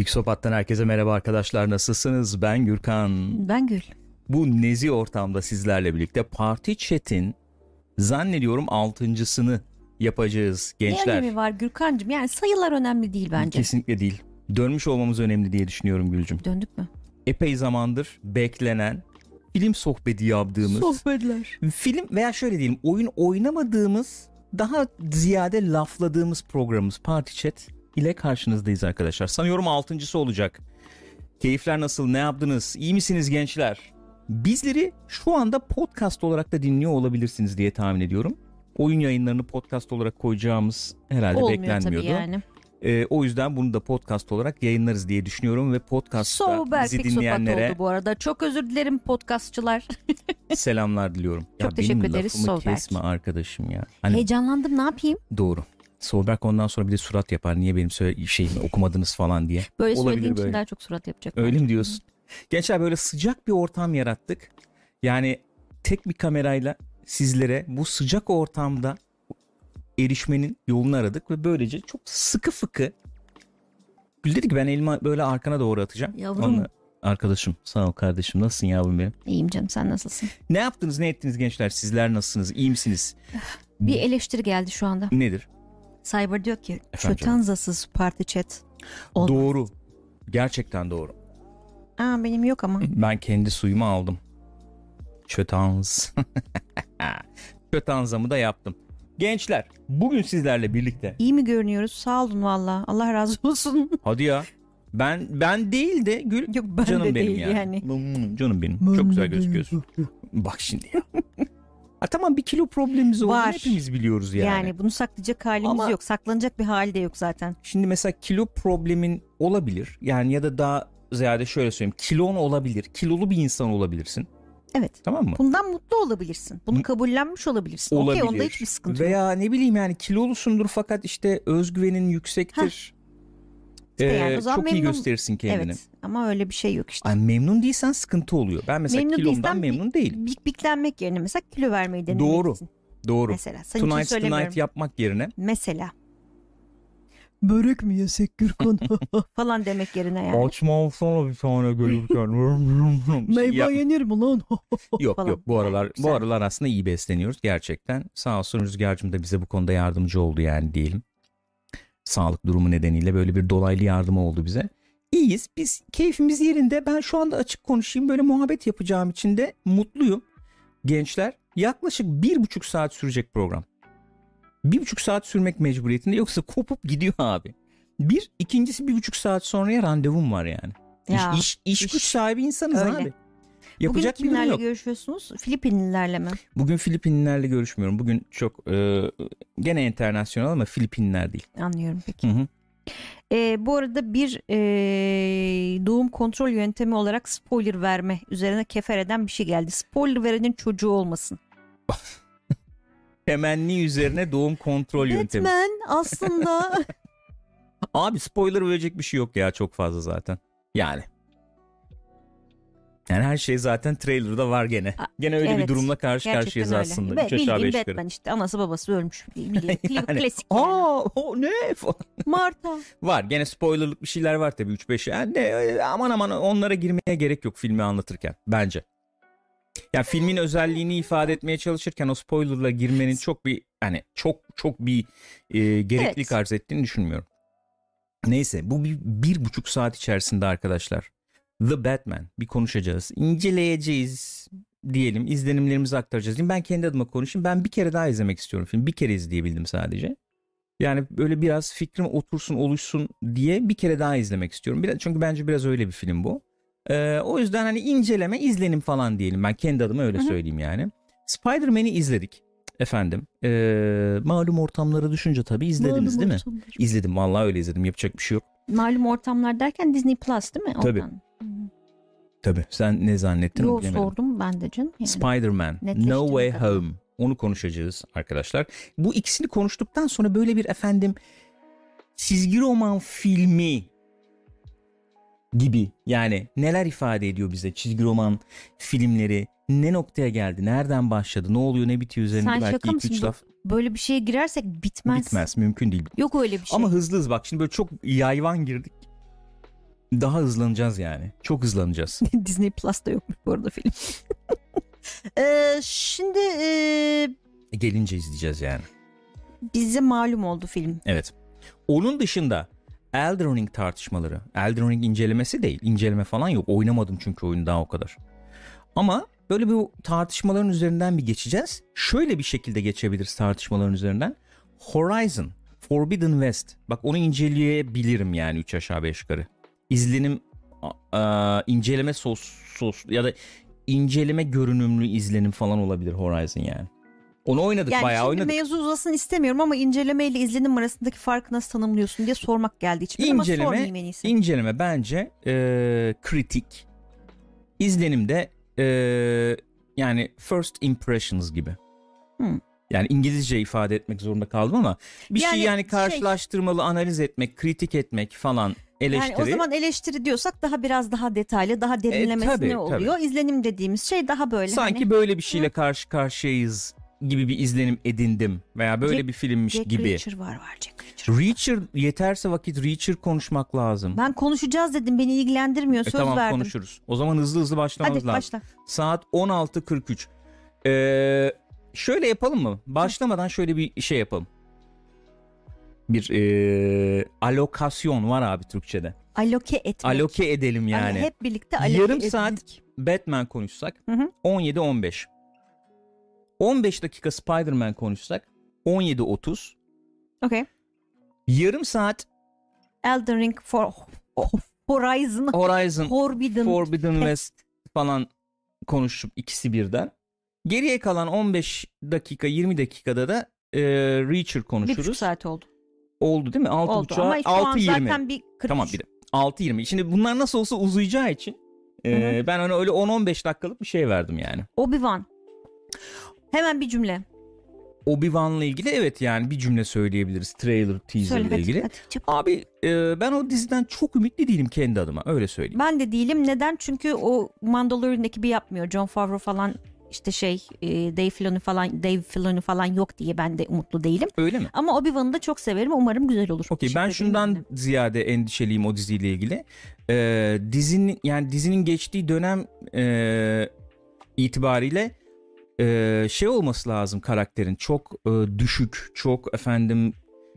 Pixopat'tan herkese merhaba arkadaşlar nasılsınız? Ben Gürkan. Ben Gül. Bu nezi ortamda sizlerle birlikte Party Chat'in zannediyorum altıncısını yapacağız gençler. Ne önemi var Gürkan'cığım? Yani sayılar önemli değil bence. Kesinlikle değil. Dönmüş olmamız önemli diye düşünüyorum Gülcüm. Döndük mü? Epey zamandır beklenen film sohbeti yaptığımız Sohbetler. film veya şöyle diyelim oyun oynamadığımız daha ziyade lafladığımız programımız Party Chat ile karşınızdayız arkadaşlar. Sanıyorum altıncısı olacak. Keyifler nasıl? Ne yaptınız? İyi misiniz gençler? Bizleri şu anda podcast olarak da dinliyor olabilirsiniz diye tahmin ediyorum. Oyun yayınlarını podcast olarak koyacağımız herhalde Olmuyor beklenmiyordu. tabii yani. Ee, o yüzden bunu da podcast olarak yayınlarız diye düşünüyorum ve podcast'ta Sober bizi dinleyenlere oldu bu arada. Çok özür dilerim podcastçılar. selamlar diliyorum. Çok teşekkür benim ederiz lafımı Solberg. kesme arkadaşım ya. Hani Heyecanlandım ne yapayım? Doğru. Solberg ondan sonra bir de surat yapar. Niye benim söyle şeyimi okumadınız falan diye. Böyle Olabilir söylediğim için böyle. daha çok surat yapacak. Öyle mi diyorsun? Gençler böyle sıcak bir ortam yarattık. Yani tek bir kamerayla sizlere bu sıcak ortamda erişmenin yolunu aradık ve böylece çok sıkı fıkı Gül dedi ki ben elimi böyle arkana doğru atacağım. Yavrum. Onunla- arkadaşım sağ ol kardeşim nasılsın yavrum benim? İyiyim canım sen nasılsın? Ne yaptınız ne ettiniz gençler sizler nasılsınız iyi misiniz? Bir eleştiri geldi şu anda. Nedir? Cyber diyor ki Efendim çötanzasız party chat. Olmaz. Doğru. Gerçekten doğru. Aa, benim yok ama. Ben kendi suyumu aldım. Çötanz. Çötanzamı da yaptım. Gençler bugün sizlerle birlikte. İyi mi görünüyoruz? Sağ olun valla. Allah razı olsun. Hadi ya. Ben ben değil de Gül yok ben canım de benim değil yani. yani. Canım benim. Ben Çok güzel gözüküyorsun. Bak şimdi ya. Ha, tamam bir kilo problemimiz olduğunu Var. hepimiz biliyoruz yani. Yani. bunu saklayacak halimiz Ama- yok. Saklanacak bir hali de yok zaten. Şimdi mesela kilo problemin olabilir. Yani ya da daha ziyade şöyle söyleyeyim. Kilon olabilir. Kilolu bir insan olabilirsin. Evet. Tamam mı? Bundan mutlu olabilirsin. Bunu kabullenmiş olabilirsin. Okey onda hiçbir sıkıntı yok. Veya ne bileyim yani kilolusundur fakat işte özgüvenin yüksektir. İşte yani Ee, o zaman çok iyi memnun- gösterirsin kendini. Evet ama öyle bir şey yok işte. Yani memnun değilsen sıkıntı oluyor. Ben mesela Memnun kilomdan memnun değilim. Bik biklenmek yerine mesela kilo vermeyi Doğru. denemelisin. Doğru. Mesela. Senin için Tonight tonight yapmak yerine Mesela. Börek mi yesek Gürkan falan demek yerine yani. açma alsana bir tane gelirken. Meyve Ya- yenir mi lan? Yok falan. yok bu aralar bu Güzel. aralar aslında iyi besleniyoruz gerçekten. Sağ olsun Rüzgar'cığım da bize bu konuda yardımcı oldu yani diyelim. Sağlık durumu nedeniyle böyle bir dolaylı yardımı oldu bize. İyiyiz biz keyfimiz yerinde ben şu anda açık konuşayım böyle muhabbet yapacağım için de mutluyum. Gençler yaklaşık bir buçuk saat sürecek program. Bir buçuk saat sürmek mecburiyetinde yoksa kopup gidiyor abi. Bir ikincisi bir buçuk saat sonraya randevum var yani. Ya, iş, iş, iş iş. güç sahibi insanız Öyle. abi. Yapacak Bugün kimlerle yok. görüşüyorsunuz? Filipinlilerle mi? Bugün Filipinlilerle görüşmüyorum. Bugün çok e, gene internasyonel ama Filipinler değil. Anlıyorum peki. Hı hı. Ee, bu arada bir ee, doğum kontrol yöntemi olarak spoiler verme üzerine kefer eden bir şey geldi. Spoiler verenin çocuğu olmasın. Temenni üzerine doğum kontrol yöntemi. Batman aslında Abi spoiler verecek bir şey yok ya çok fazla zaten. Yani. Yani her şey zaten trailer'da var gene. A- Gene öyle bir evet. durumla karşı gerçekten karşıyayız öyle. aslında. Ve 3 aşağı bildiğin 5 Batman yukarı. işte anası babası ölmüş. Bildiğin Yani, klasik yani. Aa o ne. Marta. Var gene spoilerlık bir şeyler var tabii 3-5 yani de, e, aman aman onlara girmeye gerek yok filmi anlatırken bence. Yani filmin özelliğini ifade etmeye çalışırken o spoilerla girmenin çok bir hani çok çok bir e, gereklilik Evet. arz ettiğini düşünmüyorum. Neyse bu bir, bir buçuk saat içerisinde arkadaşlar The Batman bir konuşacağız inceleyeceğiz diyelim izlenimlerimizi aktaracağız. Şimdi ben kendi adıma konuşayım ben bir kere daha izlemek istiyorum film bir kere izleyebildim sadece. Yani böyle biraz fikrim otursun oluşsun diye bir kere daha izlemek istiyorum. Biraz, çünkü bence biraz öyle bir film bu. Ee, o yüzden hani inceleme izlenim falan diyelim. Ben kendi adıma öyle söyleyeyim yani. Spider-Man'i izledik efendim. Ee, malum ortamlara düşünce tabii izlediniz Malum değil mi? ortamlar. İzledim vallahi öyle izledim. Yapacak bir şey yok. Malum ortamlar derken Disney Plus değil mi? Tabii. Oradan. Hı. Tabii. Sen ne zannettin? Yo bilemedim. sordum ben de canım. Yani. Spider-Man No Way adına. Home. Onu konuşacağız arkadaşlar. Bu ikisini konuştuktan sonra böyle bir efendim çizgi roman filmi gibi yani neler ifade ediyor bize çizgi roman filmleri ne noktaya geldi nereden başladı ne oluyor ne bitiyor üzerinde Sen belki şaka iki mısın? üç Bu- laf Böyle bir şeye girersek bitmez. bitmez mümkün değil Yok öyle bir şey. ama hızlı hızlı bak şimdi böyle çok yayvan girdik Daha hızlanacağız yani. Çok hızlanacağız. Disney Plus'ta yokmuş bu arada film. Ee, şimdi e, Gelince izleyeceğiz yani. bize malum oldu film. Evet. Onun dışında Elden Ring tartışmaları. Elden Ring incelemesi değil. İnceleme falan yok. Oynamadım çünkü oyunu daha o kadar. Ama böyle bu tartışmaların üzerinden bir geçeceğiz. Şöyle bir şekilde geçebiliriz tartışmaların üzerinden. Horizon Forbidden West. Bak onu inceleyebilirim yani 3 aşağı 5 yukarı. İzlenim a- inceleme sos, sos ya da inceleme görünümlü izlenim falan olabilir Horizon yani. Onu oynadık Yani bayağı oynadık. mevzu uzasın istemiyorum ama inceleme ile izlenim arasındaki farkı nasıl tanımlıyorsun diye sormak geldi içime ama İnceleme- sormayayım en iyisi. İnceleme bence e, kritik. İzlenimde e, yani first impressions gibi. Hmm. Yani İngilizce ifade etmek zorunda kaldım ama bir Yani şey yani şey- karşılaştırmalı analiz etmek, kritik etmek falan eleştiri. Yani o zaman eleştiri diyorsak daha biraz daha detaylı, daha derinlemesine E, tabii, oluyor. İzlenim dediğimiz şey daha böyle Sanki hani böyle bir şeyle karşı karşıyayız gibi bir izlenim edindim veya böyle Jack- bir filmmiş Jack gibi. Reacher var var Jack Reacher. Reacher yeterse vakit Reacher konuşmak lazım. Ben konuşacağız dedim beni ilgilendirmiyor E söz tamam verdim. konuşuruz. O zaman hızlı hızlı başlamamız Hadi lazım. başla. Saat 16.43. Ee, şöyle yapalım mı? Başlamadan şöyle bir şey yapalım. Bir ee, alokasyon var abi Türkçe'de. Aloke etmek. Aloke edelim Hani yani. hep birlikte aloke Yarım etmek. saat Batman konuşsak Hı hı. 17-15. 15 dakika Spider-Man konuşsak 17-30. Okey. Yarım saat Elden Ring for Horizon Horizon Forbidden Forbidden West falan konuşup ikisi birden. Geriye kalan 15 dakika 20 dakikada da e, Reacher bir konuşuruz. buçuk saat oldu. Oldu değil mi? 6 Oldu ama şu an 6 20. zaten bir 43. Tamam bir de 6 20. Şimdi bunlar nasıl olsa uzayacağı için e, ben ona öyle 10-15 dakikalık bir şey verdim yani. Obi-Wan. Hemen bir cümle. Obi-Wan'la ilgili evet yani bir cümle söyleyebiliriz. Trailer, teaser ile ilgili. hadi. Abi e, ben o diziden çok ümitli değilim kendi adıma öyle söyleyeyim. Ben de değilim. Neden? Çünkü o Mandalorian ekibi yapmıyor. John Favreau falan işte şey e, Dave Filoni falan Dave Filoni falan yok diye ben de umutlu değilim. Öyle mi? Ama Obi-Wan'ı da çok severim. Umarım güzel olur. Okey ben Teşekkür ederim. şundan ziyade endişeliyim o diziyle ilgili. Ee, dizinin yani dizinin geçtiği dönem e, itibariyle e, şey olması lazım karakterin çok e, düşük, çok efendim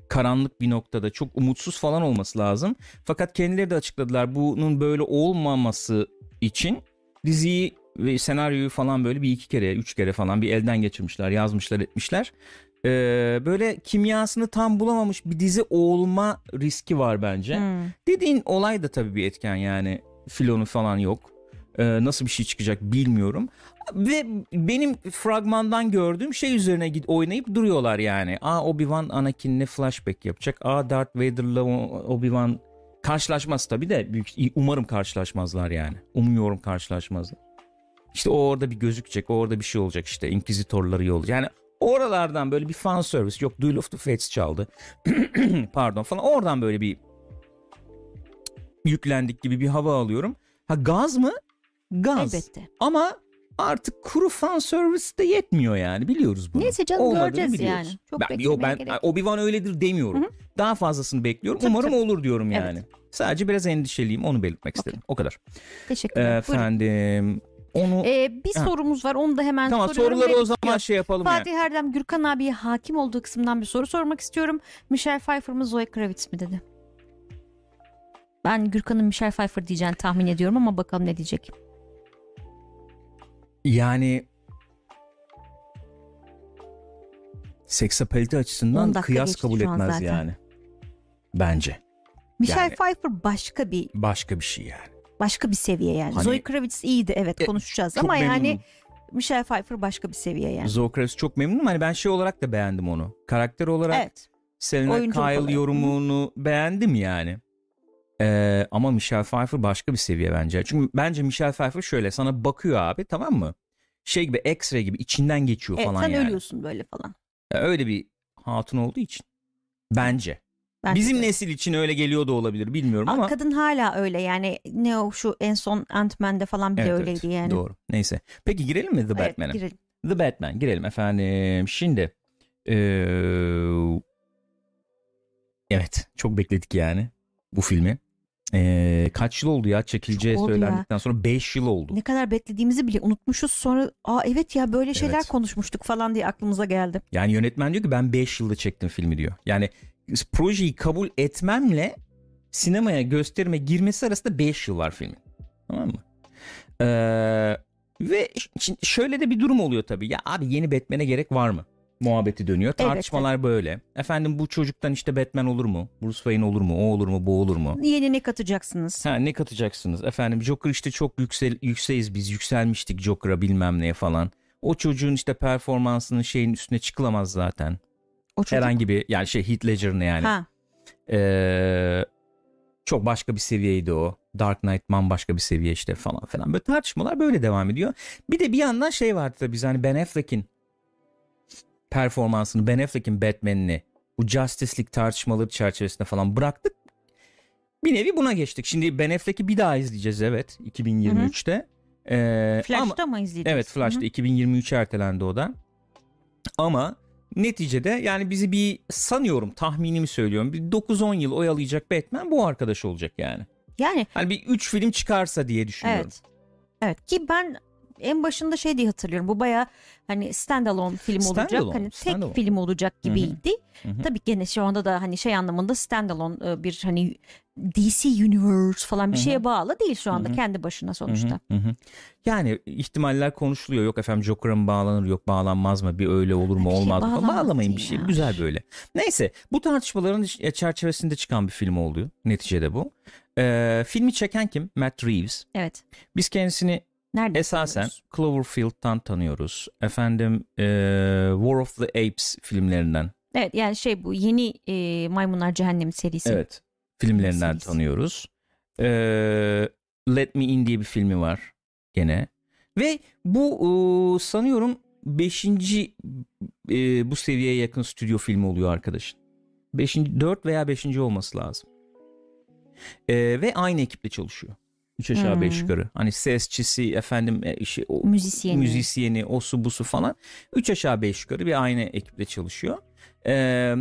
karanlık bir noktada, çok umutsuz falan olması lazım. Fakat kendileri de açıkladılar bunun böyle olmaması için diziyi ve senaryoyu falan böyle bir iki kere, üç kere falan bir elden geçirmişler, yazmışlar, etmişler. Ee, böyle kimyasını tam bulamamış bir dizi olma riski var bence. Hmm. Dediğin olay da tabii bir etken yani filonu falan yok. Ee, nasıl bir şey çıkacak bilmiyorum. Ve benim fragmandan gördüğüm şey üzerine git oynayıp duruyorlar yani. Aa Obi-Wan Anakin'le flashback yapacak. Aa Darth Vader'la Obi-Wan karşılaşmaz tabii de büyük umarım karşılaşmazlar yani. Umuyorum karşılaşmazlar. İşte o orada bir gözükecek. O orada bir şey olacak işte. Inquisitorları yol. Yani oralardan böyle bir fan service yok. Duel of the Fates çaldı. Pardon falan. Oradan böyle bir yüklendik gibi bir hava alıyorum. Ha gaz mı? Gaz. Elbette. Ama artık kuru fan service de yetmiyor yani biliyoruz bunu. Neyse canım Olmadığını göreceğiz biliyoruz. yani. Çok ben, beklemeye yo, ben gerek yok. Obi-Wan öyledir demiyorum. Hı hı. Daha fazlasını bekliyorum. Tabii, Umarım tabii. olur diyorum Evet. yani. Sadece biraz endişeliyim onu belirtmek istedim. O kadar. Teşekkürler. Buyurun. Onu Ee, bir Ha. sorumuz var. Onu da hemen tamam soruyorum. soruları ve o zaman şey yapalım yani. Fatih Erdem Gürkan abiye hakim olduğu kısımdan bir soru sormak istiyorum. Michelle Pfeiffer mı Zoe Kravitz mi dedi. Ben Gürkan'ın Michelle Pfeiffer diyeceğini tahmin ediyorum ama bakalım ne diyecek. Yani seksapalite 10 açısından kıyas kabul etmez zaten. yani. Bence. Michelle Yani- Pfeiffer başka bir Başka bir şey yani. Başka bir seviye yani. Hani- Zoe Kravitz iyiydi evet E, konuşacağız ama yani memnunum. Michelle Pfeiffer başka bir seviye yani. Zoe Kravitz çok memnunum. Hani ben şey olarak da beğendim onu. Karakter olarak Evet. Selena Oyunculuk Kyle olarak. yorumunu beğendim yani. Ee, ama Michelle Pfeiffer başka bir seviye bence. Çünkü bence Michelle Pfeiffer şöyle sana bakıyor abi tamam mı? Şey gibi X-ray gibi içinden geçiyor Evet, falan sen yani. ölüyorsun böyle falan. Ya Öyle bir hatun olduğu için. Bence. Bence Bizim de. nesil için öyle geliyor da olabilir bilmiyorum ama. Kadın hala öyle yani ne o şu en son Ant-Man'de falan bile Evet, evet, öyleydi yani. Doğru. Neyse. Peki girelim mi The Evet, Batman'e? girelim. The Batman girelim efendim. Şimdi ee, evet çok bekledik yani bu filmi. Ee, kaç yıl oldu ya çekileceği oldu söylendikten sonra 5 yıl oldu. Ne kadar beklediğimizi bile unutmuşuz. Sonra aa evet ya böyle şeyler Evet. konuşmuştuk falan diye aklımıza geldi. Yani yönetmen diyor ki ben 5 yılda çektim filmi diyor. Yani projeyi kabul etmemle sinemaya gösterime girmesi arasında 5 yıl var filmin. Tamam mı? Ee, ve şöyle de bir durum oluyor tabii. Ya abi yeni Batman'e gerek var mı? Muhabbeti dönüyor. Evet, Tartışmalar böyle. Efendim bu çocuktan işte Batman olur mu? Bruce Wayne olur mu? O olur mu? Bu olur mu? Yeni ne katacaksınız? Ha ne katacaksınız? Efendim Joker işte çok yüksel yükseğiz biz yükselmiştik Joker'a bilmem neye falan. O çocuğun işte performansının şeyin üstüne çıkılamaz zaten. O çocuk. Herhangi bir yani şey Heath Ledger'ın yani. Ha. Ee, çok başka bir seviyeydi o. Dark Knight bambaşka bir seviye işte falan filan. Böyle tartışmalar böyle devam ediyor. Bir de bir yandan şey vardı tabii biz hani Ben Affleck'in performansını, Ben Affleck'in Batman'ini bu Justice League tartışmaları çerçevesinde falan bıraktık. Bir nevi buna geçtik. Şimdi Ben Affleck'i bir daha izleyeceğiz evet 2023'te. Ee, ama, Flash'ta mı izleyeceğiz? Evet Flash'ta Hı hı. 2023 ertelendi o da. Ama neticede yani bizi bir sanıyorum tahminimi söylüyorum. Bir 9-10 yıl oyalayacak Batman bu arkadaş olacak yani. Yani Hani bir 3 film çıkarsa diye düşünüyorum. evet. Evet ki ben en başında şey diye hatırlıyorum. Bu baya hani standalone film olacak. Standalone, Hani tek standalone. film olacak gibiydi. Hı hı. Tabii gene şu anda da hani şey anlamında standalone e, bir hani DC Universe falan bir Hı hı. şeye bağlı değil şu anda Hı hı. kendi başına sonuçta. Hı hı, hı hı. Yani ihtimaller konuşuluyor. Yok efendim Joker'a mı bağlanır yok bağlanmaz mı bir öyle olur mu Bir şey olmaz mı Bağlamayın bir şey ya. güzel böyle. Neyse bu tartışmaların çerçevesinde çıkan bir film oldu. Neticede bu. Ee, filmi çeken kim? Matt Reeves. Evet. Biz kendisini Nerede? Esasen tanıyoruz? Cloverfield'dan tanıyoruz. Efendim e, War of the Apes filmlerinden. Evet yani şey bu yeni e, Maymunlar Cehennemi serisi. Evet. Filmlerinden Serisi. tanıyoruz. E, Let Me In diye bir filmi var gene. Ve bu e, sanıyorum 5. bu seviyeye yakın stüdyo filmi oluyor arkadaşın. 5. 4 veya 5. olması lazım. E, ve aynı ekiple çalışıyor. 3 aşağı 5 Hmm. yukarı. Hani sesçisi efendim e, işi o Müzisyeni. müzisyeni, osu busu falan. Üç aşağı beş yukarı bir aynı ekiple çalışıyor. Ee,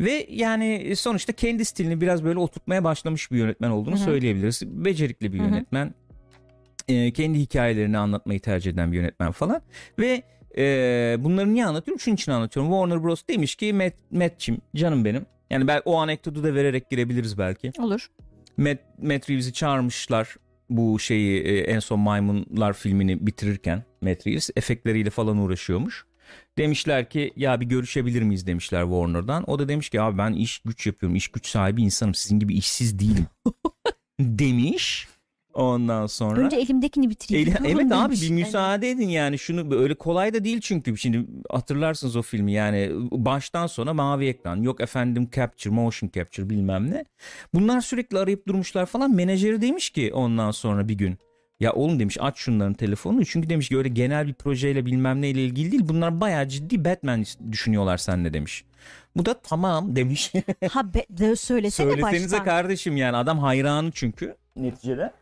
ve yani sonuçta kendi stilini biraz böyle oturtmaya başlamış bir yönetmen olduğunu Hı hı. söyleyebiliriz. Becerikli bir yönetmen. Ee, kendi hikayelerini anlatmayı tercih eden bir yönetmen falan. Ve e, bunları niye anlatıyorum? Şunun için anlatıyorum. Warner Bros. demiş ki Matt, Matt'cim canım benim. Yani ben o anekdotu da vererek girebiliriz belki. Olur. Matt, Matt Reeves'i çağırmışlar bu şeyi e, en son Maymunlar filmini bitirirken Matt Reeves efektleriyle falan uğraşıyormuş. Demişler ki ya bir görüşebilir miyiz demişler Warner'dan. O da demiş ki abi ben iş güç yapıyorum iş güç sahibi insanım sizin gibi işsiz değilim demiş. Ondan sonra. Önce elimdekini bitireyim. Eli- evet abi bir müsaade edin yani şunu öyle kolay da değil çünkü şimdi hatırlarsınız o filmi yani baştan sona mavi ekran yok efendim capture motion capture bilmem ne bunlar sürekli arayıp durmuşlar falan menajeri demiş ki ondan sonra bir gün ya oğlum demiş aç şunların telefonunu çünkü demiş ki öyle genel bir projeyle bilmem neyle ilgili değil bunlar bayağı ciddi Batman düşünüyorlar seninle demiş. Bu da tamam demiş. Ha be, de söylesene Söylesenize baştan. kardeşim yani adam hayranı çünkü neticede.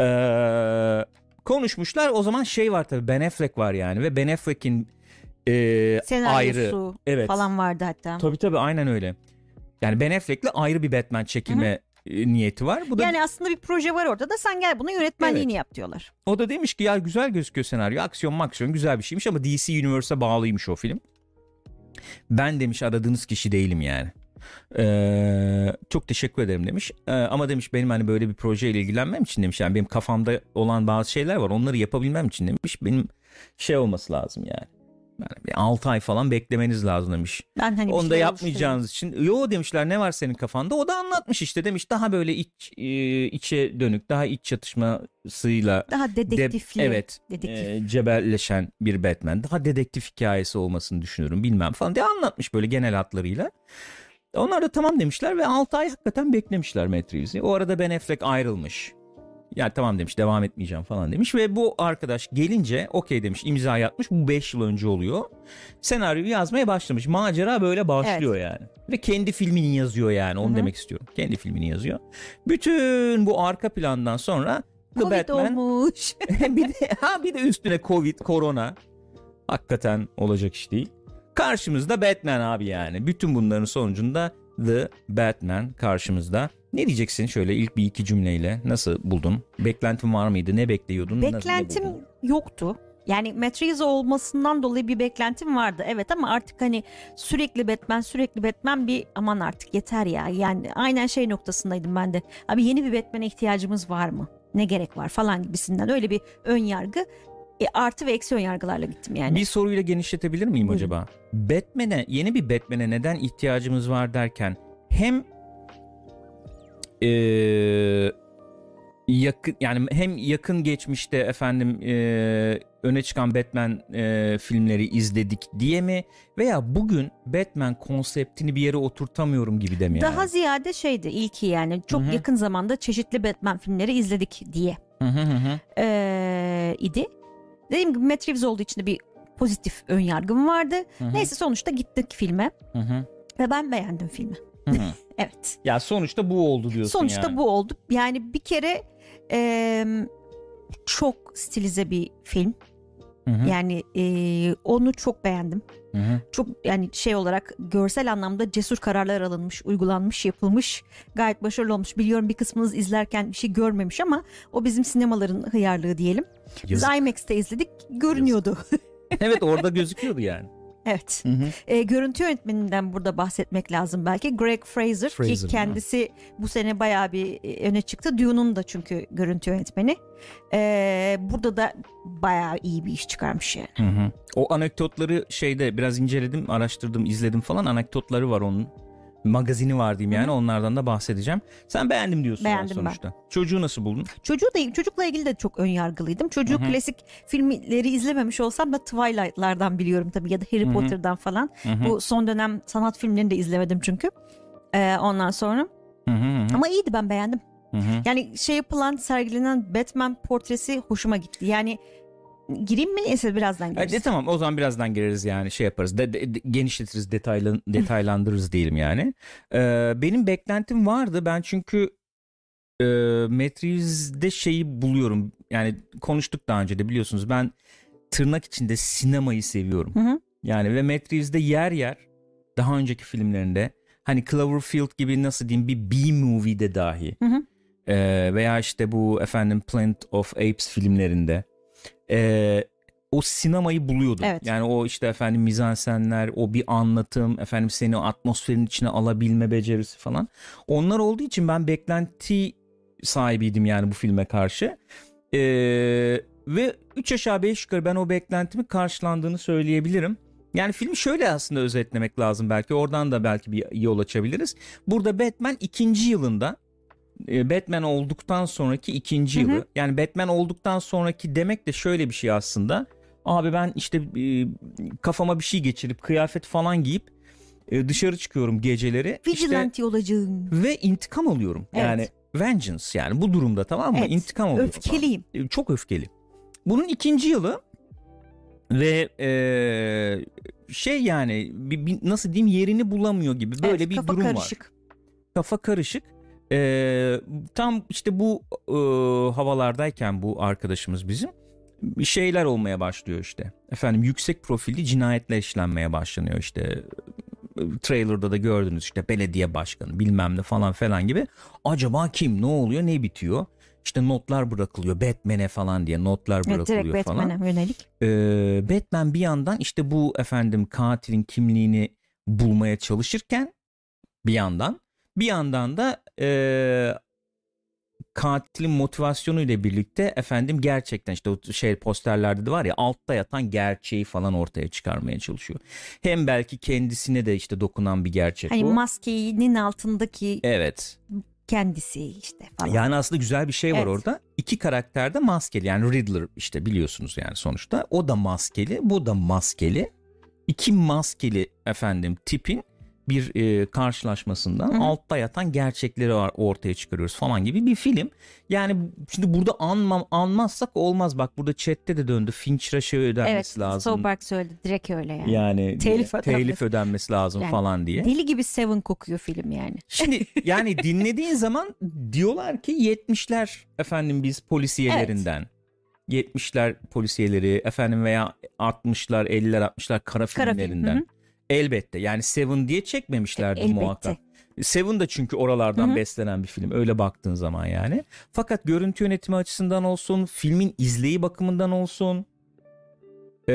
Ee, konuşmuşlar o zaman şey var tabii Ben Affleck var yani ve Ben Affleck'in e, ayrı evet. falan vardı hatta. Tabii tabii aynen öyle. Yani Ben Affleck'le ayrı bir Batman çekilme e, niyeti var. Bu da Yani aslında bir proje var orada da sen gel bunu yönetmenliğini yap diyorlar. o da demiş ki ya güzel gözüküyor senaryo. Aksiyon maksiyon güzel bir şeymiş ama DC Universe'a bağlıymış o film. Ben demiş aradığınız kişi değilim yani. Ee, çok teşekkür ederim demiş. Ee, ama demiş benim hani böyle bir projeyle ilgilenmem için demiş. Yani benim kafamda olan bazı şeyler var. Onları yapabilmem için demiş. Benim şey olması lazım yani. Yani bir 6 ay falan beklemeniz lazım demiş. Ben hani Onu da şey yapmayacağınız için. Yo demişler ne var senin kafanda? O da anlatmış işte demiş. Daha böyle iç e, içe dönük, daha iç çatışmasıyla Daha de- dedektifli. evet Dedektif. e, cebelleşen bir Batman. Daha dedektif hikayesi olmasını düşünüyorum bilmem falan diye anlatmış böyle genel hatlarıyla. Onlar da tamam demişler ve 6 ay hakikaten beklemişler Matt Reeves'i. O arada Ben Affleck ayrılmış. Yani tamam demiş devam etmeyeceğim falan demiş ve bu arkadaş gelince okey demiş imza atmış bu 5 yıl önce oluyor. Senaryoyu yazmaya başlamış. Macera böyle başlıyor yani. Ve kendi filmini yazıyor yani onu Hı hı. demek istiyorum. Kendi filmini yazıyor. Bütün bu arka plandan sonra The Covid Batman olmuş. bir de ha bir de üstüne Covid, korona. Hakikaten olacak iş değil. Karşımızda Batman abi yani. Bütün bunların sonucunda The Batman karşımızda. Ne diyeceksin şöyle ilk bir iki cümleyle? Nasıl buldun? Beklentin var mıydı? Ne bekliyordun? Nasıl- Beklentim buldun? yoktu. Yani Matt Reeves olmasından dolayı bir beklentim vardı. Evet ama artık hani sürekli Batman sürekli Batman bir aman artık yeter ya. Yani aynen şey noktasındaydım ben de. Abi yeni bir Batman'e ihtiyacımız var mı? Ne gerek var falan gibisinden öyle bir ön yargı. E, artı ve eksi yargılarla gittim yani. Bir soruyla genişletebilir miyim Buyurun. acaba? Batman'e, yeni bir Batman'e neden ihtiyacımız var derken hem eee, yakın yani hem yakın geçmişte efendim eee, öne çıkan Batman eee, filmleri izledik diye mi veya bugün Batman konseptini bir yere oturtamıyorum gibi de mi yani? Daha ziyade şeydi ilki yani çok Hı hı. yakın zamanda çeşitli Batman filmleri izledik diye hı hı hı. ee, idi. Dediğim gibi Matt Reeves olduğu için de bir pozitif ön yargım vardı. Hı hı. Neyse sonuçta gittik filme Hı hı. ve ben beğendim filmi. Evet. ya sonuçta bu oldu diyorsun Sonuçta yani. bu oldu. Yani bir kere e, çok stilize bir film. Hı hı. Yani e, onu çok beğendim. Hı hı. Çok yani şey olarak görsel anlamda cesur kararlar alınmış, uygulanmış, yapılmış. Gayet başarılı olmuş. Biliyorum bir kısmınız izlerken bir şey görmemiş ama o bizim sinemaların hıyarlığı diyelim. Biz Yazık. IMAX'te izledik. Görünüyordu. evet orada gözüküyordu yani. Evet. Hı hı. E, görüntü yönetmeninden burada bahsetmek lazım belki. Greg Fraser, Fraser, ki kendisi bu sene bayağı bir e, öne çıktı. Dune'un da çünkü görüntü yönetmeni. E, burada da bayağı iyi bir iş çıkarmış yani. Hı hı. O anekdotları şeyde biraz inceledim, araştırdım, izledim falan. Anekdotları var onun. Magazini var diyeyim yani. Onlardan da bahsedeceğim. Sen beğendim diyorsun Beğendim ben. sonuçta. Çocuğu nasıl buldun? Çocuğu da çocukla ilgili de çok ön yargılıydım. Çocuğu Hı hı. klasik filmleri izlememiş olsam da Twilight'lardan biliyorum tabii ya da Harry Hı hı. Potter'dan falan. Hı hı. Bu son dönem sanat filmlerini de izlemedim çünkü. E, ondan sonra. Hı hı hı. Ama iyiydi ben beğendim. Hı hı. Yani şey yapılan sergilenen Batman portresi hoşuma gitti. Yani gireyim mi neyse birazdan gireriz. tamam o zaman birazdan gireriz yani şey yaparız. De, de- de- genişletiriz, detaylan, detaylandırırız diyelim yani. Ee, benim beklentim vardı. Ben çünkü e, Matt Reeves'de şeyi buluyorum. Yani konuştuk daha önce de biliyorsunuz. Ben tırnak içinde sinemayı seviyorum. Hı hı. Yani ve Matt Reeves'de yer yer daha önceki filmlerinde hani Cloverfield gibi nasıl diyeyim bir B-movie'de dahi Hı hı. Ee, veya işte bu efendim Planet of Apes filmlerinde ee, o sinemayı buluyordum. Evet. Yani o işte efendim mizansenler, o bir anlatım, efendim seni atmosferin içine alabilme becerisi falan. Onlar olduğu için ben beklenti sahibiydim yani bu filme karşı. Ee, ve 3 aşağı 5 yukarı ben o beklentimi karşılandığını söyleyebilirim. Yani filmi şöyle aslında özetlemek lazım belki. Oradan da belki bir yol açabiliriz. Burada Batman ikinci yılında e, Batman olduktan sonraki ikinci Hı hı. yılı. Yani Batman olduktan sonraki demek de şöyle bir şey aslında. Abi ben işte e, kafama bir şey geçirip kıyafet falan giyip e, dışarı çıkıyorum geceleri. İşte Vigilante olacağım. ve intikam alıyorum. Evet. Yani vengeance yani bu durumda tamam mı? Evet. İntikam alıyorum. Öfkeliyim. E, Çok öfkeli. Bunun ikinci yılı ve e, şey yani bir, bir- nasıl diyeyim yerini bulamıyor gibi böyle Evet, bir kafa durum var karışık. kafa karışık. Ee, tam işte bu e, havalardayken bu arkadaşımız bizim şeyler olmaya başlıyor işte. Efendim yüksek profilli cinayetler işlenmeye başlanıyor işte. Trailer'da da gördünüz işte belediye başkanı bilmem ne falan falan gibi. Acaba kim ne oluyor ne bitiyor? İşte notlar bırakılıyor Batman'e falan diye notlar Evet, bırakılıyor direkt falan. Batman'e yönelik. Ee, Batman bir yandan işte bu efendim katilin kimliğini bulmaya çalışırken bir yandan bir yandan da e, katilin motivasyonu ile birlikte efendim gerçekten işte o şey posterlerde de var ya altta yatan gerçeği falan ortaya çıkarmaya çalışıyor. Hem belki kendisine de işte dokunan bir gerçek Hani bu. maskenin altındaki evet. kendisi işte falan. Yani aslında güzel bir şey var Evet. orada. İki karakter de maskeli. Yani Riddler işte biliyorsunuz yani sonuçta. O da maskeli, bu da maskeli. İki maskeli efendim tipin bir e, karşılaşmasından Hı hı. altta yatan gerçekleri var- ortaya çıkarıyoruz falan gibi bir film. Yani şimdi burada anmam anmazsak olmaz. Bak burada chatte de döndü. Fincher'a şey ödenmesi evet, lazım. Soberg söyledi direkt öyle yani. Yani Telif telif, ödenmesi. ödenmesi lazım Yani falan diye. Deli gibi Seven kokuyor film yani. Şimdi yani dinlediğin zaman diyorlar ki 70'ler efendim biz polisiyelerinden. 70'ler polisiyeleri efendim veya 60'lar 50'ler 60'lar kara Kara film, filmlerinden. hı. Elbette yani Seven diye çekmemişlerdir Elbette. muhakkak. Seven da çünkü oralardan Hı hı. beslenen bir film öyle baktığın zaman yani. Fakat görüntü yönetimi açısından olsun, filmin izleyi bakımından olsun, ee,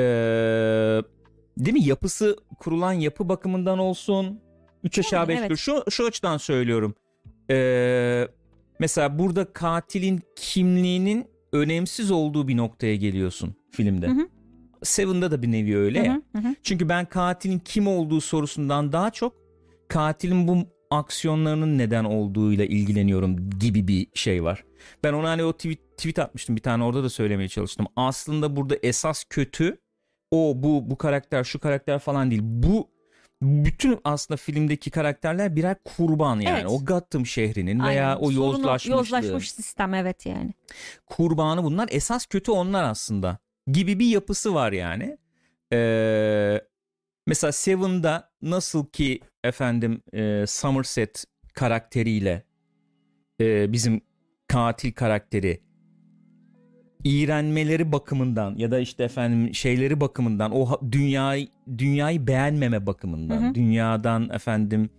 değil mi yapısı kurulan yapı bakımından olsun, üç aşağı beş evet. yukarı. Şu şu açıdan söylüyorum. Ee, mesela burada katilin kimliğinin önemsiz olduğu bir noktaya geliyorsun filmde. Hı hı. Seven'da da bir nevi öyle ya. Hı hı, hı. Çünkü ben katilin kim olduğu sorusundan daha çok katilin bu aksiyonlarının neden olduğuyla ilgileniyorum gibi bir şey var. Ben ona hani o tweet, tweet atmıştım bir tane orada da söylemeye çalıştım. Aslında burada esas kötü o bu bu karakter şu karakter falan değil. Bu bütün aslında filmdeki karakterler birer kurban yani. Evet. O Gotham şehrinin veya Aynen. o Sorunu- yozlaşmışlığı. yozlaşmış sistem evet yani. kurbanı bunlar. Esas kötü onlar aslında. Gibi bir yapısı var yani. Ee, mesela Seven'da nasıl ki efendim e, Somerset karakteriyle e, bizim katil karakteri iğrenmeleri bakımından ya da işte efendim şeyleri bakımından o dünyayı dünyayı beğenmeme bakımından Hı hı. dünyadan efendim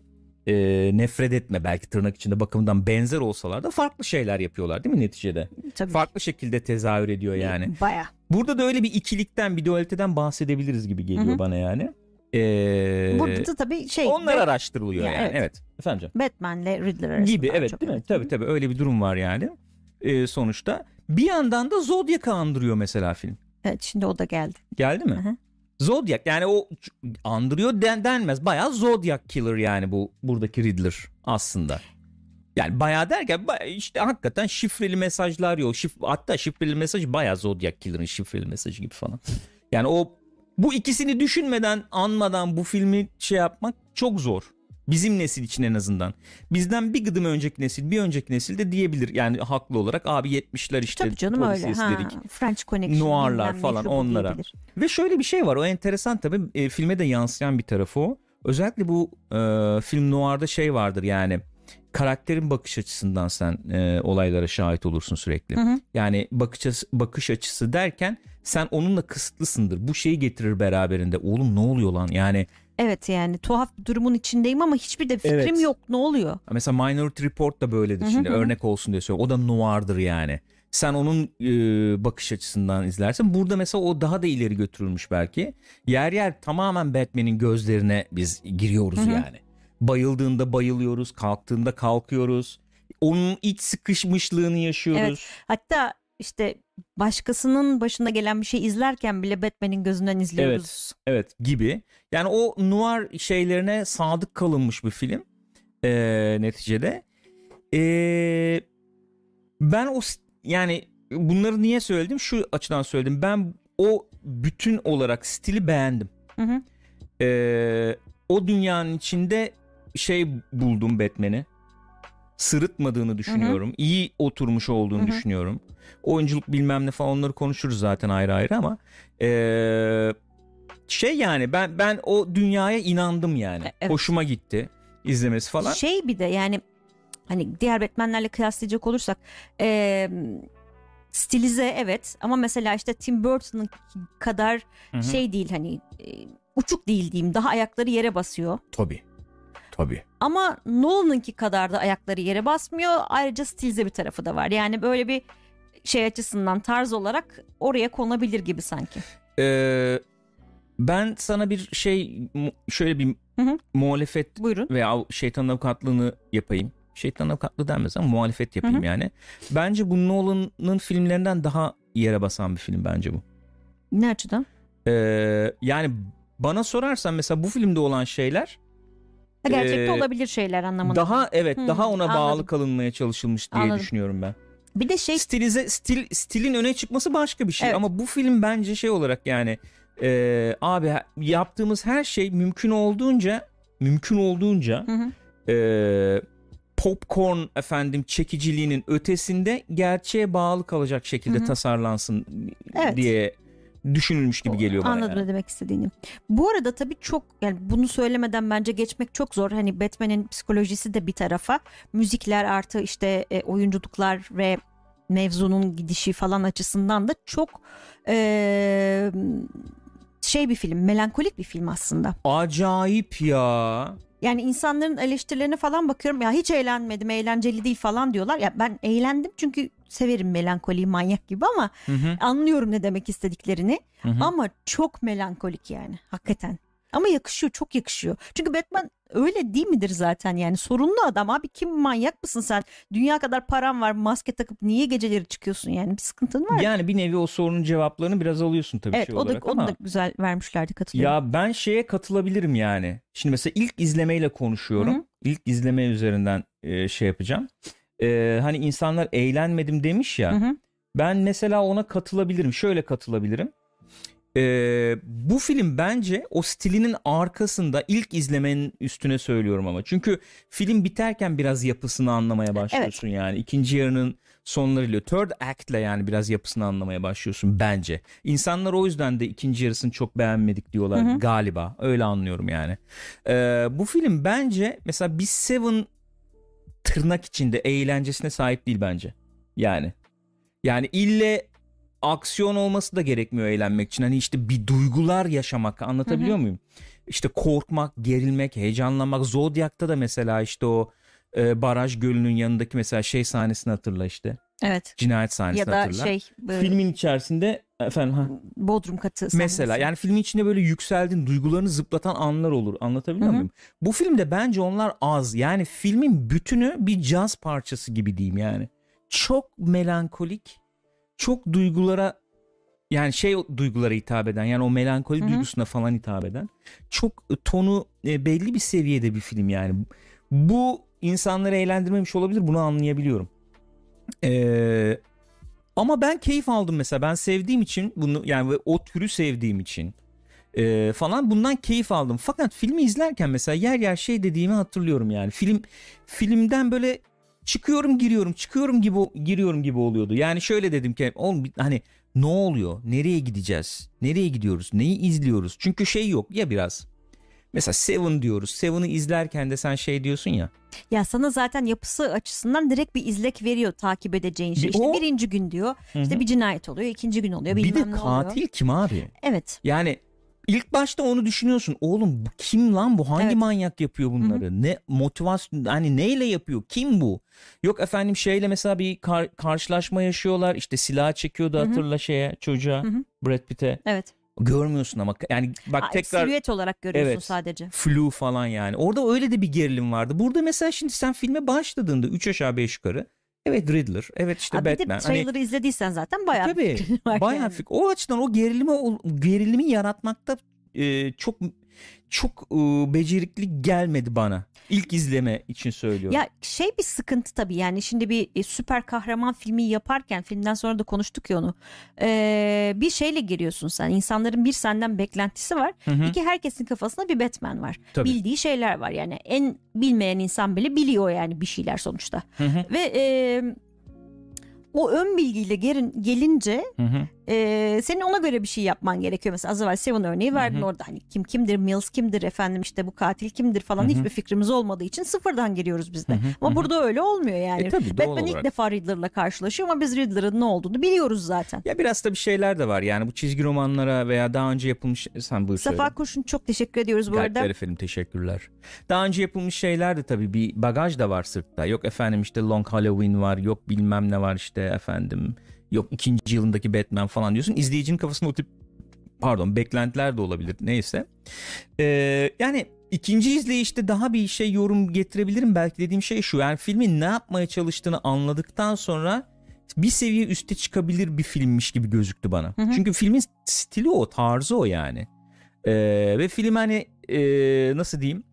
e, nefret etme belki tırnak içinde bakımından benzer olsalar da farklı şeyler yapıyorlar değil mi neticede? Tabii. Farklı şekilde tezahür ediyor yani. Baya. Burada da öyle bir ikilikten bir dualiteden bahsedebiliriz gibi geliyor Hı hı. bana yani. Ee, Burada da tabii şey onlar Bat- araştırılıyor Ya, yani. Evet. evet. Efendim canım. Batman'le Riddler arasında Gibi evet değil mi? Tabii tabii öyle bir durum var yani. Ee, sonuçta bir yandan da Zodiac'ı andırıyor mesela film. Evet şimdi o da geldi. Geldi mi? Hı hı. Zodiac yani o andırıyor den, denmez. Bayağı Zodiac killer yani bu buradaki Riddler aslında. Yani bayağı derken bayağı işte hakikaten şifreli mesajlar yok. Şif, hatta şifreli mesaj bayağı Zodiac killer'ın şifreli mesajı gibi falan. Yani o bu ikisini düşünmeden anmadan bu filmi şey yapmak çok zor. Bizim nesil için en azından. Bizden bir gıdım önceki nesil, bir önceki nesil de diyebilir. Yani haklı olarak abi 70'ler işte Tabii canım öyle. polis Ha. French Connection. Noir'lar falan, onlara. diyebilir. Ve şöyle bir şey var o enteresan tabii e, filme de yansıyan bir tarafı o. Özellikle bu e, film noir'da şey vardır yani karakterin bakış açısından sen e, olaylara şahit olursun sürekli. Hı hı. Yani bakış açısı, bakış açısı derken sen onunla kısıtlısındır. Bu şeyi getirir beraberinde. Oğlum ne oluyor lan? Yani Evet yani tuhaf bir durumun içindeyim ama hiçbir de fikrim Evet. yok ne oluyor? mesela Minority Report da böyledir Hı hı şimdi. hı. Örnek olsun diye söylüyorum. O da noir'dır yani. Sen onun e, bakış açısından izlersin. Burada mesela o daha da ileri götürülmüş belki. Yer yer tamamen Batman'in gözlerine biz giriyoruz Hı hı. yani. Bayıldığında bayılıyoruz, kalktığında kalkıyoruz. Onun iç sıkışmışlığını yaşıyoruz. Hatta işte başkasının başına gelen bir şey izlerken bile Batman'in gözünden izliyoruz. Evet gibi. Yani o noir şeylerine sadık kalınmış bir film ee, neticede. Ee, ben o yani bunları niye söyledim? Şu açıdan söyledim. Ben o bütün olarak stili beğendim. Hı hı. Ee, o dünyanın içinde şey buldum Batman'i. Sırıtmadığını düşünüyorum. İyi oturmuş olduğunu Hı hı. düşünüyorum. Oyunculuk bilmem ne falan onları konuşuruz zaten ayrı ayrı ama ee, şey yani ben ben o dünyaya inandım yani. E- evet. Hoşuma gitti izlemesi falan. Şey bir de yani hani diğer Batman'lerle kıyaslayacak olursak eee, stilize evet ama mesela işte Tim Burton'ın kadar Hı hı. şey değil hani e, uçuk değil diyeyim daha ayakları yere basıyor. Tabii. Tabii. Ama Nolan'ınki kadar da ayakları yere basmıyor. Ayrıca stilize bir tarafı da var. Yani böyle bir şey açısından tarz olarak oraya konabilir gibi sanki. Ee, ben sana bir şey şöyle bir Hı hı. muhalefet Buyurun. veya şeytan avukatlığını yapayım. Şeytan avukatlığı denmez ama muhalefet yapayım Hı hı. yani. Bence bu Nolan'ın filmlerinden daha yere basan bir film bence bu. Ne açıdan? Ee, yani bana sorarsan mesela bu filmde olan şeyler gerçekte Ee, olabilir şeyler anlamında. daha evet Hı, daha ona bağlı anladım. kalınmaya çalışılmış diye Anladım. düşünüyorum ben. Bir de şey Stilize stil stilin öne çıkması başka bir şey Evet. ama bu film bence şey olarak yani e, abi yaptığımız her şey mümkün olduğunca mümkün olduğunca Hı hı. e, popcorn efendim çekiciliğinin ötesinde gerçeğe bağlı kalacak şekilde Hı hı. tasarlansın Evet. diye düşünülmüş gibi geliyor bana. Anladım yani. ne demek istediğini. Bu arada tabii çok yani bunu söylemeden bence geçmek çok zor. Hani Batman'in psikolojisi de bir tarafa. Müzikler artı işte e, oyunculuklar ve mevzunun gidişi falan açısından da çok e, şey bir film, melankolik bir film aslında. Acayip ya. Yani insanların eleştirilerine falan bakıyorum ya hiç eğlenmedim eğlenceli değil falan diyorlar. Ya ben eğlendim çünkü severim melankoli manyak gibi ama Hı hı, anlıyorum ne demek istediklerini. hı hı. Ama çok melankolik yani hakikaten. Ama yakışıyor çok yakışıyor. Çünkü Batman öyle değil midir zaten yani sorunlu adam abi kim manyak mısın sen? Dünya kadar param var maske takıp niye geceleri çıkıyorsun yani bir sıkıntın var. Yani bir nevi o sorunun cevaplarını biraz alıyorsun tabii evet şey o da, olarak onu ama. da güzel vermişlerdi katılıyorum. Ya ben şeye katılabilirim yani. Şimdi mesela ilk izlemeyle konuşuyorum. Hı hı. İlk izleme üzerinden e, şey yapacağım. E, hani insanlar eğlenmedim demiş ya. Hı hı. Ben mesela ona katılabilirim. Şöyle katılabilirim. E, bu film bence o stilinin arkasında ilk izlemenin üstüne söylüyorum ama. Çünkü film biterken biraz yapısını anlamaya başlıyorsun yani. İkinci yarının sonlarıyla third act'le yani biraz yapısını anlamaya başlıyorsun bence. İnsanlar o yüzden de ikinci yarısını çok beğenmedik diyorlar Hı hı. galiba. Öyle anlıyorum yani. Ee, bu film bence mesela bir Seven tırnak içinde eğlencesine sahip değil bence. Yani. Yani ille aksiyon olması da gerekmiyor eğlenmek için. Hani işte bir duygular yaşamak anlatabiliyor muyum? İşte korkmak, gerilmek, heyecanlanmak. Zodiac'ta da mesela işte o e, baraj gölünün yanındaki mesela şey sahnesini hatırla işte. Evet. Cinayet sahnesini Ya da hatırla. şey e, Filmin içerisinde efendim ha, Bodrum katı mesela sahnesi. yani filmin içinde böyle yükseldin duygularını zıplatan anlar olur anlatabiliyor muyum? Bu filmde bence onlar az yani filmin bütünü bir caz parçası gibi diyeyim yani. Çok melankolik çok duygulara yani şey duygulara hitap eden yani o melankoli Hı hı. duygusuna falan hitap eden çok e, tonu e, belli bir seviyede bir film yani. Bu insanları eğlendirmemiş olabilir bunu anlayabiliyorum. Ee, ama ben keyif aldım mesela ben sevdiğim için bunu yani o türü sevdiğim için e, falan bundan keyif aldım. Fakat filmi izlerken mesela yer yer şey dediğimi hatırlıyorum yani film filmden böyle çıkıyorum giriyorum çıkıyorum gibi giriyorum gibi oluyordu. Yani şöyle dedim ki oğlum hani ne oluyor? Nereye gideceğiz? Nereye gidiyoruz? Neyi izliyoruz? Çünkü şey yok ya biraz. Mesela Seven diyoruz. Seven'ı izlerken de sen şey diyorsun ya. Ya sana zaten yapısı açısından direkt bir izlek veriyor takip edeceğin şey. Bir İşte o- birinci gün diyor. Hı hı. İşte bir cinayet oluyor, ikinci gün oluyor. bir de ne oluyor. katil kim abi? Evet. Yani ilk başta onu düşünüyorsun. Oğlum bu kim lan bu? Hangi Evet. manyak yapıyor bunları? Ne motivasyon hani neyle yapıyor? Kim bu? Yok efendim şeyle mesela bir kar- karşılaşma yaşıyorlar. İşte silah çekiyordu Hı hı. hatırla şeye çocuğa Hı hı. Brad Pitt'e. Evet. Görmüyorsun ama yani bak Aa, tekrar Silüet olarak görüyorsun Evet. sadece. flu falan yani. Orada öyle de bir gerilim vardı. Burada mesela şimdi sen filme başladığında 3 aşağı 5 yukarı. Evet Riddler. Evet işte Aa, bir de Batman. Hani trailer'ı izlediysen zaten bayağı bir Tabii. fikrin var Bayağı yani. fik- O açıdan o gerilimi o gerilimi yaratmakta e, çok çok e, becerikli gelmedi bana. İlk izleme için söylüyorum. Ya şey bir sıkıntı tabii yani şimdi bir e, süper kahraman filmi yaparken filmden sonra da konuştuk ya onu. Ee, bir şeyle giriyorsun sen. İnsanların bir senden beklentisi var. Hı hı. İki herkesin kafasında bir Batman var. Tabii. Bildiği şeyler var yani. En bilmeyen insan bile biliyor yani bir şeyler sonuçta. Hı hı, Ve e, o ön bilgiyle gelin, gelince hı hı. E, senin ona göre bir şey yapman gerekiyor. Mesela az evvel Seven örneği verdin Hı hı. orada hani kim kimdir, Mills kimdir efendim işte bu katil kimdir falan Hı hı. hiçbir fikrimiz olmadığı için sıfırdan giriyoruz biz de. Hı hı, Ama hı hı. burada öyle olmuyor yani. E tabii, Batman ilk defa Riddler'la karşılaşıyor ama biz Riddler'ın ne olduğunu biliyoruz zaten. Ya biraz da bir şeyler de var yani bu çizgi romanlara veya daha önce yapılmış sen buyur söyle. Safa Kurşun çok teşekkür ediyoruz bu Kalpler arada. efendim teşekkürler. Daha önce yapılmış şeyler de tabii bir bagaj da var sırtta. Yok efendim işte Long Halloween var yok bilmem ne var işte efendim. Yok ikinci yılındaki Batman falan diyorsun. İzleyicinin kafasında o tip pardon beklentiler de olabilir neyse. Ee, yani ikinci izleyişte daha bir şey yorum getirebilirim. Belki dediğim şey şu yani filmin ne yapmaya çalıştığını anladıktan sonra bir seviye üste çıkabilir bir filmmiş gibi gözüktü bana. Hı hı. Çünkü filmin stili o tarzı o yani. Ee, ve film hani ee, nasıl diyeyim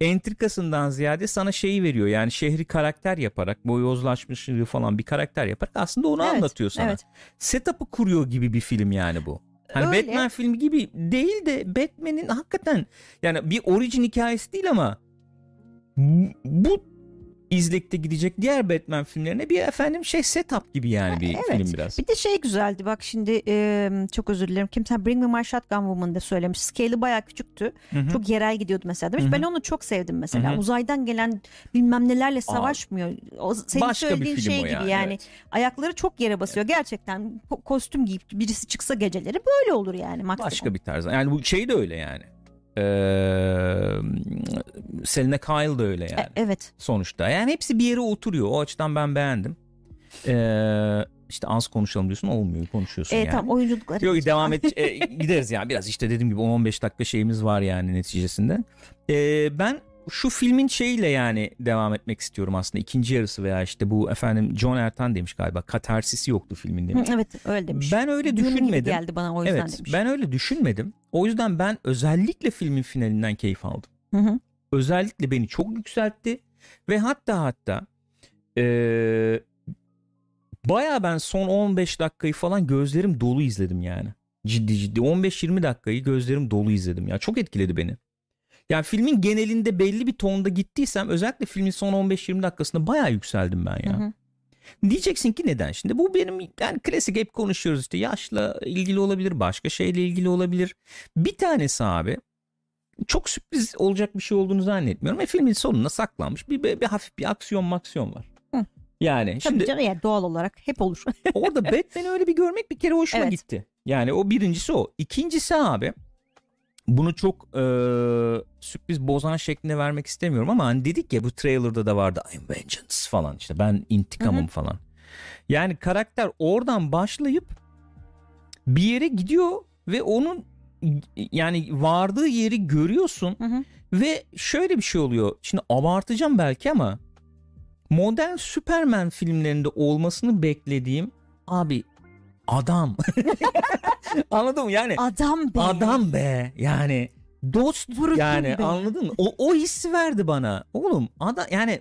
entrikasından ziyade sana şeyi veriyor yani şehri karakter yaparak boyozlaşmışlığı falan bir karakter yaparak aslında onu Evet, anlatıyor sana. evet. Setup'ı kuruyor gibi bir film yani bu. Hani Öyle. Batman filmi gibi değil de Batman'in hakikaten yani bir orijin hikayesi değil ama bu- bu izlekte gidecek diğer Batman filmlerine bir efendim şey setup gibi yani bir Evet. film biraz. Bir de şey güzeldi bak şimdi e, çok özür dilerim. Kimse Bring Me My Shotgun Woman'da söylemiş. Scale'i bayağı küçüktü. Hı hı. Çok yerel gidiyordu mesela demiş. Hı hı. Ben onu çok sevdim mesela. Hı hı. Uzaydan gelen bilmem nelerle savaşmıyor. O senin Başka bir söylediğin film şey o gibi yani, yani. evet. Ayakları çok yere basıyor. Gerçekten ko- kostüm giyip birisi çıksa geceleri böyle olur yani maksimum. Başka bir tarz. Yani bu şey de öyle yani. Ee, Selena Kyle da öyle yani. E, evet. Sonuçta. Yani hepsi bir yere oturuyor. O açıdan ben beğendim. Ee, işte az konuşalım diyorsun olmuyor konuşuyorsun E, yani. tamam oyunculuk. Yok devam et e, gideriz yani biraz işte dediğim gibi 10-15 dakika şeyimiz var yani neticesinde. Ee, ben şu filmin şeyiyle yani devam etmek istiyorum aslında ikinci yarısı veya işte bu efendim John Ertan demiş galiba katarsisi yoktu filmin demiş. Evet öyle demiş. Ben öyle gibi düşünmedim. geldi bana o yüzden Evet demiş. ben öyle düşünmedim. O yüzden ben özellikle filmin finalinden keyif aldım. Hı hı. Özellikle beni çok yükseltti ve hatta hatta eee baya ben son 15 dakikayı falan gözlerim dolu izledim yani. Ciddi ciddi 15-20 dakikayı gözlerim dolu izledim ya. Çok etkiledi beni. Yani filmin genelinde belli bir tonda gittiysem özellikle filmin son 15-20 dakikasında baya yükseldim ben ya. Hı hı. Diyeceksin ki neden? Şimdi bu benim yani klasik hep konuşuyoruz işte yaşla ilgili olabilir, başka şeyle ilgili olabilir. Bir tanesi abi çok sürpriz olacak bir şey olduğunu zannetmiyorum. E filmin sonuna saklanmış bir, bir, bir hafif bir aksiyon maksiyon var. Hı. Yani Tabii şimdi canım yani doğal olarak hep olur. orada Batman'i öyle bir görmek bir kere hoşuma Evet. gitti. Yani o birincisi o. İkincisi abi bunu çok e, sürpriz bozan şeklinde vermek istemiyorum ama hani dedik ya bu trailer'da da vardı I'm vengeance falan işte ben intikamım Hı falan. Yani karakter oradan başlayıp bir yere gidiyor ve onun yani vardığı yeri görüyorsun Hı hı. ve şöyle bir şey oluyor. Şimdi abartacağım belki ama modern Superman filmlerinde olmasını beklediğim abi adam. Anladın mı? Yani Adam be. adam be. Yani dost Vurdun yani be. anladın mı? O, o hissi verdi bana. Oğlum adam yani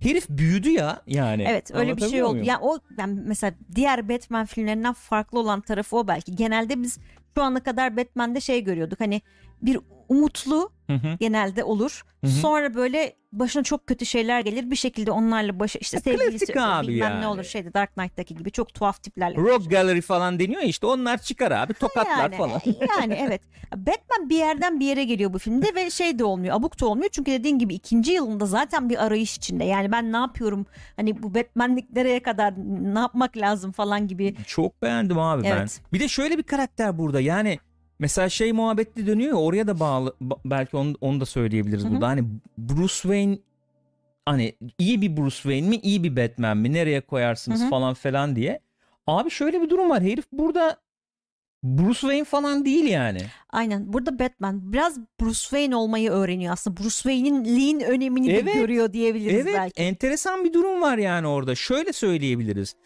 herif büyüdü ya yani. Evet öyle bir şey oldu. muyum? Yani o yani mesela diğer Batman filmlerinden farklı olan tarafı o belki. Genelde biz şu ana kadar Batman'de şey görüyorduk. Hani bir umutlu Hı hı. genelde olur. Hı hı. Sonra böyle başına çok kötü şeyler gelir. Bir şekilde onlarla başı işte Ya sevgilisi bilmem yani. ne olur şeyde Dark Knight'taki gibi çok tuhaf tiplerle. Rock Gallery falan deniyor ya işte onlar çıkar abi tokatlar yani, falan. yani evet. Batman bir yerden bir yere geliyor bu filmde ve şey de olmuyor. Abuk da olmuyor. Çünkü dediğin gibi ikinci yılında zaten bir arayış içinde. Yani ben ne yapıyorum? Hani bu Batman'lik nereye kadar ne yapmak lazım falan gibi. Çok beğendim abi Evet. ben. Bir de şöyle bir karakter burada yani mesela şey muhabbetli dönüyor ya oraya da bağlı ba- belki onu, onu da söyleyebiliriz Hı hı. burada. Hani Bruce Wayne hani iyi bir Bruce Wayne mi iyi bir Batman mi nereye koyarsınız Hı hı. falan falan diye. Abi şöyle bir durum var herif burada Bruce Wayne falan değil yani. Aynen. Burada Batman biraz Bruce Wayne olmayı öğreniyor aslında. Bruce Wayne'in lean önemini Evet. de görüyor diyebiliriz Evet belki. enteresan bir durum var yani orada. Şöyle söyleyebiliriz.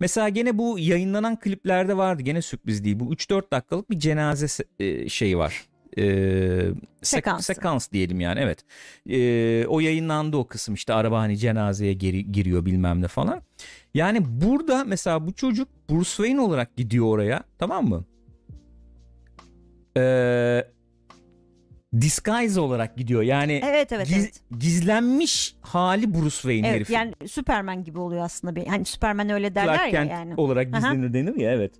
Mesela gene bu yayınlanan kliplerde vardı. Gene sürpriz değil. Bu 3-4 dakikalık bir cenaze e, şeyi var. E, sek- Sekansı. sekans diyelim yani evet. E, o yayınlandı o kısım işte araba hani cenazeye geri, giriyor bilmem ne falan. Yani burada mesela bu çocuk Bruce Wayne olarak gidiyor oraya tamam mı? E, disguise olarak gidiyor. Yani Evet evet giz- evet. gizlenmiş hali Bruce Wayne Evet herifin. yani Superman gibi oluyor aslında. Bir, hani Superman öyle derler Clark ya Kent yani. olarak Aha. gizlenir denir ya evet.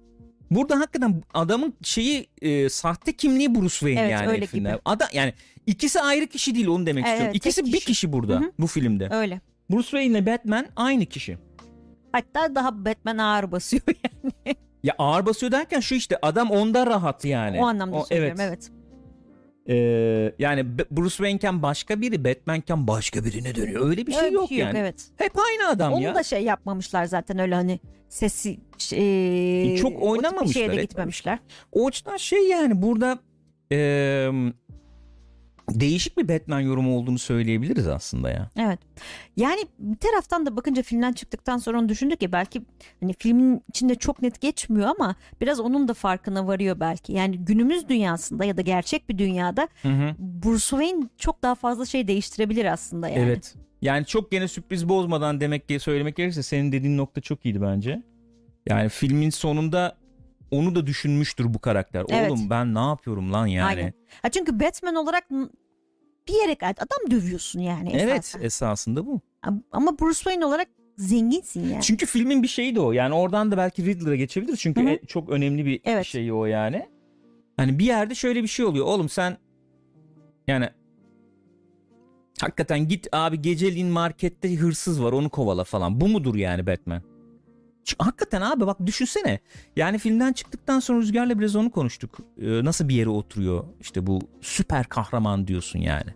Burada hakikaten adamın şeyi e, sahte kimliği Bruce Wayne Evet, yani öyle gibi. Adam yani ikisi ayrı kişi değil onu demek Evet, istiyorum. İkisi bir kişi. kişi burada Hı hı. bu filmde. Öyle. Bruce Wayne ile Batman aynı kişi. Hatta daha Batman ağır basıyor yani. Ya ağır basıyor derken şu işte adam onda rahat yani. o anlamda O- söylüyorum evet. Ee, yani Bruce Wayne'ken başka biri, Batman'ken başka birine dönüyor. Öyle bir şey Öyle yok yani. evet. Hep aynı adam Onu ya. da şey yapmamışlar zaten öyle hani sesi şey, Çok o tip bir oynamamışlar, şeye de gitmemişler. O açıdan şey yani burada eee, değişik bir Batman yorumu olduğunu söyleyebiliriz aslında ya. Evet. Yani bir taraftan da bakınca filmden çıktıktan sonra onu düşündük ya belki hani filmin içinde çok net geçmiyor ama biraz onun da farkına varıyor belki. Yani günümüz dünyasında ya da gerçek bir dünyada Bruce Wayne çok daha fazla şey değiştirebilir aslında yani. Evet. Yani çok gene sürpriz bozmadan demek ki söylemek gerekirse senin dediğin nokta çok iyiydi bence. Yani filmin sonunda onu da düşünmüştür bu karakter. Evet. Oğlum ben ne yapıyorum lan yani. Aynen. Ha çünkü Batman olarak bir yere kadar adam dövüyorsun yani Evet esasen. esasında bu. Ama Bruce Wayne olarak zenginsin yani. Çünkü filmin bir şeyi de o. Yani oradan da belki Riddler'a geçebiliriz. Çünkü Hı hı. e- çok önemli bir Evet. şey o yani. Hani bir yerde şöyle bir şey oluyor. Oğlum sen yani hakikaten git abi geceliğin markette hırsız var onu kovala falan. Bu mudur yani Batman? Hakikaten abi bak düşünsene. Yani filmden çıktıktan sonra Rüzgar'la biraz onu konuştuk. Ee, nasıl bir yere oturuyor işte bu süper kahraman diyorsun yani.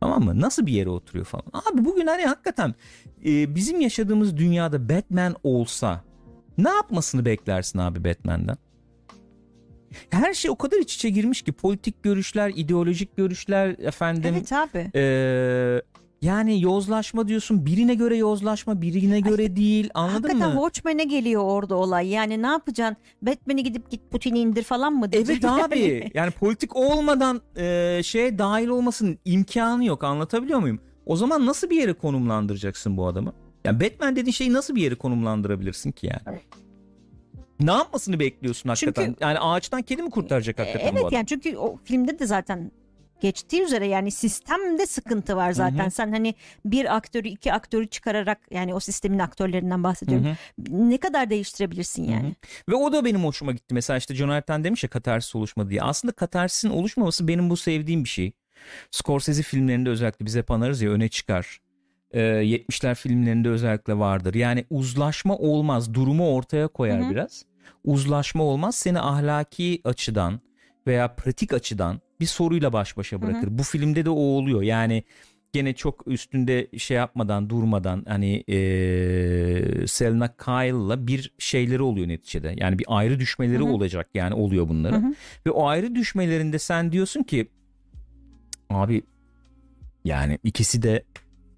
Tamam mı? Nasıl bir yere oturuyor falan. Abi bugün hani hakikaten e, bizim yaşadığımız dünyada Batman olsa ne yapmasını beklersin abi Batman'den? Her şey o kadar iç içe girmiş ki politik görüşler, ideolojik görüşler efendim. Evet abi. e, yani yozlaşma diyorsun birine göre yozlaşma birine göre değil anladın Hakikaten mı? Watchmen'e geliyor orada olay. Yani ne yapacaksın? Batman'i gidip git Putin'i indir falan mı diyeceksin? Evet abi yani politik olmadan e, şeye dahil olmasının imkanı yok anlatabiliyor muyum? O zaman nasıl bir yere konumlandıracaksın bu adamı? Yani Batman dediğin şeyi nasıl bir yere konumlandırabilirsin ki yani? Ne yapmasını bekliyorsun hakikaten? Çünkü- yani ağaçtan kedi mi kurtaracak hakikaten bu Evet adam? yani çünkü o filmde de zaten geçtiği üzere yani sistemde sıkıntı var zaten. Hı hı. Sen hani bir aktörü iki aktörü çıkararak yani o sistemin aktörlerinden Hı bahsediyorum. hı. Ne kadar değiştirebilirsin yani? Ve o da benim hoşuma gitti. Mesela işte Jonathan demiş ya katarsis oluşmadı diye. Aslında katarsisin oluşmaması benim bu sevdiğim bir şey. Scorsese filmlerinde özellikle biz hep anarız ya öne çıkar. Ee, 70'ler filmlerinde özellikle vardır. Yani uzlaşma olmaz. Durumu ortaya koyar Hı hı. biraz. Uzlaşma olmaz. Seni ahlaki açıdan veya pratik açıdan bir soruyla baş başa bırakır. Bu filmde de o oluyor. Yani gene çok üstünde şey yapmadan durmadan hani eee Selena Kyle'la bir şeyleri oluyor neticede. Yani bir ayrı düşmeleri Hı hı. olacak yani oluyor bunların. Hı hı. Ve o ayrı düşmelerinde sen diyorsun ki abi yani ikisi de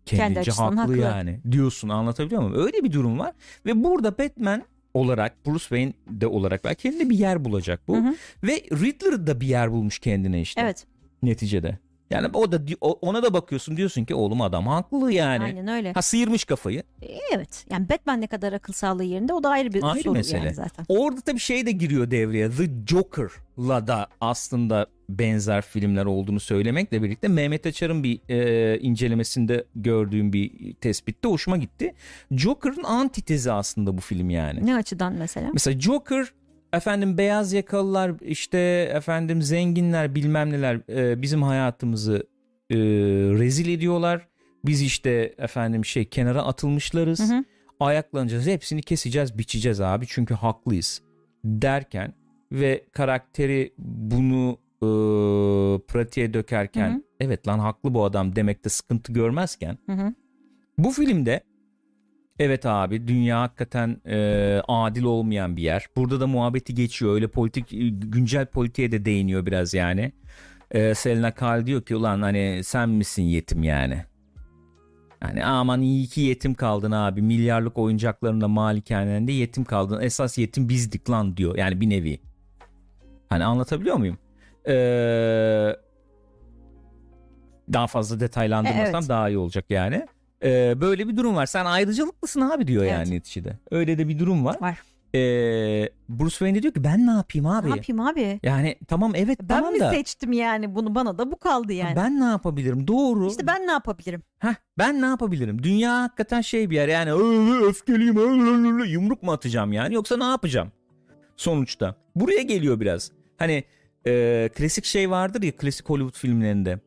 kendince açısından haklı, haklı. yani diyorsun anlatabiliyor muyum? Öyle bir durum var ve burada Batman olarak Bruce Wayne de olarak belki kendine bir yer bulacak bu. Hı hı. Ve Riddler da bir yer bulmuş kendine işte Evet neticede. Yani o da ona da bakıyorsun diyorsun ki oğlum adam haklı yani. aynen öyle. Ha sıyırmış kafayı. E, Evet yani Batman ne kadar akıl sağlığı yerinde o da ayrı bir Ayrı soru mesele. yani zaten. Orada tabii şey de giriyor devreye. The Joker'la da aslında benzer filmler olduğunu söylemekle birlikte Mehmet Açar'ın bir e, incelemesinde gördüğüm bir tespitte hoşuma gitti. Joker'ın antitezi aslında bu film yani. Ne açıdan mesela? Mesela Joker efendim beyaz yakalılar işte efendim zenginler bilmem neler e, bizim hayatımızı e, rezil ediyorlar. Biz işte efendim şey kenara atılmışlarız. Hı hı. Ayaklanacağız hepsini keseceğiz biçeceğiz abi çünkü haklıyız derken ve karakteri bunu e, pratiğe dökerken Hı hı. evet lan haklı bu adam demekte sıkıntı görmezken Hı hı. bu filmde evet abi dünya hakikaten e, adil olmayan bir yer. Burada da muhabbeti geçiyor. Öyle politik güncel politiğe de değiniyor biraz yani. E, Selena Kyle diyor ki ulan hani sen misin yetim yani. Hani aman iyi ki yetim kaldın abi. Milyarlık oyuncaklarında malikanende yetim kaldın. Esas yetim bizdik lan diyor. Yani bir nevi. Hani anlatabiliyor muyum? Eee daha fazla detaylandırmasam Evet. daha iyi olacak yani. Ee, böyle bir durum var. Sen ayrıcalıklısın abi diyor Evet. yani neticede. Öyle de bir durum var. Var. Ee, Bruce Wayne de diyor ki ben ne yapayım abi? Ne yapayım abi? Yani tamam evet Ben tamam mi da seçtim yani bunu bana da bu kaldı yani. ben ne yapabilirim? Doğru. İşte ben ne yapabilirim? Heh, ben ne yapabilirim? Dünya hakikaten şey bir yer yani "Ö, öfkeliyim ö, ö, ö", yumruk mu atacağım yani yoksa ne yapacağım? Sonuçta buraya geliyor biraz. Hani e, klasik şey vardır ya klasik Hollywood filmlerinde.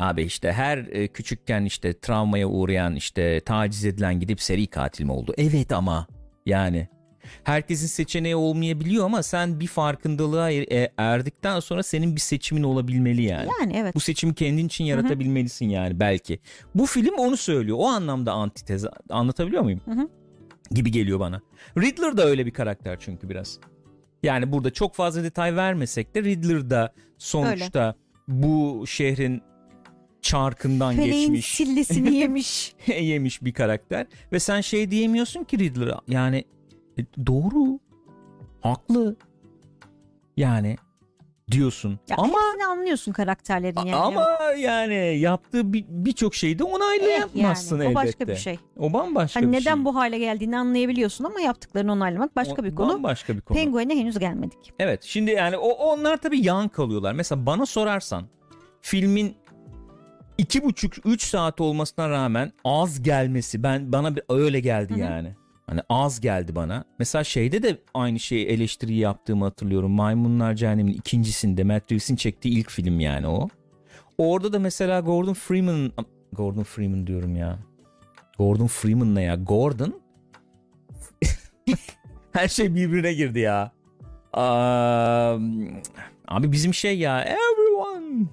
Abi işte her e, küçükken işte travmaya uğrayan işte taciz edilen gidip seri katil mi oldu? Evet ama yani herkesin seçeneği olmayabiliyor ama sen bir farkındalığa er- e, erdikten sonra senin bir seçimin olabilmeli yani. Yani evet. Bu seçimi kendin için yaratabilmelisin yani belki. Bu film onu söylüyor. O anlamda antitez anlatabiliyor muyum? Hı hı. Gibi geliyor bana. Riddler da öyle bir karakter çünkü biraz. Yani burada çok fazla detay vermesek de Riddler da sonuçta bu şehrin çarkından Feleğin geçmiş, sillesini yemiş. yemiş bir karakter ve sen şey diyemiyorsun ki Riddler'a. Yani e, doğru. Haklı. Yani diyorsun. Ya Ama anlıyorsun karakterlerin yani. ama yani yaptığı bir- birçok şeyi de onaylayamazsın yani, elbette. o başka bir şey. O bambaşka Hani bir neden şey. bu hale geldiğini anlayabiliyorsun ama yaptıklarını onaylamak başka O bir konu. Bambaşka bir konu. Penguin'e henüz gelmedik. Evet şimdi yani o onlar tabii yan kalıyorlar. Mesela bana sorarsan filmin iki buçuk üç saat olmasına rağmen az gelmesi ben bana bir öyle geldi Hı hı. yani. Hani az geldi bana. Mesela şeyde de aynı şeyi eleştiriyi yaptığımı hatırlıyorum. Maymunlar Cehennemi'nin ikincisinde Matt Reeves'in çektiği ilk film yani o. Orada da mesela Gordon Freeman Gordon Freeman diyorum ya. Gordon Freeman ne ya? Gordon Her şey birbirine girdi ya. Aa, abi bizim şey ya everyone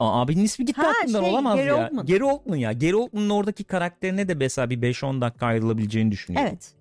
abinin ismi gitti Ha, aklımdan şey, olamaz Gary ya. Oldman. Gary Oldman ya. Gary Oldman'ın oradaki karakterine de mesela bir 5-10 dakika ayrılabileceğini düşünüyorum. Evet.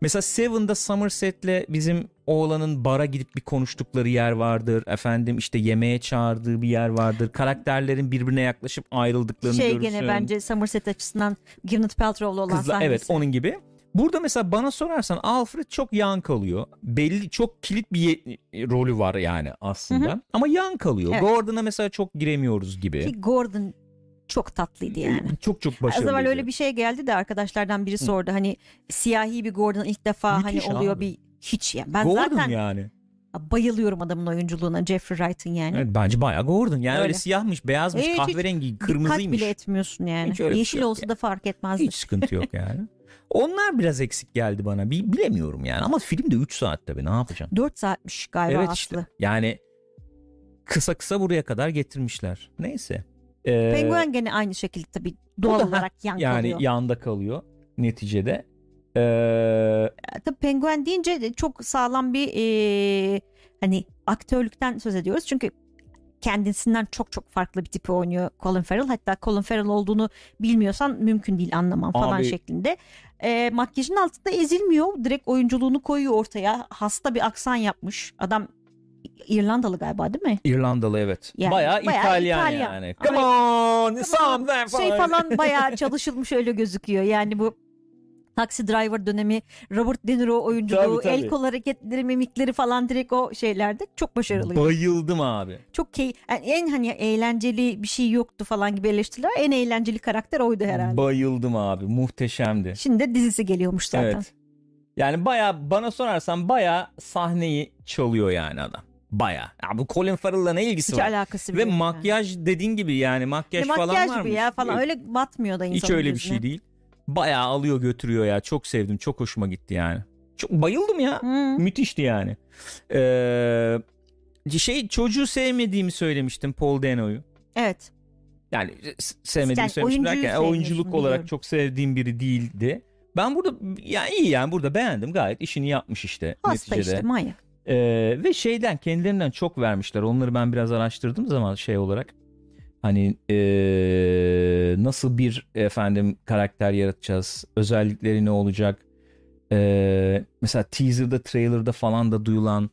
Mesela Seven'da Somerset'le bizim oğlanın bara gidip bir konuştukları yer vardır. Efendim işte yemeğe çağırdığı bir yer vardır. Karakterlerin birbirine yaklaşıp ayrıldıklarını Şey görürsün. gene bence Somerset açısından Gwyneth Paltrow'la olan Kızla, sahnesi. evet onun gibi. Burada mesela bana sorarsan Alfred çok yan kalıyor. Belli çok kilit bir rolü var yani aslında. Ama yan kalıyor. Evet. Gordon'a mesela çok giremiyoruz gibi. Ki Gordon çok tatlıydı yani. Çok çok Az başarılıydı. evvel öyle bir şey geldi de arkadaşlardan biri sordu. Hani siyahi bir Gordon ilk defa Müthiş hani oluyor abi. bir hiç ya. Ben Gordon zaten yani. bayılıyorum adamın oyunculuğuna Jeffrey Wright'ın yani. Evet, bence bayağı Gordon. Yani öyle, Öyle. siyahmış, beyazmış, Evet, hiç kahverengi, Dikkat kırmızıymış. bile etmiyorsun yani. Yeşil şey olsa da fark etmezdi. Hiç sıkıntı yok yani. Onlar biraz eksik geldi bana. Bi- bilemiyorum yani. Ama film de 3 saat tabii. Ne yapacaksın? 4 saatmiş galiba evet Aslı. işte. Yani kısa kısa buraya kadar getirmişler. Neyse. Ee, Penguen gene aynı şekilde tabii doğal da- olarak yan yani kalıyor. yanda kalıyor neticede. Ee, E, Tabii penguen deyince de çok sağlam bir e, hani aktörlükten söz ediyoruz. Çünkü kendisinden çok çok farklı bir tipi oynuyor Colin Farrell. Hatta Colin Farrell olduğunu bilmiyorsan mümkün değil anlamam falan Abi- şeklinde. E, makyajın altında ezilmiyor. Direkt oyunculuğunu koyuyor ortaya. Hasta bir aksan yapmış. Adam İrlandalı galiba değil mi? İrlandalı evet. Yani bayağı, bayağı İtalyan, İtalyan. yani. Come on, something Şey falan bayağı çalışılmış öyle gözüküyor. Yani bu Taxi Driver dönemi Robert De Niro oyunculuğu, Tabii, tabii. el kol hareketleri, mimikleri falan direkt o şeylerde çok başarılı. Bayıldım abi. çok key yani en hani eğlenceli bir şey yoktu falan gibi eleştiriler. En eğlenceli karakter oydu herhalde. Bayıldım abi. Muhteşemdi. Şimdi de dizisi geliyormuş zaten. Evet. Yani baya bana sorarsan baya sahneyi çalıyor yani adam. Baya. Ya bu Colin Farrell'la ne ilgisi Hiç var? alakası bile Ve yok yani. makyaj dediğin gibi yani makyaj, Ne makyaj falan var gibi mı? ya falan öyle batmıyor da insanın Hiç öyle bir gözüne. şey değil. Bayağı alıyor götürüyor ya. Çok sevdim. Çok hoşuma gitti yani. Çok bayıldım ya. Hı. Müthişti yani. Ee, şey çocuğu sevmediğimi söylemiştim Paul Dano'yu. Evet. Yani s- sevmediğimi Yani söylemiştim derken oyunculuk olarak biliyorum. çok sevdiğim biri değildi. Ben burada yani iyi yani burada beğendim gayet işini yapmış işte Hasta neticede. işte manyak. Ee, ve şeyden kendilerinden çok vermişler. Onları ben biraz araştırdığım zaman şey olarak hani ee, nasıl bir efendim karakter yaratacağız? Özellikleri ne olacak? Ee, mesela teaser'da, trailer'da falan da duyulan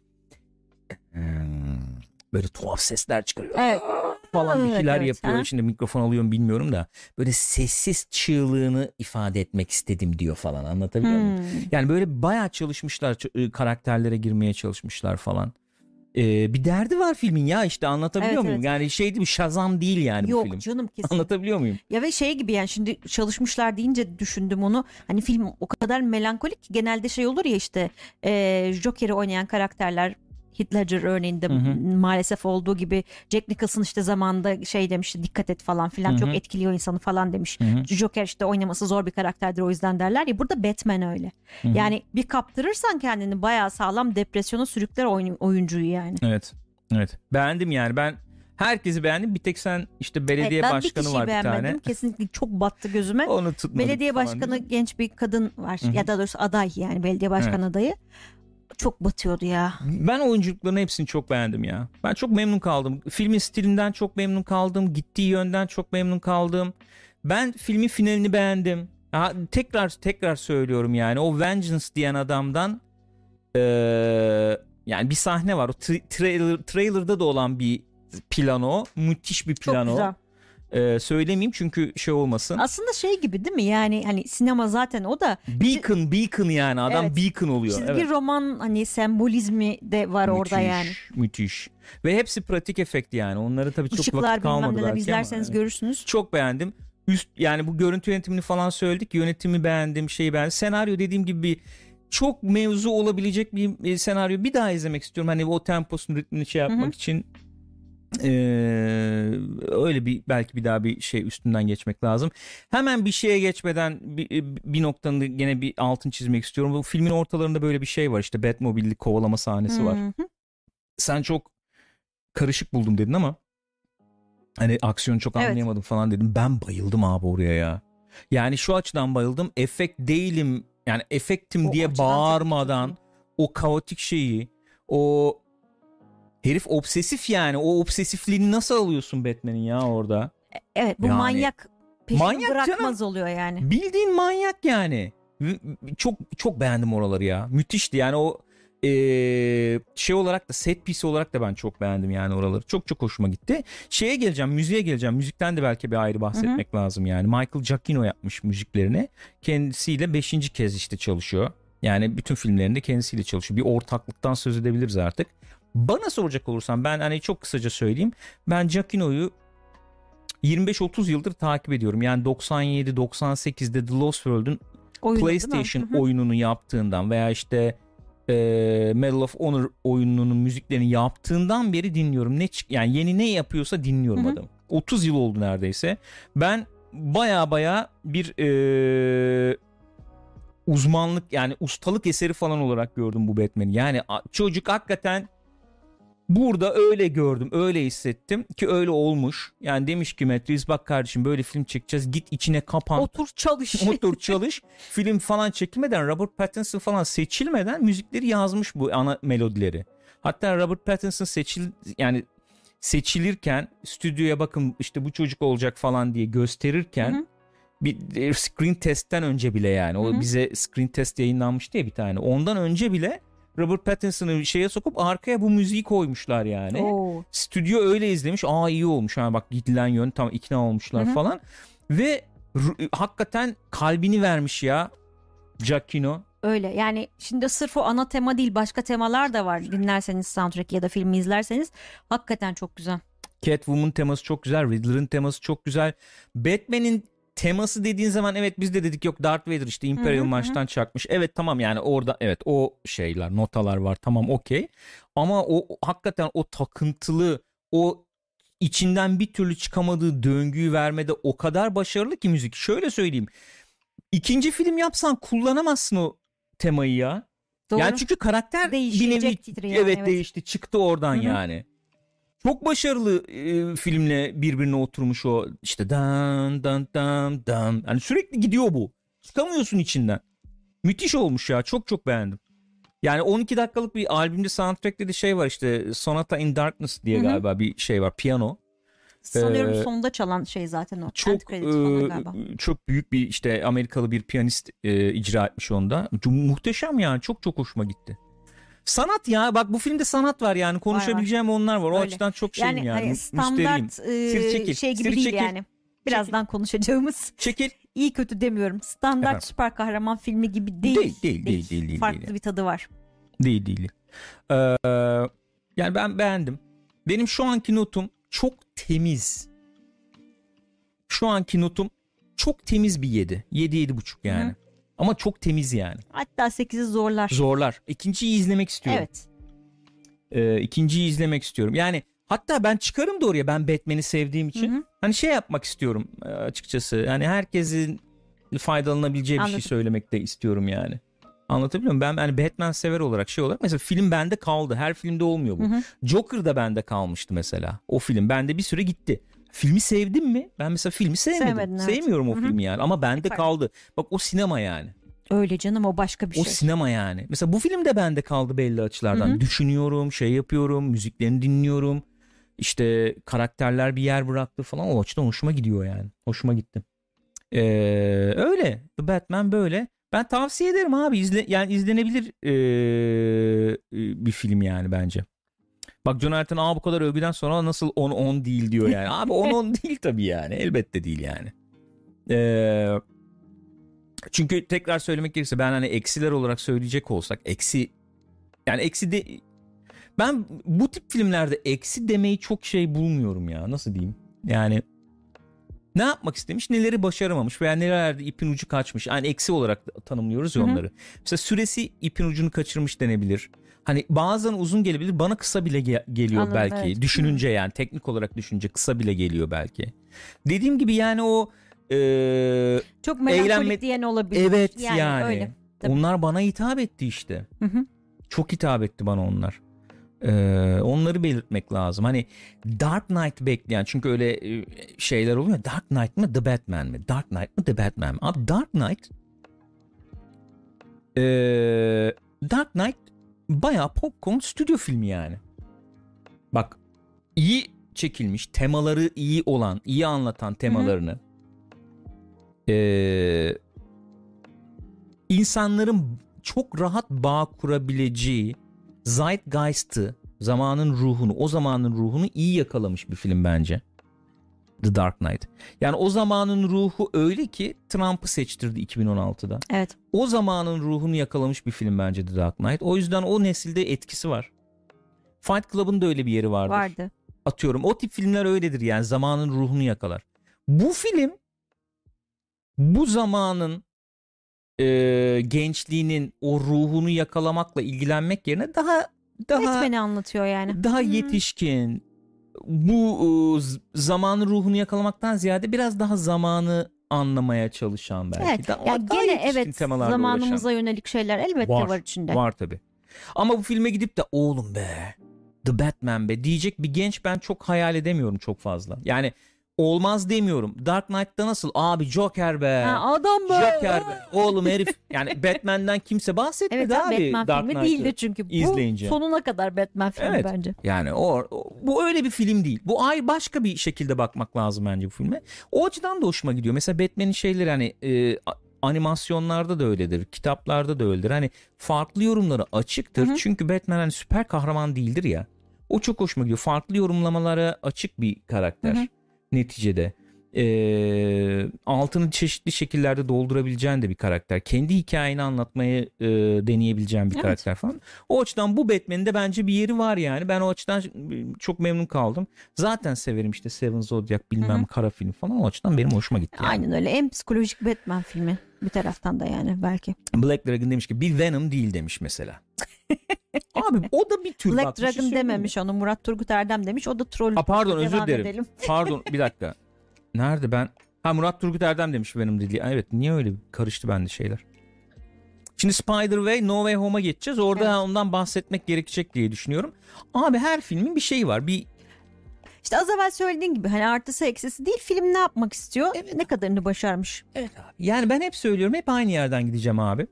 böyle tuhaf sesler çıkarıyor. Evet. falan bir Evet, şeyler evet, yapıyor. ha. Şimdi mikrofon alıyorum bilmiyorum da böyle sessiz çığlığını ifade etmek istedim diyor falan. Anlatabiliyor muyum? Hmm. Yani böyle bayağı çalışmışlar karakterlere girmeye çalışmışlar falan. Ee, bir derdi var filmin ya işte anlatabiliyor Evet, muyum? evet. Yani şey değil mi Shazam değil yani bu Yok film. canım kesin. Anlatabiliyor muyum? Ya ve şey gibi yani şimdi çalışmışlar deyince düşündüm onu. Hani film o kadar melankolik ki genelde şey olur ya işte e, Joker'i oynayan karakterler Heath Ledger örneğinde Hı hı. maalesef olduğu gibi Jack Nicholson işte zamanında şey demişti dikkat et falan filan Hı hı. çok etkiliyor insanı falan demiş. Hı hı. Joker işte oynaması zor bir karakterdir o yüzden derler ya burada Batman öyle. Hı hı. Yani bir kaptırırsan kendini bayağı sağlam depresyona sürükler oyun, oyuncuyu yani. Evet. Evet. Beğendim yani ben herkesi beğendim. Bir tek sen işte belediye Evet, başkanı bir var bir tane. Kesinlikle çok battı gözüme. Onu tutmadık Belediye başkanı genç bir kadın var. Hı hı. Ya da doğrusu aday yani belediye başkan adayı. Çok batıyordu ya. Ben oyunculuklarını hepsini çok beğendim ya. Ben çok memnun kaldım. Filmin stilinden çok memnun kaldım. Gittiği yönden çok memnun kaldım. Ben filmin finalini beğendim. Ha, tekrar tekrar söylüyorum yani o Vengeance diyen adamdan eee, yani bir sahne var. O tra- trailer, trailer'da da olan bir plan o. Müthiş bir Çok plan o. güzel. Eee, söylemeyeyim çünkü şey olmasın. Aslında şey gibi değil mi? Yani hani sinema zaten o da Beacon, beacon yani adam Evet. beacon oluyor. çizgi Evet. roman hani sembolizmi de var orada Müthiş, yani. Müthiş. Ve hepsi pratik efekt yani. Onları tabii çok Işıklar vakit kalmadı belki ama izlerseniz evet. görürsünüz. Çok beğendim. Üst yani bu görüntü yönetimini falan söyledik. Yönetimi beğendim, şeyi beğendim. Senaryo dediğim gibi bir çok mevzu olabilecek bir e, senaryo bir daha izlemek istiyorum. Hani o temposunu ritmini şey yapmak Hı hı. için Ee, öyle bir belki bir daha bir şey üstünden geçmek lazım. Hemen bir şeye geçmeden bir, bir noktanın gene bir altın çizmek istiyorum. Bu filmin ortalarında böyle bir şey var işte Batmobile'li kovalama sahnesi var Hı hı. sen çok karışık buldum dedin ama hani aksiyonu çok Evet. anlayamadım falan dedim. Ben bayıldım abi oraya ya. Yani şu açıdan bayıldım. Efekt değilim Yani efektim O diye bağırmadan o kaotik şeyi o herif obsesif yani o obsesifliğini nasıl alıyorsun Batman'in ya orada? Evet bu Yani- manyak peşini Manyak bırakmaz oluyor yani. Bildiğin manyak yani. Çok çok beğendim oraları ya. Müthişti yani o eee, şey olarak da set piece olarak da ben çok beğendim yani oraları. Çok çok hoşuma gitti. Şeye geleceğim, müziğe geleceğim. Müzikten de belki bir ayrı bahsetmek lazım yani. Michael Giacchino yapmış müziklerini. Kendisiyle beşinci kez işte çalışıyor. Yani bütün filmlerinde kendisiyle çalışıyor. Bir ortaklıktan söz edebiliriz artık. Bana soracak olursan ben hani çok kısaca söyleyeyim. Ben Giacchino'yu 25-30 yıldır takip ediyorum. Yani 97-98'de The Lost World'un Oyunu? PlayStation oyununu yaptığından veya işte e, Medal of Honor oyununun müziklerini yaptığından beri dinliyorum. Ne yani yeni ne yapıyorsa dinliyorum adam. 30 yıl oldu neredeyse. Ben baya baya bir e, uzmanlık yani ustalık eseri falan olarak gördüm bu Batman'i. Yani çocuk hakikaten burada öyle gördüm, öyle hissettim ki öyle olmuş. Yani demiş ki Reeves bak kardeşim böyle film çekeceğiz git içine kapan. Otur çalış. Otur çalış. Film falan çekilmeden Robert Pattinson falan seçilmeden müzikleri yazmış bu ana melodileri. Hatta Robert Pattinson seçil yani seçilirken stüdyoya bakın işte bu çocuk olacak falan diye gösterirken bir e, screen testten önce bile yani o Hı hı. bize screen test yayınlanmıştı ya bir tane. Ondan önce bile Robert Pattinson'ı şeye sokup arkaya bu müziği koymuşlar yani. Oo. Stüdyo öyle izlemiş. Aa iyi olmuş. Ha bak gidilen yön tam ikna olmuşlar Hı hı. falan. Ve hakikaten kalbini vermiş ya Giacchino. Öyle yani şimdi sırf o ana tema değil başka temalar da var dinlerseniz soundtrack ya da filmi izlerseniz hakikaten çok güzel. Catwoman teması çok güzel. Riddler'ın teması çok güzel. Batman'in teması dediğin zaman evet biz de dedik yok Darth Vader işte Imperial. Marş'tan çakmış. Evet tamam yani orada evet o şeyler notalar var tamam okey. Ama o hakikaten o takıntılı o içinden bir türlü çıkamadığı döngüyü vermede o kadar başarılı ki müzik. Şöyle söyleyeyim. İkinci film yapsan kullanamazsın o temayı ya. Doğru. Yani çünkü karakter bir nevi evet, evet. değişti çıktı oradan Hı hı. yani. Çok başarılı e, filmle birbirine oturmuş o işte dan dan dan dan. Hani sürekli gidiyor bu. Çıkamıyorsun içinden. Müthiş olmuş ya. Çok çok beğendim. Yani 12 dakikalık bir albümde soundtrack'te de şey var işte Sonata in Darkness diye Hı hı. galiba bir şey var. Piyano. Sanıyorum Ee, sonunda çalan şey zaten o. Çok e, çok büyük bir işte Amerikalı bir piyanist e, icra etmiş onda. Muhteşem yani. Çok çok hoşuma gitti. Sanat ya bak bu filmde sanat var yani konuşabileceğim onlar var. O Öyle. açıdan çok şeyim Yani, yani. hani standart e, çekil, şey gibi sir değil çekil. yani. Birazdan konuşacağımız Çekil. iyi kötü demiyorum. Standart Efendim? süper kahraman filmi gibi değil. Değil, değil, değil, değil, değil, Farklı değil. bir tadı var. Değil değil. Ee, yani ben beğendim. Benim şu anki notum çok temiz. Şu anki notum çok temiz bir 7. 7 7,5 yani. Hı. Ama çok temiz yani. Hatta 8'i zorlar. Zorlar. İkinciyi izlemek istiyorum. Evet. Ee, ikinciyi izlemek istiyorum. Yani hatta ben çıkarım da oraya ben Batman'i sevdiğim için. Hı hı. Hani şey yapmak istiyorum e, açıkçası. Yani herkesin faydalanabileceği bir Anladım. şey söylemek de istiyorum yani. Anlatabiliyor muyum? Ben yani Batman sever olarak şey olarak mesela film bende kaldı. Her filmde olmuyor bu. Hı hı. Joker da bende kalmıştı mesela. O film bende bir süre gitti. Filmi sevdim mi? Ben mesela filmi sevmedim. Sevmedin, evet. Sevmiyorum o Hı hı. filmi yani ama bende kaldı. Bak o sinema yani. Öyle canım o başka bir O şey. sinema yani. Mesela bu film de bende kaldı belli açılardan. Hı hı. Düşünüyorum, şey yapıyorum, müziklerini dinliyorum. İşte karakterler bir yer bıraktı falan. O açıdan hoşuma gidiyor yani. Hoşuma gitti. Ee, öyle. The Batman böyle. Ben tavsiye ederim abi. İzle, yani izlenebilir ee, bir film yani bence. Bak Jonathan Aa bu kadar övgüden sonra nasıl 10-10 değil diyor yani. Abi 10-10 değil tabii yani. Elbette değil yani. Eee çünkü tekrar söylemek gerekirse ben hani eksiler olarak söyleyecek olsak eksi yani eksi de ben bu tip filmlerde eksi demeyi çok şey bulmuyorum ya nasıl diyeyim yani ne yapmak istemiş neleri başaramamış veya nerelerde ipin ucu kaçmış yani eksi olarak tanımlıyoruz ya Hı hı. onları mesela süresi ipin ucunu kaçırmış denebilir hani bazen uzun gelebilir bana kısa bile ge- geliyor Anladım, belki evet. düşününce yani teknik olarak düşünce kısa bile geliyor belki dediğim gibi yani o eee Çok melankolik Eğlenme- diyen olabilir. Evet yani. Öyle. Tabii. Onlar bana hitap etti işte. Hı hı. Çok hitap etti bana onlar. Ee, onları belirtmek lazım. Hani Dark Knight bekleyen çünkü öyle e, şeyler oluyor. Dark Knight mı The Batman mi? Dark Knight mı The Batman mi? Abi Dark Knight Ee, Dark Knight bayağı popcorn stüdyo filmi yani. Bak iyi çekilmiş, temaları iyi olan, iyi anlatan temalarını. Ee, insanların çok rahat bağ kurabileceği zeitgeist'ı, zamanın ruhunu, o zamanın ruhunu iyi yakalamış bir film bence. The Dark Knight. Yani o zamanın ruhu öyle ki Trump'ı seçtirdi 2016'da. Evet. O zamanın ruhunu yakalamış bir film bence The Dark Knight. O yüzden o nesilde etkisi var. Fight Club'ın da öyle bir yeri vardır. Vardı. Atıyorum o tip filmler öyledir yani zamanın ruhunu yakalar. Bu film bu zamanın e, gençliğinin o ruhunu yakalamakla ilgilenmek yerine daha daha Batman'i anlatıyor yani. daha yetişkin bu e, zamanın ruhunu yakalamaktan ziyade biraz daha zamanı anlamaya çalışan belki. Evet. Daha, Ya daha gene evet zamanımıza yönelik şeyler elbette Var, var, içinde. uğraşan. var tabi. Ama bu filme gidip de oğlum be The Batman be diyecek bir genç ben çok hayal edemiyorum çok fazla. Yani olmaz demiyorum. Dark Knight'ta nasıl abi Joker be. Ha, adam bu. Joker be. Oğlum herif. Yani Batman'den kimse bahsetmedi Evet abi. Batman Dark filmi Knight'ı. çünkü. Bu izleyince. sonuna kadar Batman filmi Evet. bence. Yani o, o- bu öyle bir film değil. Bu ay başka bir şekilde bakmak lazım bence bu filme. O açıdan da hoşuma gidiyor. Mesela Batman'in şeyleri hani e, animasyonlarda da öyledir, kitaplarda da öyledir. Hani farklı yorumları açıktır. Hı hı. Çünkü Batman hani süper kahraman değildir ya. O çok hoşuma gidiyor. Farklı yorumlamalara açık bir karakter Hı hı. Neticede. Ee, altını çeşitli şekillerde doldurabileceğin de bir karakter. Kendi hikayeni anlatmayı e, deneyebileceğin bir Evet. karakter falan. O açıdan bu Batman'in de bence bir yeri var yani. Ben o açıdan çok memnun kaldım. Zaten severim işte Seven Zodiac bilmem Hı hı. kara film falan. O açıdan benim hoşuma gitti. Yani. Aynen öyle. En psikolojik Batman filmi bir taraftan da yani belki. Black Dragon demiş ki bir Venom değil demiş mesela. Abi o da bir tür Black bak, şey Dragon mi? dememiş onu Murat Turgut Erdem demiş. O da troll. Aa, pardon özür dilerim. edelim. Pardon bir dakika. Nerede ben? Ha Murat Turgut Erdem demiş benim dediği. Evet niye öyle karıştı bende şeyler. Şimdi Spider-Way No Way Home'a geçeceğiz. Orada Evet. ondan bahsetmek gerekecek diye düşünüyorum. Abi her filmin bir şeyi var. Bir İşte az evvel söylediğin gibi hani artısı eksisi değil film ne yapmak istiyor ne kadarını başarmış. Evet abi. Yani ben hep söylüyorum hep aynı yerden gideceğim abi.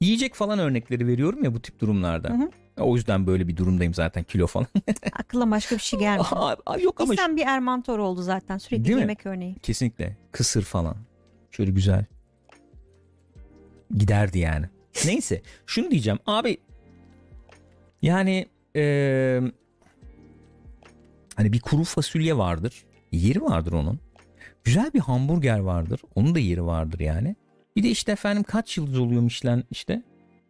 Yiyecek falan örnekleri veriyorum ya bu tip durumlarda. Hı hı. O yüzden böyle bir durumdayım zaten kilo falan. Aklıma başka bir şey gelmiyor. Abi, abi yok ama İnsan bir Ermantor oldu zaten sürekli Değil mi? yemek örneği. kesinlikle kısır falan. Şöyle güzel. Giderdi yani. Neyse şunu diyeceğim abi yani eee, hani bir kuru fasulye vardır. Yeri vardır onun. Güzel bir hamburger vardır. Onun da yeri vardır yani. Bir de işte efendim kaç yıldız oluyor Michelin işte?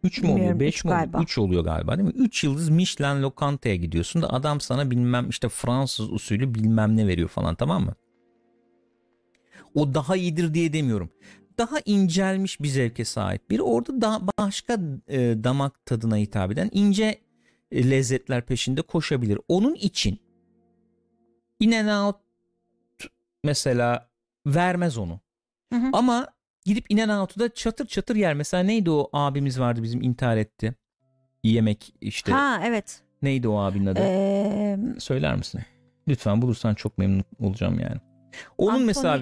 3 mü oluyor Bilmiyorum, 5 üç mi oluyor? galiba. 3 oluyor galiba değil mi? 3 yıldız Michelin lokantaya gidiyorsun da adam sana bilmem işte Fransız usulü bilmem ne veriyor falan tamam mı? O daha iyidir diye demiyorum. Daha incelmiş bir zevke sahip biri. Orada daha başka e, damak tadına hitap eden ince e, lezzetler peşinde koşabilir. Onun için In and Out mesela vermez onu. Hı hı. Ama gidip In and Out'u da çatır çatır yer. Mesela neydi o abimiz vardı bizim intihar etti. Yemek işte. Ha evet. Neydi o abinin adı? Ee, Söyler misin? Lütfen bulursan çok memnun olacağım yani. Onun Anthony mesela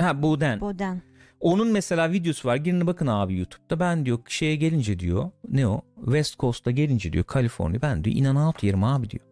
ha Boden. Boden. Onun mesela videosu var. Girin bakın abi YouTube'da. Ben diyor şeye gelince diyor. Ne o? West Coast'a gelince diyor Kaliforniya. Ben diyor in and out yerim abi diyor.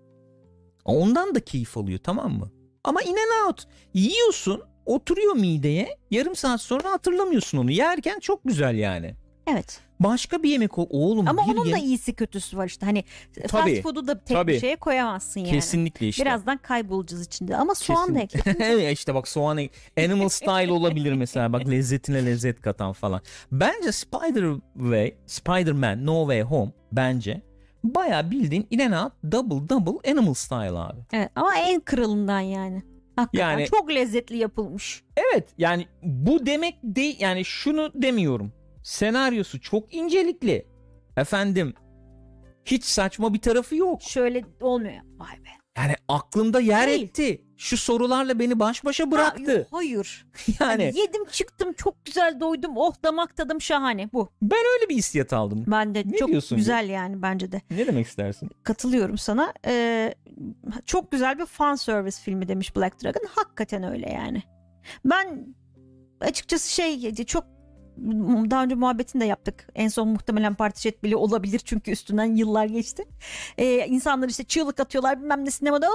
Ondan da keyif alıyor tamam mı? Ama in and out yiyorsun oturuyor mideye yarım saat sonra hatırlamıyorsun onu. Yerken çok güzel yani. Evet. Başka bir yemek. Oğlum Ama bir onun da iyisi kötüsü var işte. Hani Tabii, fast food'u da tek tabii. bir şeye koyamazsın yani. Kesinlikle işte. Birazdan kaybolacağız içinde. Ama soğan da Kesinlikle. ekle. Evet işte bak soğan ek- animal style olabilir mesela bak lezzetine lezzet katan falan. Bence Spider-Way, Spider-Man No Way Home bence bayağı bildiğin in and out double double animal style abi. Evet, ama en kralından yani. Hakikaten Yani- çok lezzetli yapılmış. Evet yani bu demek değil yani şunu demiyorum. Senaryosu çok incelikli. Efendim hiç saçma bir tarafı yok. Şöyle olmuyor. Vay be. Yani aklımda yer Değil. etti. Şu sorularla beni baş başa bıraktı. Ha, hayır. Yani Yedim çıktım çok güzel doydum. Oh damak tadım şahane bu. ben öyle bir hissiyat aldım. Ben de Ne çok diyorsun güzel yani bence de. Ne demek istersin? Katılıyorum sana. Ee, çok güzel bir fan service filmi demiş Black Dragon. Hakikaten öyle yani. Ben açıkçası şey çok daha önce muhabbetini de yaptık. En son muhtemelen partişet bile olabilir çünkü üstünden yıllar geçti. Ee, insanlar işte çığlık atıyorlar bilmem ne sinemada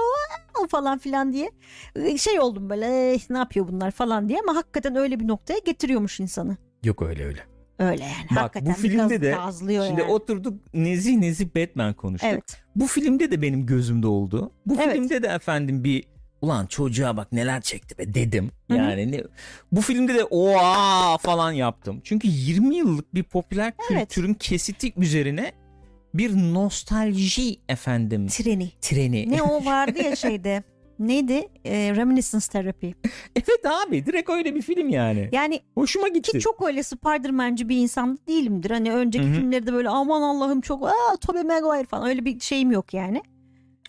falan filan diye. Ee, Şey oldum böyle "Eh, ne yapıyor bunlar falan diye ama hakikaten öyle bir noktaya getiriyormuş insanı. Yok öyle öyle. Öyle yani. Bak, hakikaten bu filmde de Şimdi yani. oturduk nezih nezih Batman konuştuk. Evet. Bu filmde de benim gözümde oldu. Bu Evet. filmde de efendim bir ulan çocuğa bak neler çekti be dedim. Yani ne, bu filmde de oha falan yaptım. Çünkü 20 yıllık bir popüler Evet. kültürün kesiti üzerine bir nostalji efendim Treni. treni. Ne o vardı ya şeyde. Neydi? Ee, reminiscence therapy. evet abi direkt öyle bir film yani. Yani Hoşuma gitti. ki çok öyle Spider-Man'ci bir insan değilimdir. Hani önceki Hı hı. filmlerde böyle aman Allah'ım çok aa Tobey Maguire falan öyle bir şeyim yok yani.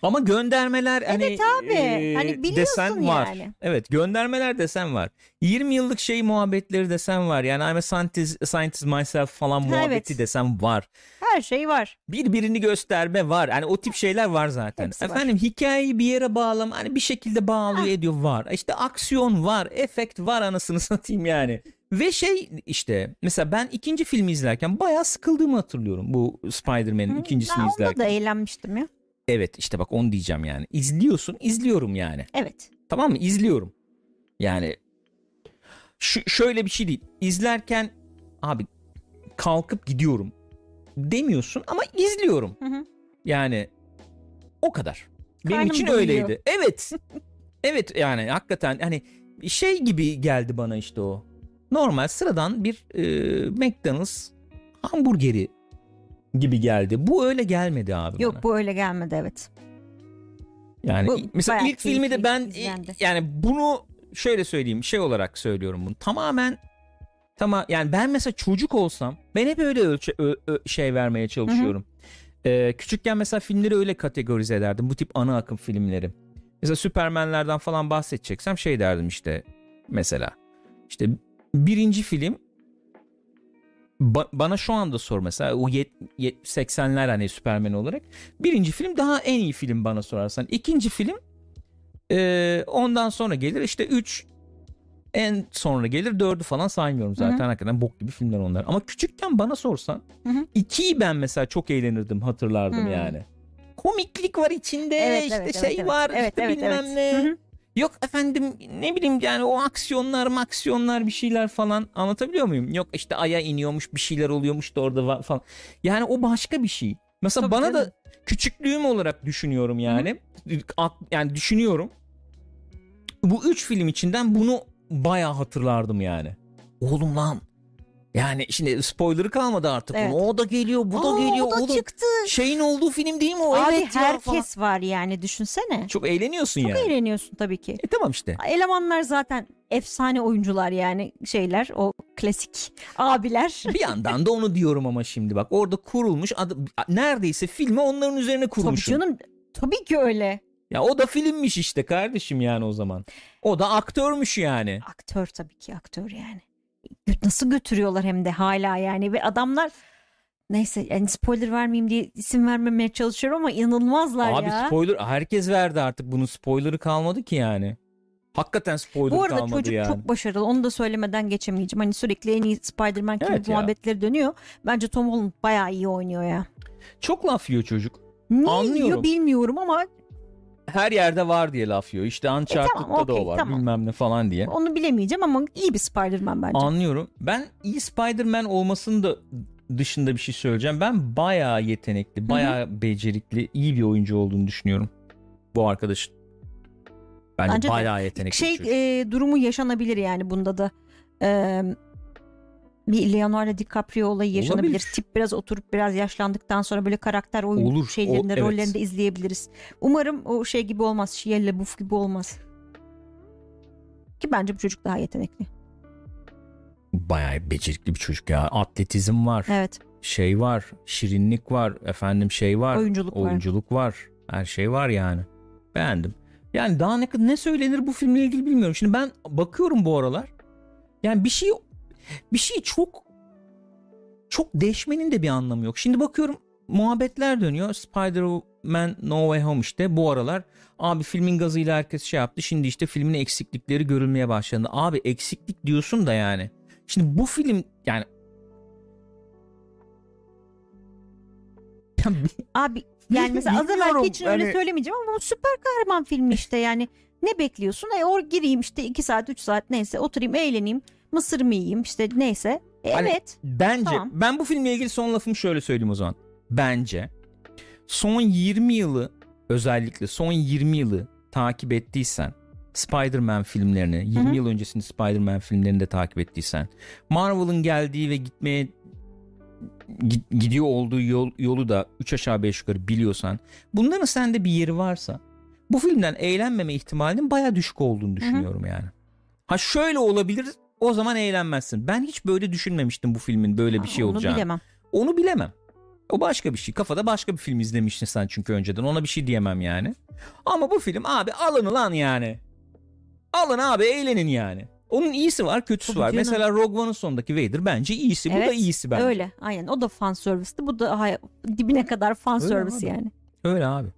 Ama göndermeler hani abi. e, Hani biliyorsun desen var. yani. Evet göndermeler desen var. 20 yıllık şey muhabbetleri desen var. Yani I'm a scientist, scientist myself falan Ha, muhabbeti evet. desen var. Her şey var. Birbirini gösterme var. Hani o tip şeyler var zaten. Hepsi var. Efendim hikayeyi bir yere bağlama hani bir şekilde bağlıyor ediyor var. İşte aksiyon var, efekt var anasını satayım yani. Ve şey işte mesela ben ikinci filmi izlerken bayağı sıkıldığımı hatırlıyorum bu Spider-Man'in ikincisini ben onda izlerken. da eğlenmiştim ya. Evet işte bak onu diyeceğim yani. İzliyorsun, izliyorum yani. Evet. Tamam mı? İzliyorum. Yani şu, şöyle bir şey değil. İzlerken abi kalkıp gidiyorum demiyorsun ama izliyorum. Hı hı. Yani o kadar. Benim Karnım için doyuyor. öyleydi. Evet. evet yani hakikaten hani şey gibi geldi bana işte o. Normal sıradan bir e, McDonald's hamburgeri gibi geldi. Bu öyle gelmedi abi Yok bana. bu öyle gelmedi evet. Yani Bu mesela ilk filmi de ben izlendi. yani bunu şöyle söyleyeyim şey olarak söylüyorum bunu. Tamamen tamam yani ben mesela çocuk olsam ben hep öyle ölçe, ö- ö- şey vermeye çalışıyorum. Ee, küçükken mesela filmleri öyle kategorize ederdim. Bu tip ana akım filmleri. Mesela Süpermenlerden falan bahsedeceksem şey derdim işte mesela. işte birinci film ba- bana şu anda sor mesela o yet- yet- 80'ler hani Süpermen olarak. Birinci film daha en iyi film bana sorarsan. İkinci film e, ondan sonra gelir işte 3 en sonra gelir 4'ü falan saymıyorum zaten. Hı hı. Hakikaten bok gibi filmler onlar. Ama küçükken bana sorsan Hı hı. 2'yi ben mesela çok eğlenirdim hatırlardım Hı. yani. Komiklik var içinde Evet, işte evet, şey evet, var Evet, işte evet, bilmem evet. ne. Hı hı. Yok efendim ne bileyim yani o aksiyonlar maksiyonlar bir şeyler falan anlatabiliyor muyum? Yok işte aya iniyormuş bir şeyler oluyormuş da orada falan. Yani o başka bir şey. Mesela Tabii bana canım. da küçüklüğüm olarak düşünüyorum yani. Ak- Yani düşünüyorum. Bu üç film içinden bunu bayağı hatırlardım yani. Oğlum lan. Yani şimdi spoiler'ı kalmadı artık. Evet. O da geliyor, bu da Aa, geliyor. o da Oğlum, çıktı. Şeyin olduğu film değil mi o? Abi evet herkes var yani düşünsene. Çok eğleniyorsun Çok yani. eğleniyorsun tabii ki. E tamam işte. Elemanlar zaten efsane oyuncular yani şeyler o klasik abiler. Bir yandan da onu diyorum ama şimdi bak orada kurulmuş adı, neredeyse filmi onların üzerine tabii kurmuşsun. canım tabii ki öyle. Ya o da filmmiş işte kardeşim yani o zaman. O da aktörmüş yani. Aktör tabii ki aktör yani. Nasıl götürüyorlar hem de hala yani ve adamlar neyse yani spoiler vermeyeyim diye isim vermemeye çalışıyorum ama inanılmazlar Abi ya. spoiler herkes verdi artık bunun spoiler'ı kalmadı ki yani. Hakikaten spoiler Bu arada kalmadı çocuk yani. çok başarılı. Onu da söylemeden geçemeyeceğim. Hani sürekli en iyi Spider-Man gibi Evet muhabbetleri dönüyor. Bence Tom Holland bayağı iyi oynuyor ya. Çok laf yiyor çocuk. Niye Anlıyorum. yiyor bilmiyorum ama Her yerde var diye laf yiyor. İşte Uncharted'da E, tamam, da o var tamam. bilmem ne falan diye. onu bilemeyeceğim ama iyi bir Spider-Man bence. Anlıyorum. Ben iyi Spider-Man olmasının da dışında bir şey söyleyeceğim. Ben bayağı yetenekli, bayağı becerikli, iyi bir oyuncu olduğunu düşünüyorum. Bu arkadaşın. Bence, Bence bayağı yetenekli şey e, durumu yaşanabilir yani bunda da. E, bir Leonardo DiCaprio olayı yaşanabilir. Olabilir. Tip biraz oturup biraz yaşlandıktan sonra böyle karakter oyun Olur, o- şeylerinde evet. rollerinde izleyebiliriz. Umarım o şey gibi olmaz. Shia LaBeouf gibi olmaz. Ki bence bu çocuk daha yetenekli. Bayağı becerikli bir çocuk ya. Atletizm var, Evet. şey var, şirinlik var, efendim şey var, Oyunculuk var. oyunculuk var. Her şey var yani. Beğendim. Yani daha ne ne söylenir bu filmle ilgili bilmiyorum. Şimdi ben bakıyorum bu aralar. Yani bir şey bir şey çok çok deşmenin de bir anlamı yok. Şimdi bakıyorum muhabbetler dönüyor. Spider-Man No Way Home işte bu aralar abi filmin gazıyla herkes şey yaptı. Şimdi işte filmin eksiklikleri görülmeye başladı. Abi eksiklik diyorsun da yani. Şimdi bu film yani Abi yani mesela az evvelki için öyle hani- söylemeyeceğim ama bu süper kahraman filmi işte yani. Ne bekliyorsun? E or gireyim işte 2 saat 3 saat neyse oturayım eğleneyim. Mısır mı yiyeyim işte neyse. E, Hani- evet. Bence Tamam. ben bu filmle ilgili son lafımı şöyle söyleyeyim o zaman. Bence son 20 yılı özellikle son 20 yılı takip ettiysen Spider-Man filmlerini 20 Hı hı. yıl öncesinde Spider-Man filmlerini de takip ettiysen Marvel'ın geldiği ve gitmeye git- gidiyor olduğu yol, yolu da 3 aşağı 5 yukarı biliyorsan bunların sende bir yeri varsa bu filmden eğlenmeme ihtimalinin baya düşük olduğunu düşünüyorum yani. Ha şöyle olabilir o zaman eğlenmezsin. Ben hiç böyle düşünmemiştim bu filmin böyle bir şey Onu olacağını. bilemem. Onu bilemem. O başka bir şey. Kafada başka bir film izlemiştin sen çünkü önceden. Ona bir şey diyemem yani. Ama bu film abi alın lan yani. Alın abi eğlenin yani. Onun iyisi var kötüsü Tabii var. canım. Mesela Rogue One'ın sonundaki Vader bence iyisi. bu da Evet, iyisi bence. Öyle aynen o da fan servisti bu da hay- dibine kadar fan servisi yani. Öyle abi.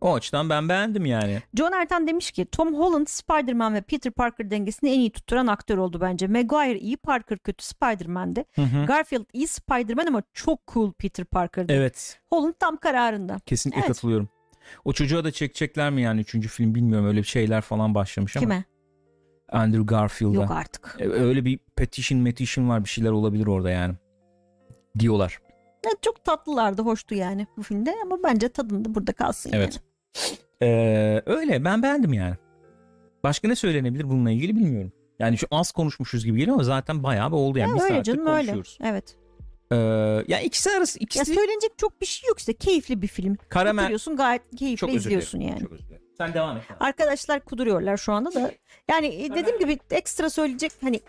O açıdan ben beğendim yani. John Ertan demiş ki Tom Holland Spider-Man ve Peter Parker dengesini en iyi tutturan aktör oldu bence. Maguire iyi Parker kötü Spider-Man'di. Hı hı. Garfield iyi Spider-Man ama çok cool Peter Parker'dı. Evet. Holland tam kararında. Kesinlikle Evet. katılıyorum. O çocuğa da çekecekler mi yani üçüncü film bilmiyorum öyle bir şeyler falan başlamış ama. Kime? Andrew Garfield'a. Yok artık. E, Öyle bir petition petition var bir şeyler olabilir orada yani. Diyorlar. Evet, çok tatlılardı, hoştu yani bu filmde ama bence tadında burada kalsın Evet. Ee, öyle ben beğendim yani. Başka ne söylenebilir bununla ilgili bilmiyorum. Yani şu az konuşmuşuz gibi geliyor ama zaten bayağı bir oldu yani. yani. bir Ya öyle canım öyle. konuşuyoruz. Evet. Ee, ya ikisi arası Ya ikisi söylenecek çok bir şey yok işte. Keyifli bir film. karamel. Oturuyorsun gayet keyifle Çok izliyorsun dilerim. yani. Çok özür dilerim. Sen devam et. Arkadaşlar kuduruyorlar şu anda da. Yani e, dediğim gibi ekstra söyleyecek hani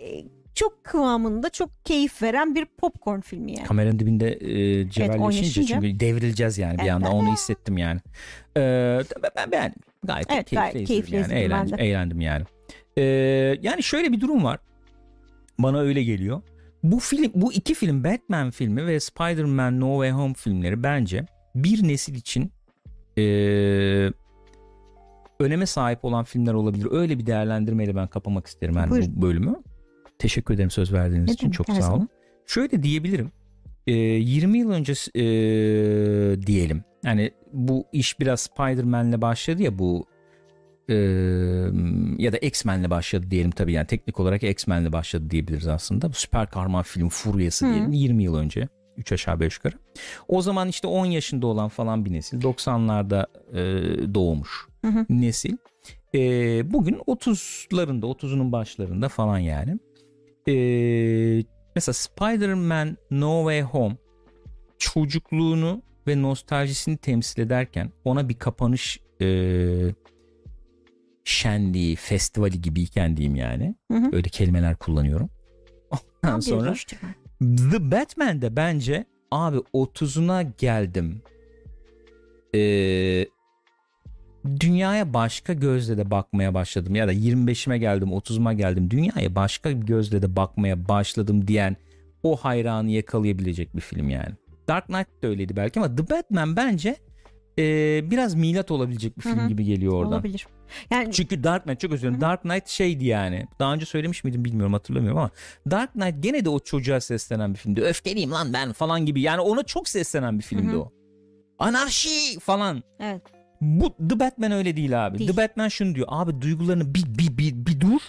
e, çok kıvamında çok keyif veren bir popcorn filmi yani. Kameranın dibinde e, cebelleşince oynaşınca. çünkü devrileceğiz yani bir Evet, anda onu hissettim yani. Ee, ben, ben beğendim. Gayet Evet, gayet keyifli yani. ben Eğlendim, eğlendim yani. Ee, yani şöyle bir durum var. Bana öyle geliyor. Bu film, bu iki film Batman filmi ve Spider-Man No Way Home filmleri bence bir nesil için ee, öneme sahip olan filmler olabilir. Öyle bir değerlendirmeyle ben kapamak isterim yani bu bölümü. Teşekkür ederim söz verdiğiniz Ne için. demek, Çok sağ zaman. olun. Şöyle diyebilirim. Ee, 20 yıl önce e, diyelim. Yani bu iş biraz Spider-Man'le başladı ya bu e, ya da X-Men'le başladı diyelim tabii yani teknik olarak X-Men'le başladı diyebiliriz aslında. Bu süper kahraman film furyası Hı. diyelim 20 yıl önce. 3 aşağı 5 yukarı. O zaman işte 10 yaşında olan falan bir nesil. 90'larda e, doğmuş Hı hı. nesil. E, bugün 30'larında 30'unun başlarında falan yani. E, mesela Spider-Man No Way Home çocukluğunu ve nostaljisini temsil ederken ona bir kapanış e, şenliği, festivali gibiyken diyeyim yani. Hı hı. Öyle kelimeler kullanıyorum. Ondan sonra. The Batman'de bence abi 30'una geldim. Ee, dünyaya başka gözle de bakmaya başladım ya da 25'ime geldim 30'uma geldim dünyaya başka bir gözle de bakmaya başladım diyen o hayranı yakalayabilecek bir film yani. Dark Knight de öyleydi belki ama The Batman bence ee, biraz milat olabilecek bir film Hı hı. gibi geliyor oradan. Olabilir. Yani Çünkü Dark Knight çok özür dilerim. Dark Knight şeydi yani. Daha önce söylemiş miydim bilmiyorum hatırlamıyorum ama Dark Knight gene de o çocuğa seslenen bir filmdi. Öfkeliyim lan ben falan gibi. Yani ona çok seslenen bir filmdi Hı hı. o. Anarşi falan. evet. Bu The Batman öyle değil abi. Değil. The Batman şunu diyor. Abi duygularını bir bir bir, bir dur.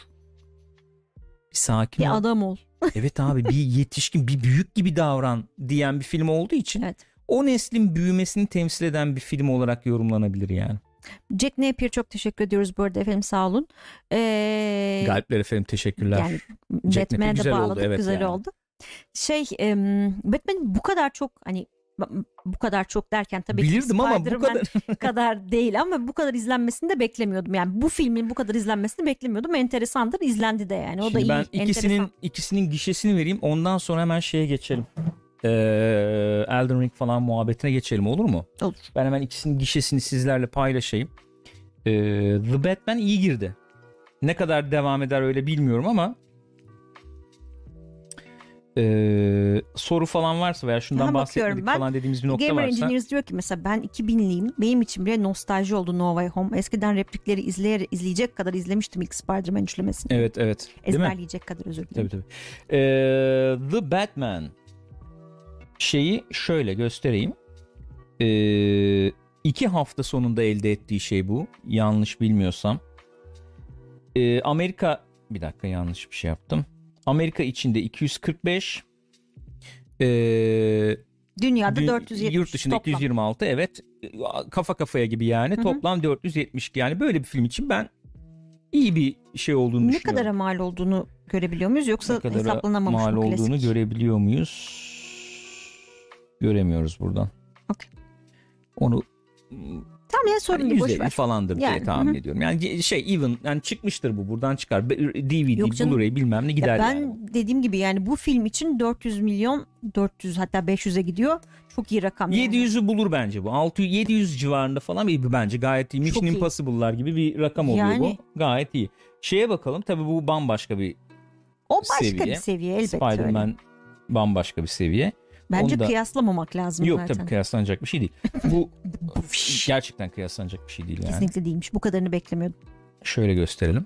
Bir sakin Bir ol. adam ol. Evet abi bir yetişkin bir büyük gibi davran diyen bir film olduğu için Evet. o neslin büyümesini temsil eden bir film olarak yorumlanabilir yani. Jack Napier çok teşekkür ediyoruz bu arada efendim sağ olun. Ee, Galipler efendim teşekkürler. Yani Batman'e de güzel oldu, bağladık evet güzel yani. oldu. Şey Batman bu kadar çok hani bu kadar çok derken tabii ki Bilirdim ama bu kadar kadar değil ama bu kadar izlenmesini de beklemiyordum. Yani bu filmin bu kadar izlenmesini beklemiyordum. Enteresandır izlendi de yani. O da Şimdi iyi. ben ikisinin enteresan. ikisinin gişesini vereyim. Ondan sonra hemen şeye geçelim. Ee, Elden Ring falan muhabbetine geçelim olur mu? Olur. Ben hemen ikisinin gişesini sizlerle paylaşayım. Ee, The Batman iyi girdi. Ne kadar devam eder öyle bilmiyorum ama ee, soru falan varsa veya şundan Aha, bahsetmedik ben. falan dediğimiz bir nokta Gamer varsa. Engineers diyor ki mesela ben 2000'liyim. Benim için bile nostalji oldu No Way Home. Eskiden replikleri izleyerek izleyecek kadar izlemiştim ilk Spider-Man üçlemesini. Evet evet. Ezberleyecek kadar özür dilerim. Tabii tabii. Ee, The Batman şeyi şöyle göstereyim. Ee, iki hafta sonunda elde ettiği şey bu. Yanlış bilmiyorsam. Ee, Amerika bir dakika yanlış bir şey yaptım. Amerika içinde 245 ee, Dünyada dü- 470 yurt dışında toplam. 226 evet kafa kafaya gibi yani Hı hı. toplam 472 yani böyle bir film için ben iyi bir şey olduğunu Ne düşünüyorum. kadara mal olduğunu görebiliyor muyuz yoksa ne hesaplanamamış mal mı klasik? olduğunu görebiliyor muyuz? Göremiyoruz buradan. Okey. Onu Tamam ya sorun yani değil boş 150 ver. falandır diye Yani, tahmin hı hı. ediyorum. Yani şey even yani çıkmıştır bu buradan çıkar. DVD. Blu-ray bilmem ne Ya gider ben yani. dediğim gibi yani bu film için 400 milyon 400 hatta 500'e gidiyor. Çok iyi rakam. yani. 700'ü bulur bence bu. 600 700 civarında falan bir bence gayet iyi. Mission. Impossible'lar gibi bir rakam oluyor Yani- bu. Gayet iyi. Şeye bakalım tabii bu bambaşka bir O başka seviye. bir seviye elbette öyle. Spider-Man bambaşka bir seviye. Bence Onu da- kıyaslamamak lazım Yok zaten. tabii kıyaslanacak bir şey değil. Bu gerçekten kıyaslanacak bir şey değil yani. Kesinlikle değilmiş. Bu kadarını beklemiyordum. Şöyle gösterelim.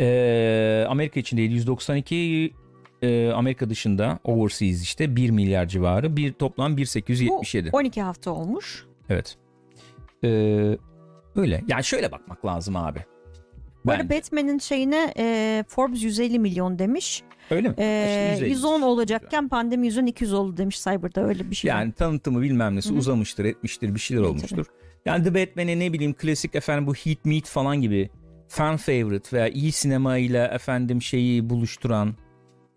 Ee, Amerika içinde 792 e, Amerika dışında overseas işte 1 milyar civarı bir toplam 1877. Bu 12 hafta olmuş. Evet. Ee, öyle. Yani şöyle bakmak lazım abi. Bence. Batman'in şeyine e, Forbes 150 milyon demiş. Öyle mi? E, İşte 150. 110 olacakken pandemi yüzünden 200 oldu demiş Cyber'da öyle bir şey. Yani tanıtımı bilmem nesi Hı hı. uzamıştır etmiştir bir şeyler Evet, olmuştur. Yani The Batman'e ne bileyim klasik efendim bu Heat Meat falan gibi fan favorite veya iyi sinema ile efendim şeyi buluşturan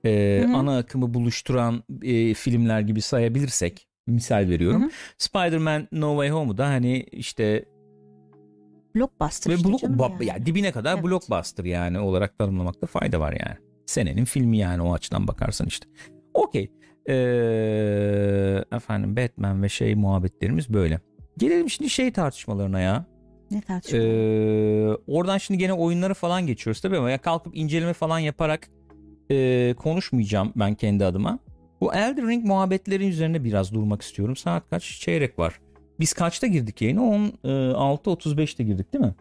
e, ana akımı buluşturan e, filmler gibi sayabilirsek misal veriyorum. Hı hı. Spider-Man No Way Home'u da hani işte Blockbuster ve işte ba- yani. yani dibine kadar Evet. blockbuster yani olarak tanımlamakta fayda var yani. Senenin filmi yani o açıdan bakarsan işte. Okey. Ee, efendim Batman ve şey muhabbetlerimiz böyle. Gelelim şimdi şey tartışmalarına ya. Ne tartışma? Ee, oradan şimdi gene oyunları falan geçiyoruz tabii ama ya kalkıp inceleme falan yaparak e, konuşmayacağım ben kendi adıma. Bu Elden Ring muhabbetlerin üzerine biraz durmak istiyorum. Saat kaç? Çeyrek var. Biz kaçta girdik yayına? 16.35'te girdik değil mi?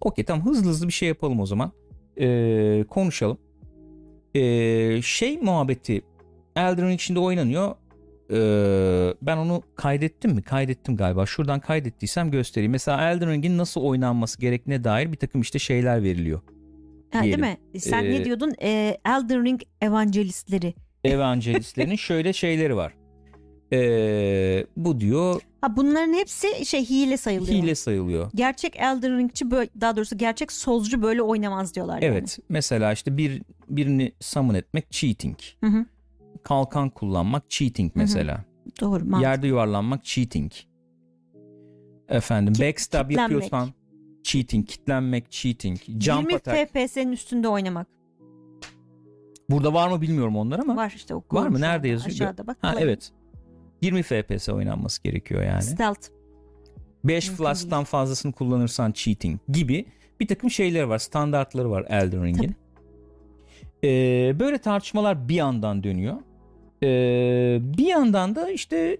Okey tamam hızlı hızlı bir şey yapalım o zaman. Ee, konuşalım. Ee, şey muhabbeti Elden Ring şimdi oynanıyor. Ee, ben onu kaydettim mi? Kaydettim galiba. Şuradan kaydettiysem göstereyim. Mesela Elden Ring'in nasıl oynanması gerektiğine dair bir takım işte şeyler veriliyor. ha, değil mi? Sen Ee, ne diyordun? E, Elden Ring evangelistleri. Evangelistlerin şöyle şeyleri var. Ee, bu diyor Ha bunların hepsi şey hile sayılıyor. hile sayılıyor. Gerçek Elden Ring'çi böyle daha doğrusu gerçek solcu böyle oynamaz diyorlar yani. Evet. Mesela işte bir birini summon etmek cheating. Hı hı. Kalkan kullanmak cheating mesela. Doğru. mantıklı. Yerde yuvarlanmak cheating. Efendim Ki- backstab kitlenmek. yapıyorsan cheating, kitlenmek cheating, jump 20 attack. FPS'nin üstünde oynamak. Burada var mı bilmiyorum onlar ama. Var işte o. Var mı? Nerede yazıyor? Aşağıda bak. Ha play. evet. 20 FPS oynanması gerekiyor yani. Stealth. 5 Mümkün flash'tan fazlasını kullanırsan cheating gibi bir takım şeyler var. Standartları var Elden Ring'in. Ee, böyle tartışmalar bir yandan dönüyor. Ee, bir yandan da işte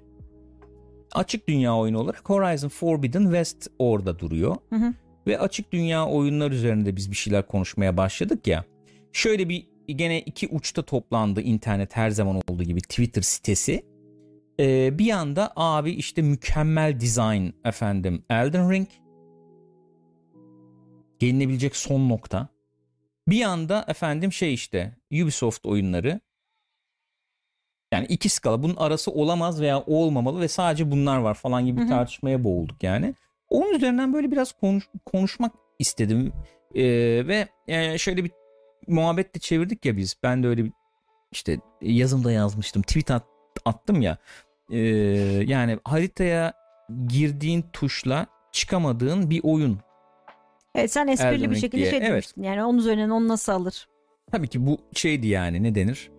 açık dünya oyunu olarak Horizon Forbidden West orada duruyor. Hı hı. Ve açık dünya oyunlar üzerinde biz bir şeyler konuşmaya başladık ya. Şöyle bir gene iki uçta toplandı internet her zaman olduğu gibi Twitter sitesi. Ee, bir yanda abi işte mükemmel design efendim Elden Ring. Gelinebilecek son nokta. Bir yanda efendim şey işte Ubisoft oyunları. Yani iki skala bunun arası olamaz veya olmamalı ve sadece bunlar var falan gibi bir tartışmaya boğulduk yani. Onun üzerinden böyle biraz konuş- konuşmak istedim. Ee, ve e, şöyle bir muhabbet de çevirdik ya biz. Ben de öyle bir işte yazımda yazmıştım. Tweet at- attım ya. Ee, yani haritaya girdiğin tuşla çıkamadığın bir oyun. Evet sen esprili Elden bir şekilde diye, şey evet. demiştin. Yani onun üzerinden onu nasıl alır? Tabii ki bu şeydi yani ne denir?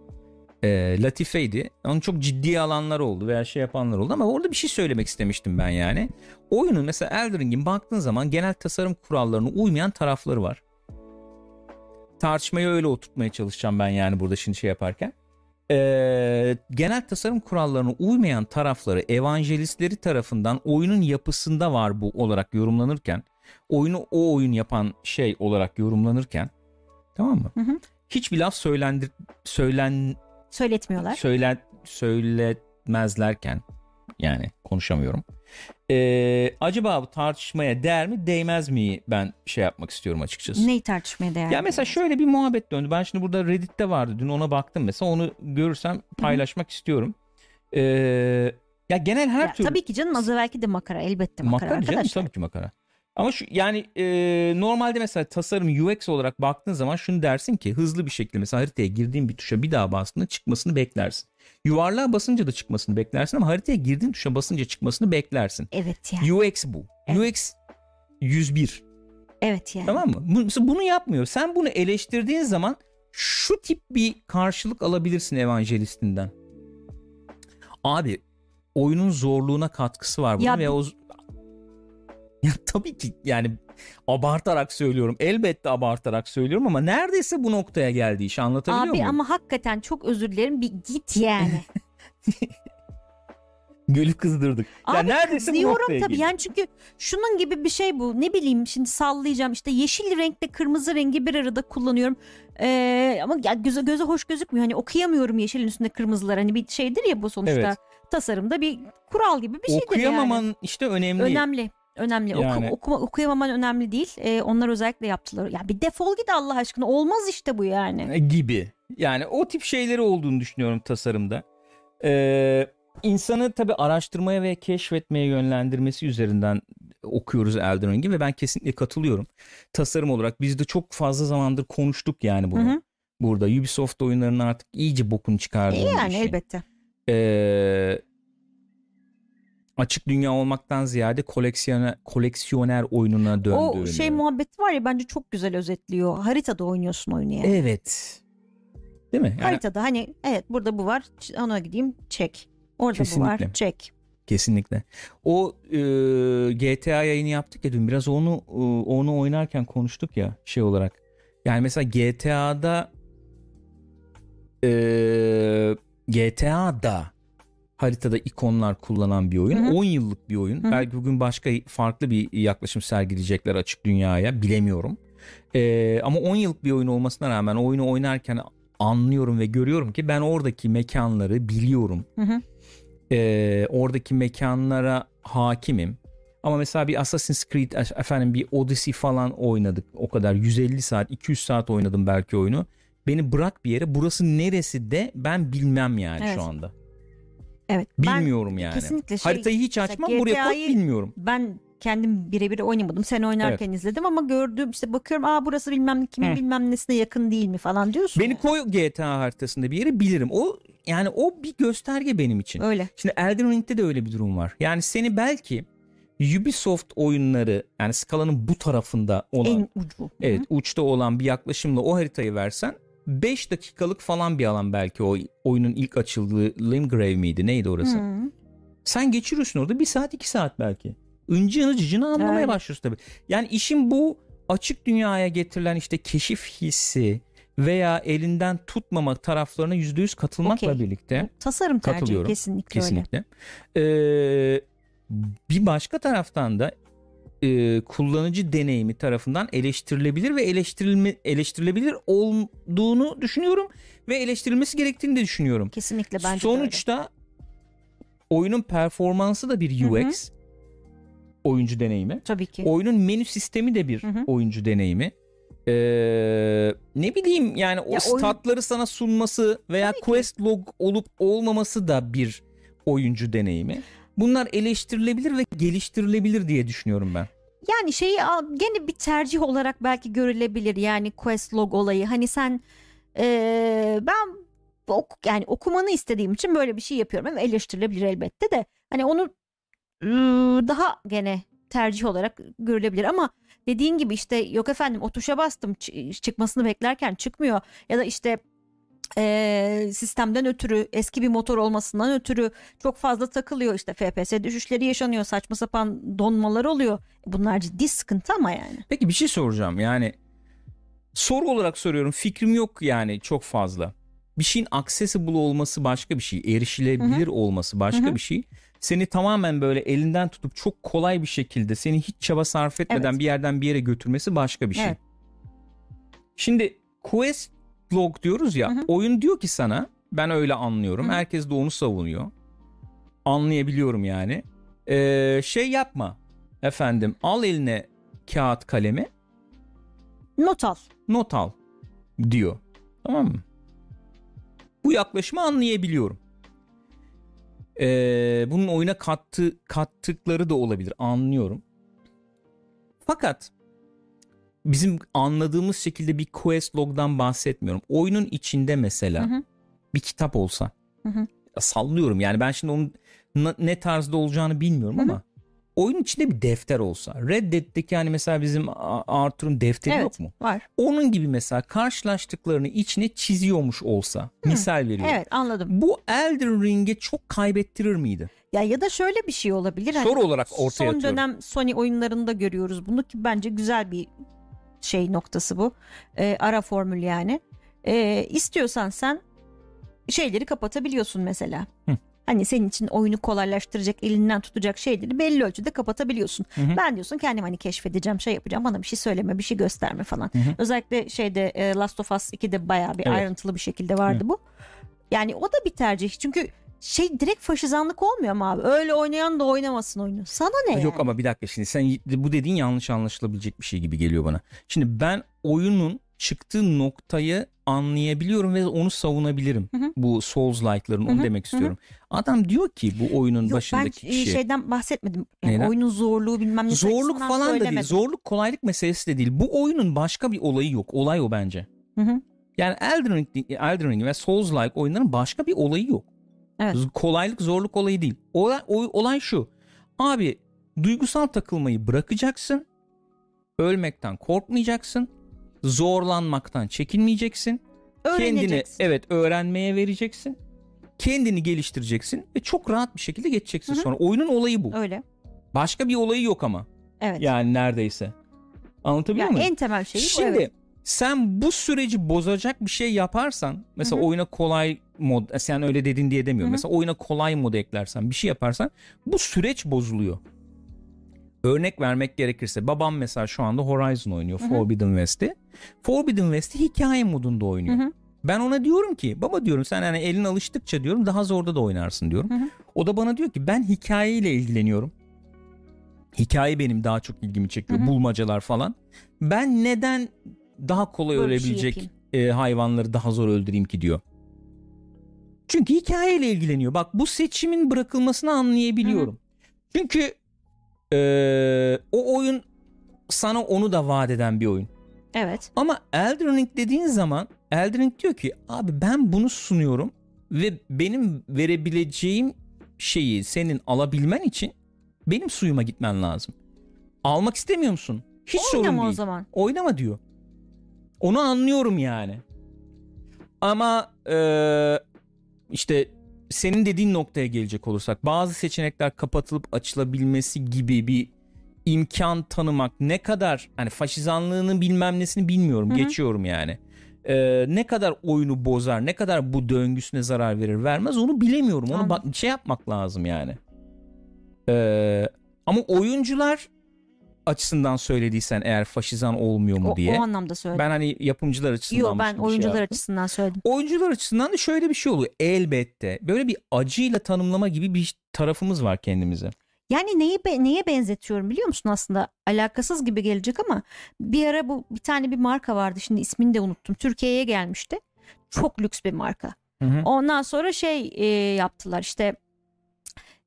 Ee, latifeydi. Onu çok ciddiye alanlar oldu veya şey yapanlar oldu ama orada bir şey söylemek istemiştim ben yani. Oyunun mesela Elden Ring'in baktığın zaman genel tasarım kurallarına uymayan tarafları var. Tartışmayı öyle oturtmaya çalışacağım ben yani burada şimdi şey yaparken. Ee, genel tasarım kurallarına uymayan tarafları evangelistleri tarafından oyunun yapısında var bu olarak yorumlanırken oyunu o oyun yapan şey olarak yorumlanırken tamam mı? Hı hı. Hiçbir laf söylendir söylen Söyletmiyorlar. söyler söyletmezlerken yani konuşamıyorum. Ee, acaba bu tartışmaya değer mi değmez mi ben şey yapmak istiyorum açıkçası. Neyi tartışmaya değer? Ya mesela şöyle bir muhabbet döndü. Ben şimdi burada Reddit'te vardı. Dün ona baktım mesela. Onu görürsem paylaşmak istiyorum. Ee, ya genel her Ya türlü Tabii ki canım az evvelki de makara elbette makara, makara canım arkadaşlar. tabii ki makara. Ama şu yani e, normalde mesela tasarım UX olarak baktığın zaman şunu dersin ki hızlı bir şekilde mesela haritaya girdiğin bir tuşa bir daha bastığında çıkmasını beklersin. Yuvarlığa basınca da çıkmasını beklersin ama haritaya girdiğin tuşa basınca çıkmasını beklersin. Evet yani. UX bu. UX 101. Evet yani. Tamam mı? Mesela bunu yapmıyor. Sen bunu eleştirdiğin zaman şu tip bir karşılık alabilirsin evangelistinden. Abi oyunun zorluğuna katkısı var bunun Ya ve o ya tabii ki yani abartarak söylüyorum. Elbette abartarak söylüyorum ama neredeyse bu noktaya geldi iş. Anlatabiliyor Abi muyum? ama hakikaten çok özür dilerim bir git yani. Gölü kızdırdık. ya Abi neredeyse bu kızıyorum tabii geldi. yani çünkü şunun gibi bir şey bu ne bileyim şimdi sallayacağım işte yeşil renkle kırmızı rengi bir arada kullanıyorum Ee, ama ya göze, göze hoş gözükmüyor hani okuyamıyorum yeşilin üstünde kırmızılar hani bir şeydir ya bu sonuçta Evet. tasarımda bir kural gibi bir şeydir Okuyamaman yani. işte önemli. Önemli. Önemli. Oku- Yani- okuma, okuyamaman önemli değil. Ee, onlar özellikle yaptılar. Ya bir defol git Allah aşkına. Olmaz işte bu yani. E, gibi. Yani o tip şeyleri olduğunu düşünüyorum tasarımda. Ee, insanı tabii araştırmaya ve keşfetmeye yönlendirmesi üzerinden okuyoruz Elden Ring'i ve ben kesinlikle katılıyorum. Tasarım olarak biz de çok fazla zamandır konuştuk yani bunu. Hı hı. Burada Ubisoft oyunlarının artık iyice bokunu çıkardığı E, yani şey. elbette. Ee, açık dünya olmaktan ziyade koleksiyoner, koleksiyoner oyununa döndüğünü. O şey muhabbeti var ya bence çok güzel özetliyor. Haritada oynuyorsun oyunu yani. Evet. Değil mi? Yani Haritada hani evet burada bu var. Ona gideyim çek. Orada bu Kesinlikle. var. Çek. Kesinlikle. O e, GTA yayını yaptık ya dün biraz onu e, onu oynarken konuştuk ya şey olarak. Yani mesela GTA'da e, GTA'da haritada ikonlar kullanan bir oyun. Hı hı. 10 yıllık bir oyun. Hı hı. Belki bugün başka farklı bir yaklaşım sergileyecekler açık dünyaya bilemiyorum. E, ama 10 yıllık bir oyun olmasına rağmen oyunu oynarken anlıyorum ve görüyorum ki ben oradaki mekanları biliyorum Hı hı. e, oradaki mekanlara hakimim. Ama mesela bir Assassin's Creed e- efendim bir Odyssey falan oynadık. O kadar 150 saat 200 saat oynadım belki oyunu. Beni bırak bir yere burası neresi de ben bilmem yani Evet. şu anda. Evet. Ben Bilmiyorum yani. kesinlikle şey- Haritayı hiç açmam buraya koy bilmiyorum. ben kendim birebir oynamadım. Sen oynarken izledim ama gördüğüm işte bakıyorum aa burası bilmem kimin Hı. bilmem nesine yakın değil mi falan diyorsun. Beni koy GTA haritasında bir yere bilirim. O yani o bir gösterge benim için. Öyle. Şimdi Elden Ring'de de öyle bir durum var. Yani seni belki Ubisoft oyunları yani skalanın bu tarafında olan En ucu. Evet uçta olan bir yaklaşımla o haritayı versen 5 dakikalık falan bir alan belki o oyunun ilk açıldığı Limgrave miydi neydi orası? Hı. Sen geçiriyorsun orada 1 saat 2 saat belki. Incığını cıcını anlamaya Öyle. başlıyorsun tabii. Yani işin bu açık dünyaya getirilen işte keşif hissi veya elinden tutmama taraflarına %100 katılmakla Okey. birlikte Tasarım tercihi Katılıyorum. kesinlikle, öyle. Kesinlikle. Ee, bir başka taraftan da e, kullanıcı deneyimi tarafından eleştirilebilir ve eleştirilme eleştirilebilir olduğunu düşünüyorum ve eleştirilmesi gerektiğini de düşünüyorum. Kesinlikle bence de öyle. Sonuçta oyunun performansı da bir Hı hı. UX oyuncu deneyimi. Tabii ki. Oyunun menü sistemi de bir Hı hı. oyuncu deneyimi. Ee, ne bileyim yani o Ya oyun- statları sana sunması veya Tabii ki. quest log olup olmaması da bir oyuncu deneyimi. Bunlar eleştirilebilir ve geliştirilebilir diye düşünüyorum ben. Yani şeyi gene bir tercih olarak belki görülebilir yani quest log olayı. Hani sen eee, ben ok, yani okumanı istediğim için böyle bir şey yapıyorum. Ama eleştirilebilir elbette de. Hani onu ıı, daha gene tercih olarak görülebilir ama dediğin gibi işte yok efendim o tuşa bastım çıkmasını beklerken çıkmıyor ya da işte eee, sistemden ötürü eski bir motor olmasından ötürü çok fazla takılıyor işte FPS düşüşleri yaşanıyor saçma sapan donmalar oluyor bunlar ciddi sıkıntı ama yani Peki bir şey soracağım yani soru olarak soruyorum fikrim yok yani çok fazla. bir şeyin accessible olması başka bir şey. Erişilebilir olması başka Hı hı. bir şey. Seni tamamen böyle elinden tutup çok kolay bir şekilde seni hiç çaba sarf etmeden Evet. bir yerden bir yere götürmesi başka bir şey. Evet. Şimdi quest log diyoruz ya Hı hı. oyun diyor ki sana ben öyle anlıyorum. Hı. Herkes de onu savunuyor. Anlayabiliyorum yani. Ee, şey yapma efendim al eline kağıt kalemi Not al. not al diyor. Tamam mı? Bu yaklaşımı anlayabiliyorum. Ee, bunun oyuna kattı, kattıkları da olabilir anlıyorum. Fakat bizim anladığımız şekilde bir quest log'dan bahsetmiyorum. Oyunun içinde mesela Hı hı. bir kitap olsa Hı hı. sallıyorum yani ben şimdi onun ne tarzda olacağını bilmiyorum Hı hı. ama oyunun içinde bir defter olsa Red Dead'deki hani mesela bizim Arthur'un defteri Evet. yok mu? Var. Onun gibi mesela karşılaştıklarını içine çiziyormuş olsa misal veriyorum. Evet anladım. Bu Elden Ring'e çok kaybettirir miydi? Ya ya da şöyle bir şey olabilir. Hani Soru olarak ortaya Son atıyorum. dönem Sony oyunlarında görüyoruz bunu ki bence güzel bir şey noktası bu. Ee, ara formül yani. Ee, istiyorsan sen şeyleri kapatabiliyorsun mesela. Hı. Hani senin için oyunu kolaylaştıracak, elinden tutacak şeyleri belli ölçüde kapatabiliyorsun. Hı hı. Ben diyorsun kendim hani keşfedeceğim, şey yapacağım, bana bir şey söyleme, bir şey gösterme falan. Hı hı. Özellikle şeyde e, Last of Us 2'de bayağı bir Evet. ayrıntılı bir şekilde vardı bu. Yani o da bir tercih. Çünkü şey direkt faşizanlık olmuyor mu abi? Öyle oynayan da oynamasın oyunu. Sana ne yani? Yok ama bir dakika şimdi sen bu dediğin yanlış anlaşılabilecek bir şey gibi geliyor bana. Şimdi ben oyunun çıktığı noktayı anlayabiliyorum ve onu savunabilirim. Hı hı. Bu Souls-like'ların Hı onu hı, demek hı hı. istiyorum. Adam diyor ki bu oyunun Yok başındaki ben kişi şeyden bahsetmedim. Yani Neyden? oyunun zorluğu bilmem ne zorluk falan da değil. söylemedim. Zorluk kolaylık meselesi de değil. Bu oyunun başka bir olayı yok. Olay o bence. Hı hı. Yani Elden Ring, Elden Ring ve Souls-like oyunların başka bir olayı yok. Evet. Kolaylık zorluk olayı değil. Olay, o- olay şu. Abi duygusal takılmayı bırakacaksın. Ölmekten korkmayacaksın. Zorlanmaktan çekinmeyeceksin. Kendini evet öğrenmeye vereceksin. Kendini geliştireceksin ve çok rahat bir şekilde geçeceksin Hı hı. sonra. Oyunun olayı bu. Öyle. Başka bir olayı yok ama. Evet. Yani neredeyse. Anlatabiliyor Ya muyum? en temel şeyi bu. Şimdi Evet. sen bu süreci bozacak bir şey yaparsan mesela Hı hı. oyuna kolay mod e, sen öyle dedin diye demiyorum. Hı hı. Mesela oyuna kolay mod eklersen bir şey yaparsan bu süreç bozuluyor. Örnek vermek gerekirse babam mesela şu anda Horizon oynuyor Hı hı. Forbidden West'i. Forbidden West'i hikaye modunda oynuyor. Hı hı. Ben ona diyorum ki baba diyorum sen hani elin alıştıkça diyorum daha zorda da oynarsın diyorum. Hı hı. O da bana diyor ki ben hikayeyle ilgileniyorum. Hikaye benim daha çok ilgimi çekiyor. Hı hı. Bulmacalar falan. Ben neden daha kolay Böyle şey ölebilecek yapayım. e, hayvanları daha zor öldüreyim ki diyor. Çünkü hikayeyle ilgileniyor. Bak bu seçimin bırakılmasını anlayabiliyorum. Çünkü e, o oyun sana onu da vaat eden bir oyun. Evet. Ama Elden Ring dediğin zaman Elden Ring diyor ki abi ben bunu sunuyorum ve benim verebileceğim şeyi senin alabilmen için benim suyuma gitmen lazım. Almak istemiyor musun? Hiç sorun Oynama değil. o zaman. Oynama diyor. Onu anlıyorum yani. Ama eee, işte senin dediğin noktaya gelecek olursak bazı seçenekler kapatılıp açılabilmesi gibi bir imkan tanımak ne kadar hani faşizanlığını bilmem nesini bilmiyorum Hı hı. geçiyorum yani. Eee, ne kadar oyunu bozar ne kadar bu döngüsüne zarar verir vermez onu bilemiyorum. Onu bak şey yapmak lazım yani. Eee, ama oyuncular açısından söylediysen eğer faşizan olmuyor mu O, diye. o anlamda söyledim. Ben hani yapımcılar açısından Yok ben şey oyuncular yaptım? açısından söyledim. Oyuncular açısından da şöyle bir şey oluyor. Elbette böyle bir acıyla tanımlama gibi bir tarafımız var kendimize. Yani neyi be- neye benzetiyorum biliyor musun aslında? Alakasız gibi gelecek ama bir ara bu bir tane bir marka vardı. Şimdi ismini de unuttum. Türkiye'ye gelmişti. Çok lüks bir marka. Hı hı. Ondan sonra şey e, yaptılar işte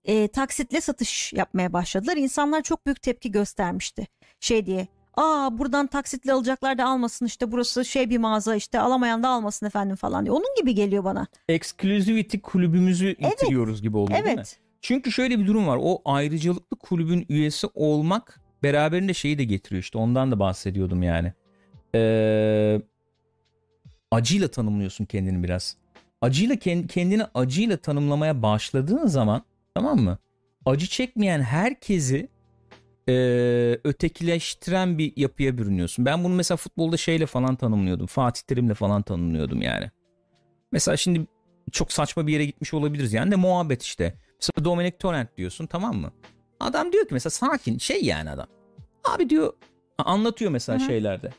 e, taksitle satış yapmaya başladılar. İnsanlar çok büyük tepki göstermişti. Şey diye aa buradan taksitle alacaklar da almasın işte burası şey bir mağaza işte alamayan da almasın efendim falan diye. Onun gibi geliyor bana. Exclusivity kulübümüzü Evet. itiriyoruz gibi oluyor değil mi? Evet. Çünkü şöyle bir durum var. O ayrıcalıklı kulübün üyesi olmak beraberinde şeyi de getiriyor işte. Ondan da bahsediyordum yani. Ee, acıyla tanımlıyorsun kendini biraz. Acıyla kend- kendini acıyla tanımlamaya başladığın zaman tamam mı? Acı çekmeyen herkesi e, ötekileştiren bir yapıya bürünüyorsun. Ben bunu mesela futbolda şeyle falan tanımlıyordum. Fatih Terim'le falan tanımlıyordum yani. Mesela şimdi çok saçma bir yere gitmiş olabiliriz yani de muhabbet işte. Mesela Dominic Torrent diyorsun tamam mı? Adam diyor ki mesela sakin şey yani adam. Abi diyor anlatıyor mesela Hı hı. şeylerde.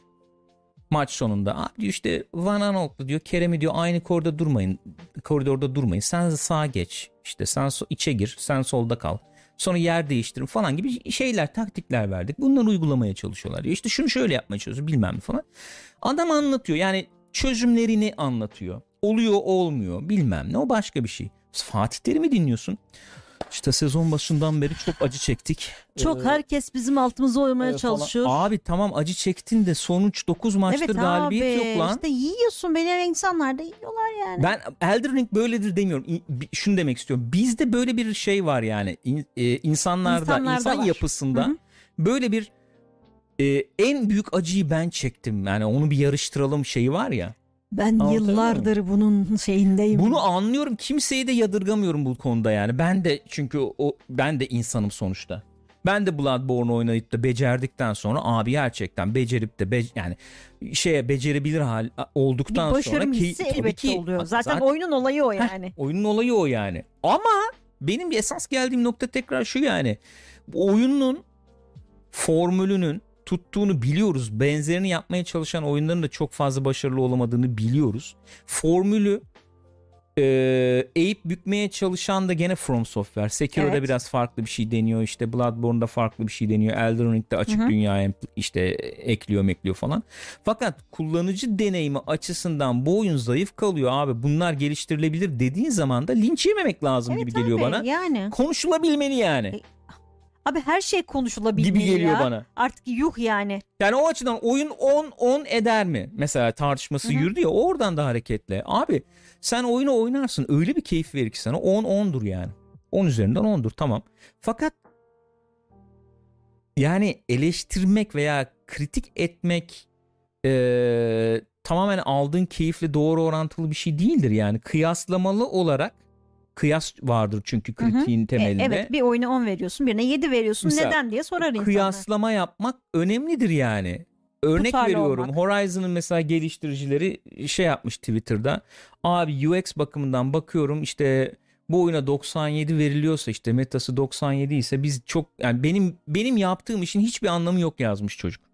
Maç sonunda abi işte Van Aanholt'la diyor Kerem'i diyor aynı koridorda durmayın. Koridorda durmayın. Sen sağa geç. İşte sen so- içe gir. Sen solda kal. Sonra yer değiştirin falan gibi şeyler taktikler verdik. Bunları uygulamaya çalışıyorlar. Diyor. İşte şunu şöyle yapmaya çalışıyor bilmem ne falan. Adam anlatıyor yani çözümlerini anlatıyor. Oluyor olmuyor bilmem ne o başka bir şey. Fatih Terim'i dinliyorsun. İşte sezon başından beri çok acı çektik. Çok Ee, herkes bizim altımıza oymaya e, falan. çalışıyor. Abi tamam acı çektin de sonuç 9 maçtır evet galibiyet abi. yok lan. İşte yiyorsun beni insanlar da yiyorlar yani. Ben Elden Ring böyledir demiyorum. Şunu demek istiyorum. Bizde böyle bir şey var yani. E, insanlarda, İnsanlarda insan var. yapısında Hı hı. böyle bir e, en büyük acıyı ben çektim. Yani onu bir yarıştıralım şeyi var ya. Ben Anlatabiliyor yıllardır bunun şeyindeyim. Bunu anlıyorum. Kimseyi de yadırgamıyorum bu konuda yani. Ben de çünkü o ben de insanım sonuçta. Ben de Bloodborne oynayıp da becerdikten sonra abi gerçekten becerip de be, yani şeye becerebilir hal bir olduktan sonra başarım ki hissi tabii elbette ki- oluyor. Bak Zaten, oyunun olayı o yani. Oyunun olayı o yani. Ama benim esas geldiğim nokta tekrar şu yani. Oyunun formülünün tuttuğunu biliyoruz. Benzerini yapmaya çalışan oyunların da çok fazla başarılı olamadığını biliyoruz. Formülü e, eğip bükmeye çalışan da gene From Software. Sekiro'da Evet. biraz farklı bir şey deniyor. İşte Bloodborne'da farklı bir şey deniyor. Elden Ring'de açık dünya işte ekliyor mekliyor falan. Fakat kullanıcı deneyimi açısından bu oyun zayıf kalıyor abi. Bunlar geliştirilebilir dediğin zaman da linç yememek lazım Evet gibi geliyor abi, bana. Yani. Konuşulabilmeli yani E, Abi her şey konuşulabilmeli gibi geliyor ya. bana. Artık yuh yani. Yani o açıdan oyun 10 10 eder mi? Mesela tartışması Hı hı. yürüdü ya oradan da hareketle. Abi sen oyunu oynarsın öyle bir keyif verir ki sana 10 10'dur yani. 10 üzerinden 10'dur tamam. Fakat yani eleştirmek veya kritik etmek eee, tamamen aldığın keyifle doğru orantılı bir şey değildir yani. Kıyaslamalı olarak kıyas vardır çünkü Hı hı. kritiğin E, temelinde. evet bir oyuna 10 veriyorsun birine 7 veriyorsun. Mesela Neden diye sorar insanlar. kıyaslama yapmak önemlidir yani. Örnek Tutarlı veriyorum. olmak. Horizon'ın mesela geliştiricileri şey yapmış Twitter'da. Abi UX bakımından bakıyorum işte bu oyuna 97 veriliyorsa işte metası 97 ise biz çok yani benim benim yaptığım işin hiçbir anlamı yok yazmış çocuk.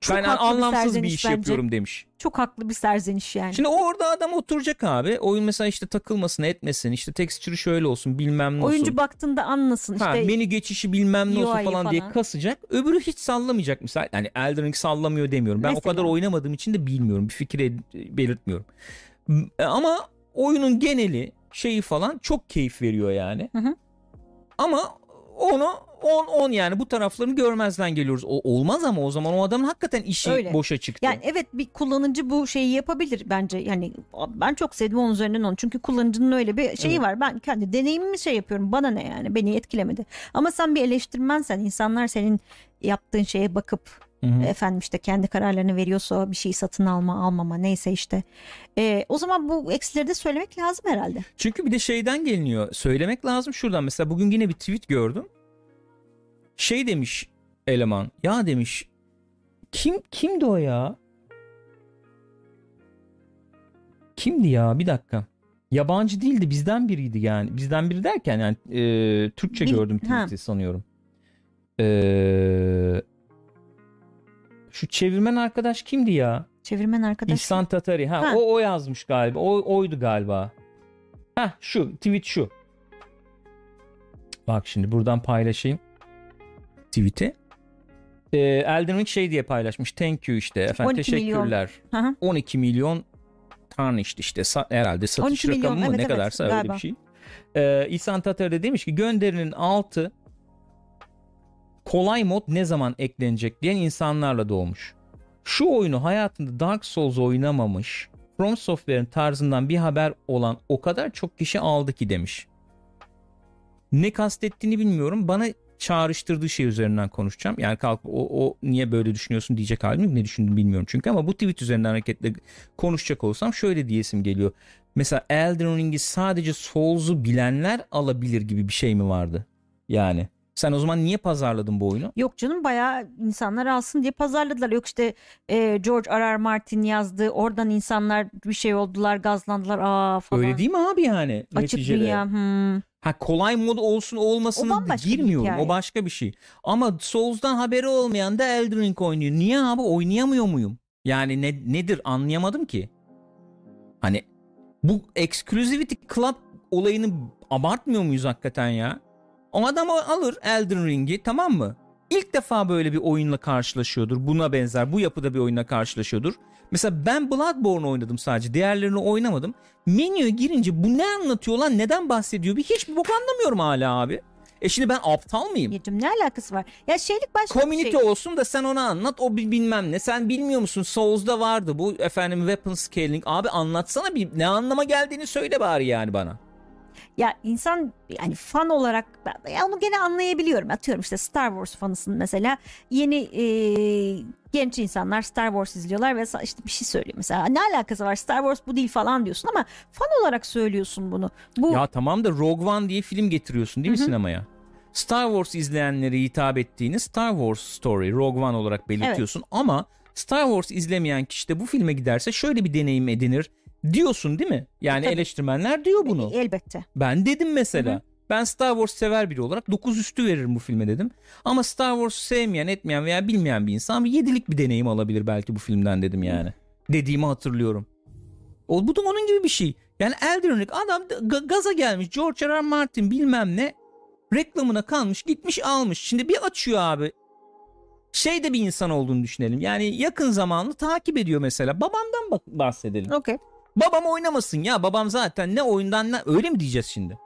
Çok ben bir anlamsız bir serzeniş iş bence. yapıyorum demiş. Çok haklı bir serzeniş yani. Şimdi orada adam oturacak abi. Oyun mesela işte takılmasın etmesin. işte texture'ı şöyle olsun bilmem ne olsun. Oyuncu baktığında anlasın işte. Ha, menü geçişi bilmem ne olsun UI'yi falan, diye falan. kasacak. Öbürü hiç sallamayacak mesela. Yani Elden Ring sallamıyor demiyorum. Ben Mesela. o kadar oynamadığım için de bilmiyorum. Bir fikir belirtmiyorum. M- Ama oyunun geneli şeyi falan çok keyif veriyor yani. Hı hı. Ama onu 10 10 yani bu taraflarını görmezden geliyoruz. O olmaz ama o zaman o adamın hakikaten işi Öyle. boşa çıktı. Yani evet bir kullanıcı bu şeyi yapabilir bence. Yani ben çok sevdim onun üzerinden onu. Çünkü kullanıcının öyle bir şeyi Evet. var. Ben kendi deneyimimi şey yapıyorum. Bana ne yani? Beni etkilemedi. Ama sen bir eleştirmensen insanlar senin yaptığın şeye bakıp Hı hı. efendim işte kendi kararlarını veriyorsa bir şeyi satın alma almama neyse işte. Ee, o zaman bu eksileri de söylemek lazım herhalde. Çünkü bir de şeyden geliniyor. Söylemek lazım şuradan. Mesela bugün yine bir tweet gördüm. Şey demiş eleman. Ya demiş. Kim kimdi o ya? Kimdi ya? Bir dakika. Yabancı değildi. Bizden biriydi yani. Bizden biri derken yani e, Türkçe Bil- gördüm tweet'i sanıyorum. E, şu çevirmen arkadaş kimdi ya? Çevirmen arkadaş. İhsan Tatari. Ha, Ha. o o yazmış galiba. O oydu galiba. Ha şu tweet şu. Bak şimdi buradan paylaşayım tweet'i. Ee, Elden Ring şey diye paylaşmış. Thank you işte efendim 12 milyon. teşekkürler. Hı hı. 12 milyon tarnished işte sa- herhalde satış 12 milyon, rakamı mı evet, ne evet, kadarsa öyle galiba. bir şey. Ee, İhsan Tatar da demiş ki gönderinin altı kolay mod ne zaman eklenecek diyen insanlarla doğmuş. Şu oyunu hayatında Dark Souls oynamamış From Software'in tarzından bir haber olan o kadar çok kişi aldı ki demiş. Ne kastettiğini bilmiyorum. Bana çağrıştırdığı şey üzerinden konuşacağım. Yani kalk o, o niye böyle düşünüyorsun diyecek halim yok. Ne düşündüğünü bilmiyorum çünkü ama bu tweet üzerinden hareketle konuşacak olsam şöyle diyesim geliyor. Mesela Elden Ring'i sadece Souls'u bilenler alabilir gibi bir şey mi vardı? Yani Sen o zaman niye pazarladın bu oyunu? Yok canım bayağı insanlar alsın diye pazarladılar. Yok işte e, George R. R. Martin yazdı. Oradan insanlar bir şey oldular, gazlandılar. Aa falan. Öyle değil mi abi yani? Açık neticede? dünya. hmm. Ha kolay mod olsun olmasın O girmiyorum. O başka bir şey. Ama Souls'dan haberi olmayan da Elden Ring oynuyor. Niye abi oynayamıyor muyum? Yani ne, nedir anlayamadım ki. Hani bu exclusivity club olayını abartmıyor muyuz hakikaten ya? O adam alır Elden Ring'i tamam mı? İlk defa böyle bir oyunla karşılaşıyordur. Buna benzer bu yapıda bir oyunla karşılaşıyordur. Mesela ben Bloodborne oynadım sadece. Diğerlerini oynamadım. Menüye girince bu ne anlatıyor lan neden bahsediyor bir hiçbir bok anlamıyorum hala abi. E şimdi ben aptal mıyım? Yecim ne alakası var? Ya şeylik başka Community bir şey. olsun da sen ona anlat o bilmem ne. Sen bilmiyor musun Souls'da vardı bu efendim weapon scaling. Abi anlatsana bir ne anlama geldiğini söyle bari yani bana. Ya insan yani fan olarak ya onu gene anlayabiliyorum. Atıyorum işte Star Wars fanısın mesela. Yeni e, genç insanlar Star Wars izliyorlar ve işte bir şey söylüyor mesela. Ne alakası var Star Wars bu değil falan diyorsun ama fan olarak söylüyorsun bunu. Bu Ya tamam da Rogue One diye film getiriyorsun değil mi Hı hı. sinemaya? Star Wars izleyenlere hitap ettiğini Star Wars Story Rogue One olarak belirtiyorsun ama Star Wars izlemeyen kişi de bu filme giderse şöyle bir deneyim edinir diyorsun değil mi? Yani Tabii. eleştirmenler diyor bunu. elbette. Ben dedim mesela. Hı hı. Ben Star Wars sever biri olarak 9 üstü veririm bu filme dedim. Ama Star Wars'u sevmeyen, etmeyen veya bilmeyen bir insan bir 7'lik bir deneyim alabilir belki bu filmden dedim yani. Dediğimi hatırlıyorum. O bu da onun gibi bir şey. Yani Elden Ring adam ga- gaza gelmiş George R. R. Martin bilmem ne reklamına kalmış gitmiş almış. Şimdi bir açıyor abi. Şey de bir insan olduğunu düşünelim. Yani yakın zamanlı takip ediyor mesela. Babamdan bahsedelim. Okey. Babam oynamasın ya. Babam zaten ne oyundan ne öyle mi diyeceğiz şimdi?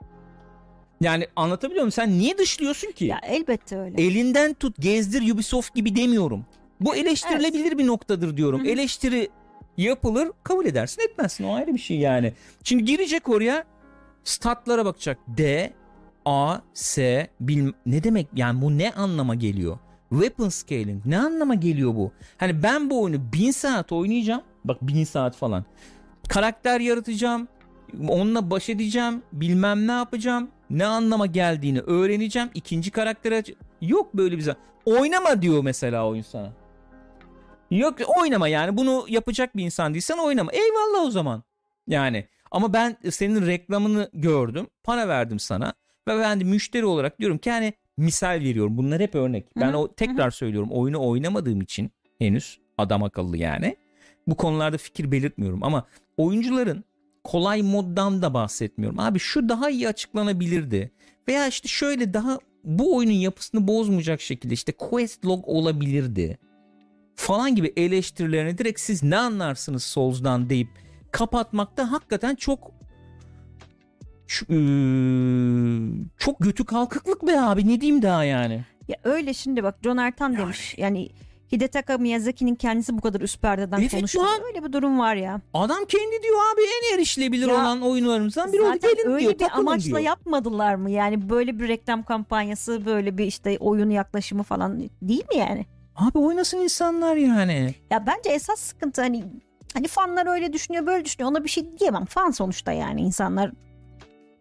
Yani anlatabiliyor muyum? Sen niye dışlıyorsun ki? Ya elbette öyle. Elinden tut gezdir Ubisoft gibi demiyorum. Bu eleştirilebilir bir noktadır diyorum. Hı hı. Eleştiri yapılır kabul edersin etmezsin o ayrı bir şey yani. Şimdi girecek oraya statlara bakacak. D, A, S bilm ne demek yani bu ne anlama geliyor? Weapon scaling ne anlama geliyor bu? Hani ben bu oyunu bin saat oynayacağım. Bak bin saat falan. Karakter yaratacağım. Onunla baş edeceğim. Bilmem ne yapacağım. Ne anlama geldiğini öğreneceğim. İkinci karaktere Yok böyle bir zaman. Oynama diyor mesela oyun sana. Yok oynama yani bunu yapacak bir insan değilsen oynama. Eyvallah o zaman. Yani ama ben senin reklamını gördüm. Para verdim sana. Ve ben de müşteri olarak diyorum ki hani misal veriyorum. Bunlar hep örnek. Ben o tekrar söylüyorum. Oyunu oynamadığım için henüz adam akıllı yani. Bu konularda fikir belirtmiyorum ama oyuncuların kolay moddan da bahsetmiyorum. Abi şu daha iyi açıklanabilirdi. Veya işte şöyle daha bu oyunun yapısını bozmayacak şekilde işte quest log olabilirdi. Falan gibi eleştirilerini direkt siz ne anlarsınız Souls'dan deyip kapatmakta hakikaten çok çok götü kalkıklık be abi ne diyeyim daha yani. Ya öyle şimdi bak John Ertan demiş. Yani Hidetaka Miyazaki'nin kendisi bu kadar üst perdeden Evet konuştu. lan. Öyle bir durum var ya. Adam kendi diyor abi en erişilebilir Ya, olan oyunlarımızdan biri oldu. Gelin öyle diyor, bir amaçla diyor. yapmadılar mı? Yani böyle bir reklam kampanyası, böyle bir işte oyun yaklaşımı falan değil mi yani? Abi oynasın insanlar yani. Ya bence esas sıkıntı hani hani fanlar öyle düşünüyor, böyle düşünüyor. Ona bir şey diyemem. Fan sonuçta yani insanlar.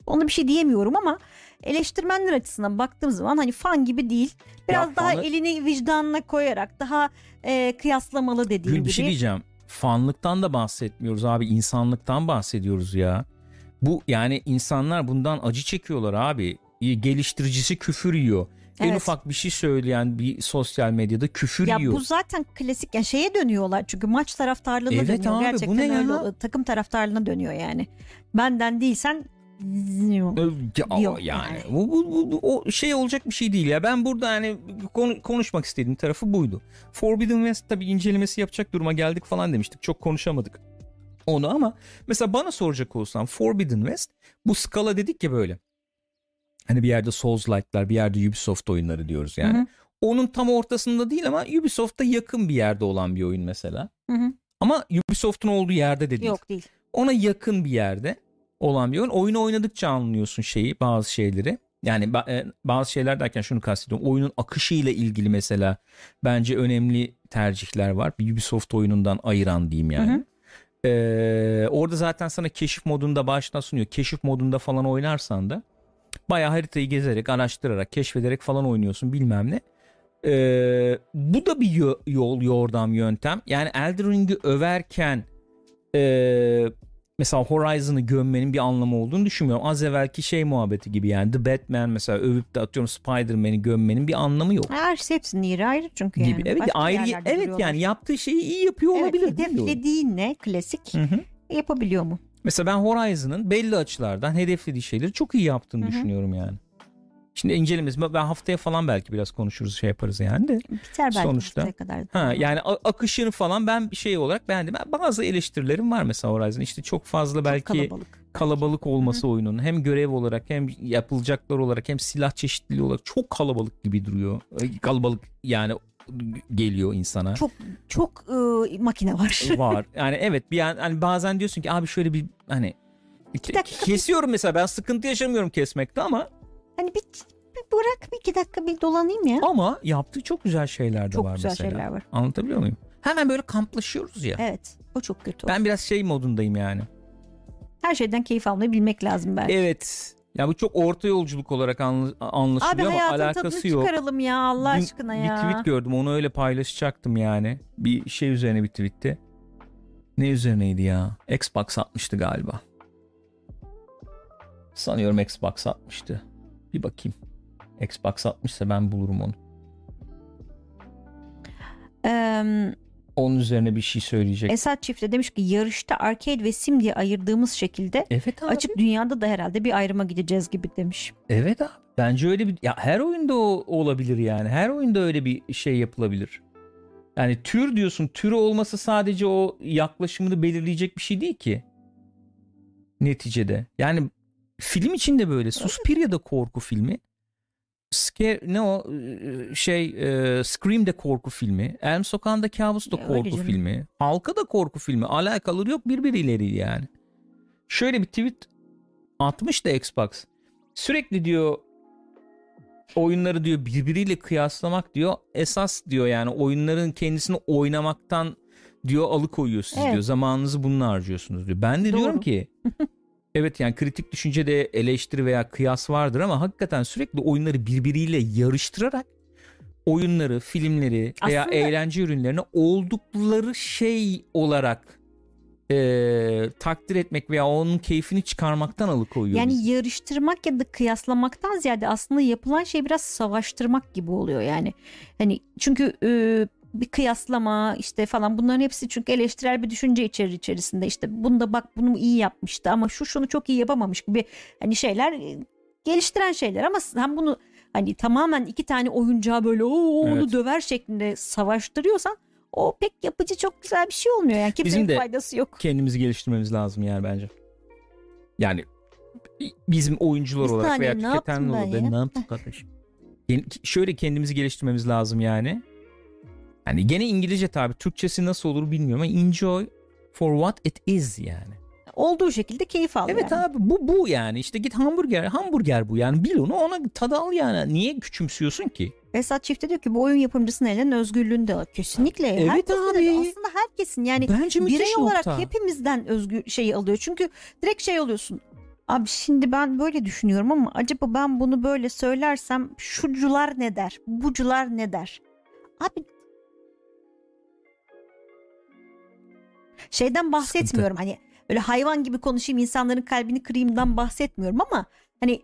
Ona bir şey diyemiyorum ama eleştirmenler açısından baktığım zaman hani fan gibi değil. Biraz Ya daha fanı- elini vicdanına koyarak daha e, kıyaslamalı dediğim Gül gibi. bir şey diyeceğim. Fanlıktan da bahsetmiyoruz abi. insanlıktan bahsediyoruz ya. Bu yani insanlar bundan acı çekiyorlar abi. Geliştiricisi küfür yiyor. En Evet. ufak bir şey söyleyen bir sosyal medyada küfür Ya yiyor. bu zaten klasik yani şeye dönüyorlar çünkü maç taraftarlığına Evet dönüyor. abi, bu Gerçekten ne ya? öyle oluyor. takım taraftarlığına dönüyor yani. Benden değilsen ya- Yok yani bu, bu, bu- bu- o şey olacak bir şey değil ya. Ben burada hani konu- konuşmak istediğim tarafı buydu. Forbidden West tabii incelemesi yapacak duruma geldik falan demiştik. Çok konuşamadık onu ama mesela bana soracak olsan Forbidden West bu skala dedik ya böyle. Hani bir yerde Souls-like'lar bir yerde Ubisoft oyunları diyoruz yani. Hı hı. Onun tam ortasında değil ama Ubisoft'a yakın bir yerde olan bir oyun mesela. Hı hı. Ama Ubisoft'un olduğu yerde de değil yok değil. ona yakın bir yerde olan bir oyun. Oyunu oynadıkça anlıyorsun şeyi bazı şeyleri. Yani e, bazı şeyler derken şunu kastediyorum. Oyunun akışıyla ilgili mesela bence önemli tercihler var. Bir Ubisoft oyunundan ayıran diyeyim yani. Hı hı. Ee, orada zaten sana keşif modunda baştan sunuyor. Keşif modunda falan oynarsan da Bayağı haritayı gezerek, araştırarak, keşfederek falan oynuyorsun bilmem ne. Ee, bu da bir yo- yol, yordam, yöntem. Yani Elden Ring'i överken ee, mesela Horizon'ı gömmenin bir anlamı olduğunu düşünmüyorum. Az evvelki şey muhabbeti gibi yani The Batman mesela övüp de atıyorum Spider-Man'i gömmenin bir anlamı yok. Her şey hepsinin yeri ayrı çünkü yani. gibi. Evet Başka ayrı evet duruyorlar. yani yaptığı şeyi iyi yapıyor Evet, olabilir. hedeflediği ne klasik Hı hı. yapabiliyor mu? Mesela ben Horizon'ın belli açılardan hedeflediği şeyleri çok iyi yaptığını Hı hı. düşünüyorum yani. Şimdi incelememiz ben haftaya falan belki biraz konuşuruz şey yaparız yani de. Biter belki Sonuçta. kadar. Ha yani akışını falan ben bir şey olarak beğendim. Bazı eleştirilerim var mesela Horizon. İşte çok fazla Çok belki kalabalık. kalabalık olması oyunun hem görev olarak hem yapılacaklar olarak hem silah çeşitliliği olarak çok kalabalık gibi duruyor. Kalabalık yani geliyor insana. Çok çok e, makine var. var. Yani evet bir an hani bazen diyorsun ki abi şöyle bir hani kesiyorum mesela ben sıkıntı yaşamıyorum kesmekte ama Hani bir, bir bırak bir iki dakika bir dolanayım ya. ama yaptığı çok güzel şeyler de Çok var güzel mesela. şeyler var. Anlatabiliyor muyum? Hemen böyle kamplaşıyoruz ya. Evet. O çok kötü. Ben biraz şey modundayım yani. Her şeyden keyif almayı bilmek lazım belki. Evet. Ya bu çok orta yolculuk olarak anla- Abi anlaşılıyor ama alakası yok. çıkaralım ya Allah Dün aşkına Bir ya. tweet gördüm onu öyle paylaşacaktım yani. Bir şey üzerine bir tweetti. Ne üzerineydi ya? Xbox atmıştı galiba. Sanıyorum Xbox atmıştı. Bir bakayım. Xbox atmışsa ben bulurum onu. Eee, Onun üzerine bir şey söyleyecek. Esat Çift'e demiş ki yarışta arcade ve sim diye ayırdığımız şekilde evet abi. açık dünyada da herhalde bir ayrıma gideceğiz gibi demiş. Evet abi. Bence öyle bir ya her oyunda o olabilir yani. Her oyunda öyle bir şey yapılabilir. Yani tür diyorsun. Türü olması sadece o yaklaşımını belirleyecek bir şey değil ki. Neticede. Yani film için de böyle. Suspiria da korku filmi. Scare, ne o şey e, Scream de korku filmi. Elm Sokağı'nda Kabus da Ya korku filmi. Halka da korku filmi. Alakaları yok birbirleriyle yani. Şöyle bir tweet atmış da Xbox. Sürekli diyor oyunları diyor birbiriyle kıyaslamak diyor esas diyor yani oyunların kendisini oynamaktan diyor alıkoyuyor siz Evet. diyor zamanınızı bununla harcıyorsunuz diyor. Ben de diyorum Doğru. ki evet yani kritik düşüncede eleştiri veya kıyas vardır ama hakikaten sürekli oyunları birbiriyle yarıştırarak oyunları, filmleri veya Aslında- eğlence ürünlerini oldukları şey olarak eee, takdir etmek veya onun keyfini çıkarmaktan alıkoyuyor Yani bizi. yarıştırmak ya da kıyaslamaktan ziyade aslında yapılan şey biraz savaştırmak gibi oluyor yani. Hani çünkü e, bir kıyaslama işte falan bunların hepsi çünkü eleştirel bir düşünce içerir içerisinde işte bunda bak bunu iyi yapmıştı ama şu şunu çok iyi yapamamış gibi hani şeyler e, geliştiren şeyler ama sen bunu hani tamamen iki tane oyuncağı böyle o onu Evet. döver şeklinde savaştırıyorsan o pek yapıcı çok güzel bir şey olmuyor yani kimsenin Bizim de- faydası yok. kendimizi geliştirmemiz lazım yani bence. Yani bizim oyuncular Bir olarak veya tüketenler olarak ne yaptık kardeşim? Şöyle kendimizi geliştirmemiz lazım yani. Yani gene İngilizce tabi Türkçesi nasıl olur bilmiyorum ama enjoy for what it is yani. Olduğu şekilde keyif al Evet yani. abi bu bu yani işte git hamburger hamburger bu yani bil onu ona tadı al yani. Niye küçümsüyorsun ki? Esat Çift'te diyor ki bu oyun yapımcısının elinden özgürlüğünü de. Kesinlikle. Evet herkesin abi. eli- Aslında herkesin yani Bence birey olarak nokta. hepimizden özgür şeyi alıyor. Çünkü direkt şey oluyorsun. Abi şimdi ben böyle düşünüyorum ama acaba ben bunu böyle söylersem şucular ne der? Bucular ne der? Abi şeyden bahsetmiyorum hani öyle hayvan gibi konuşayım insanların kalbini kırayımdan bahsetmiyorum ama hani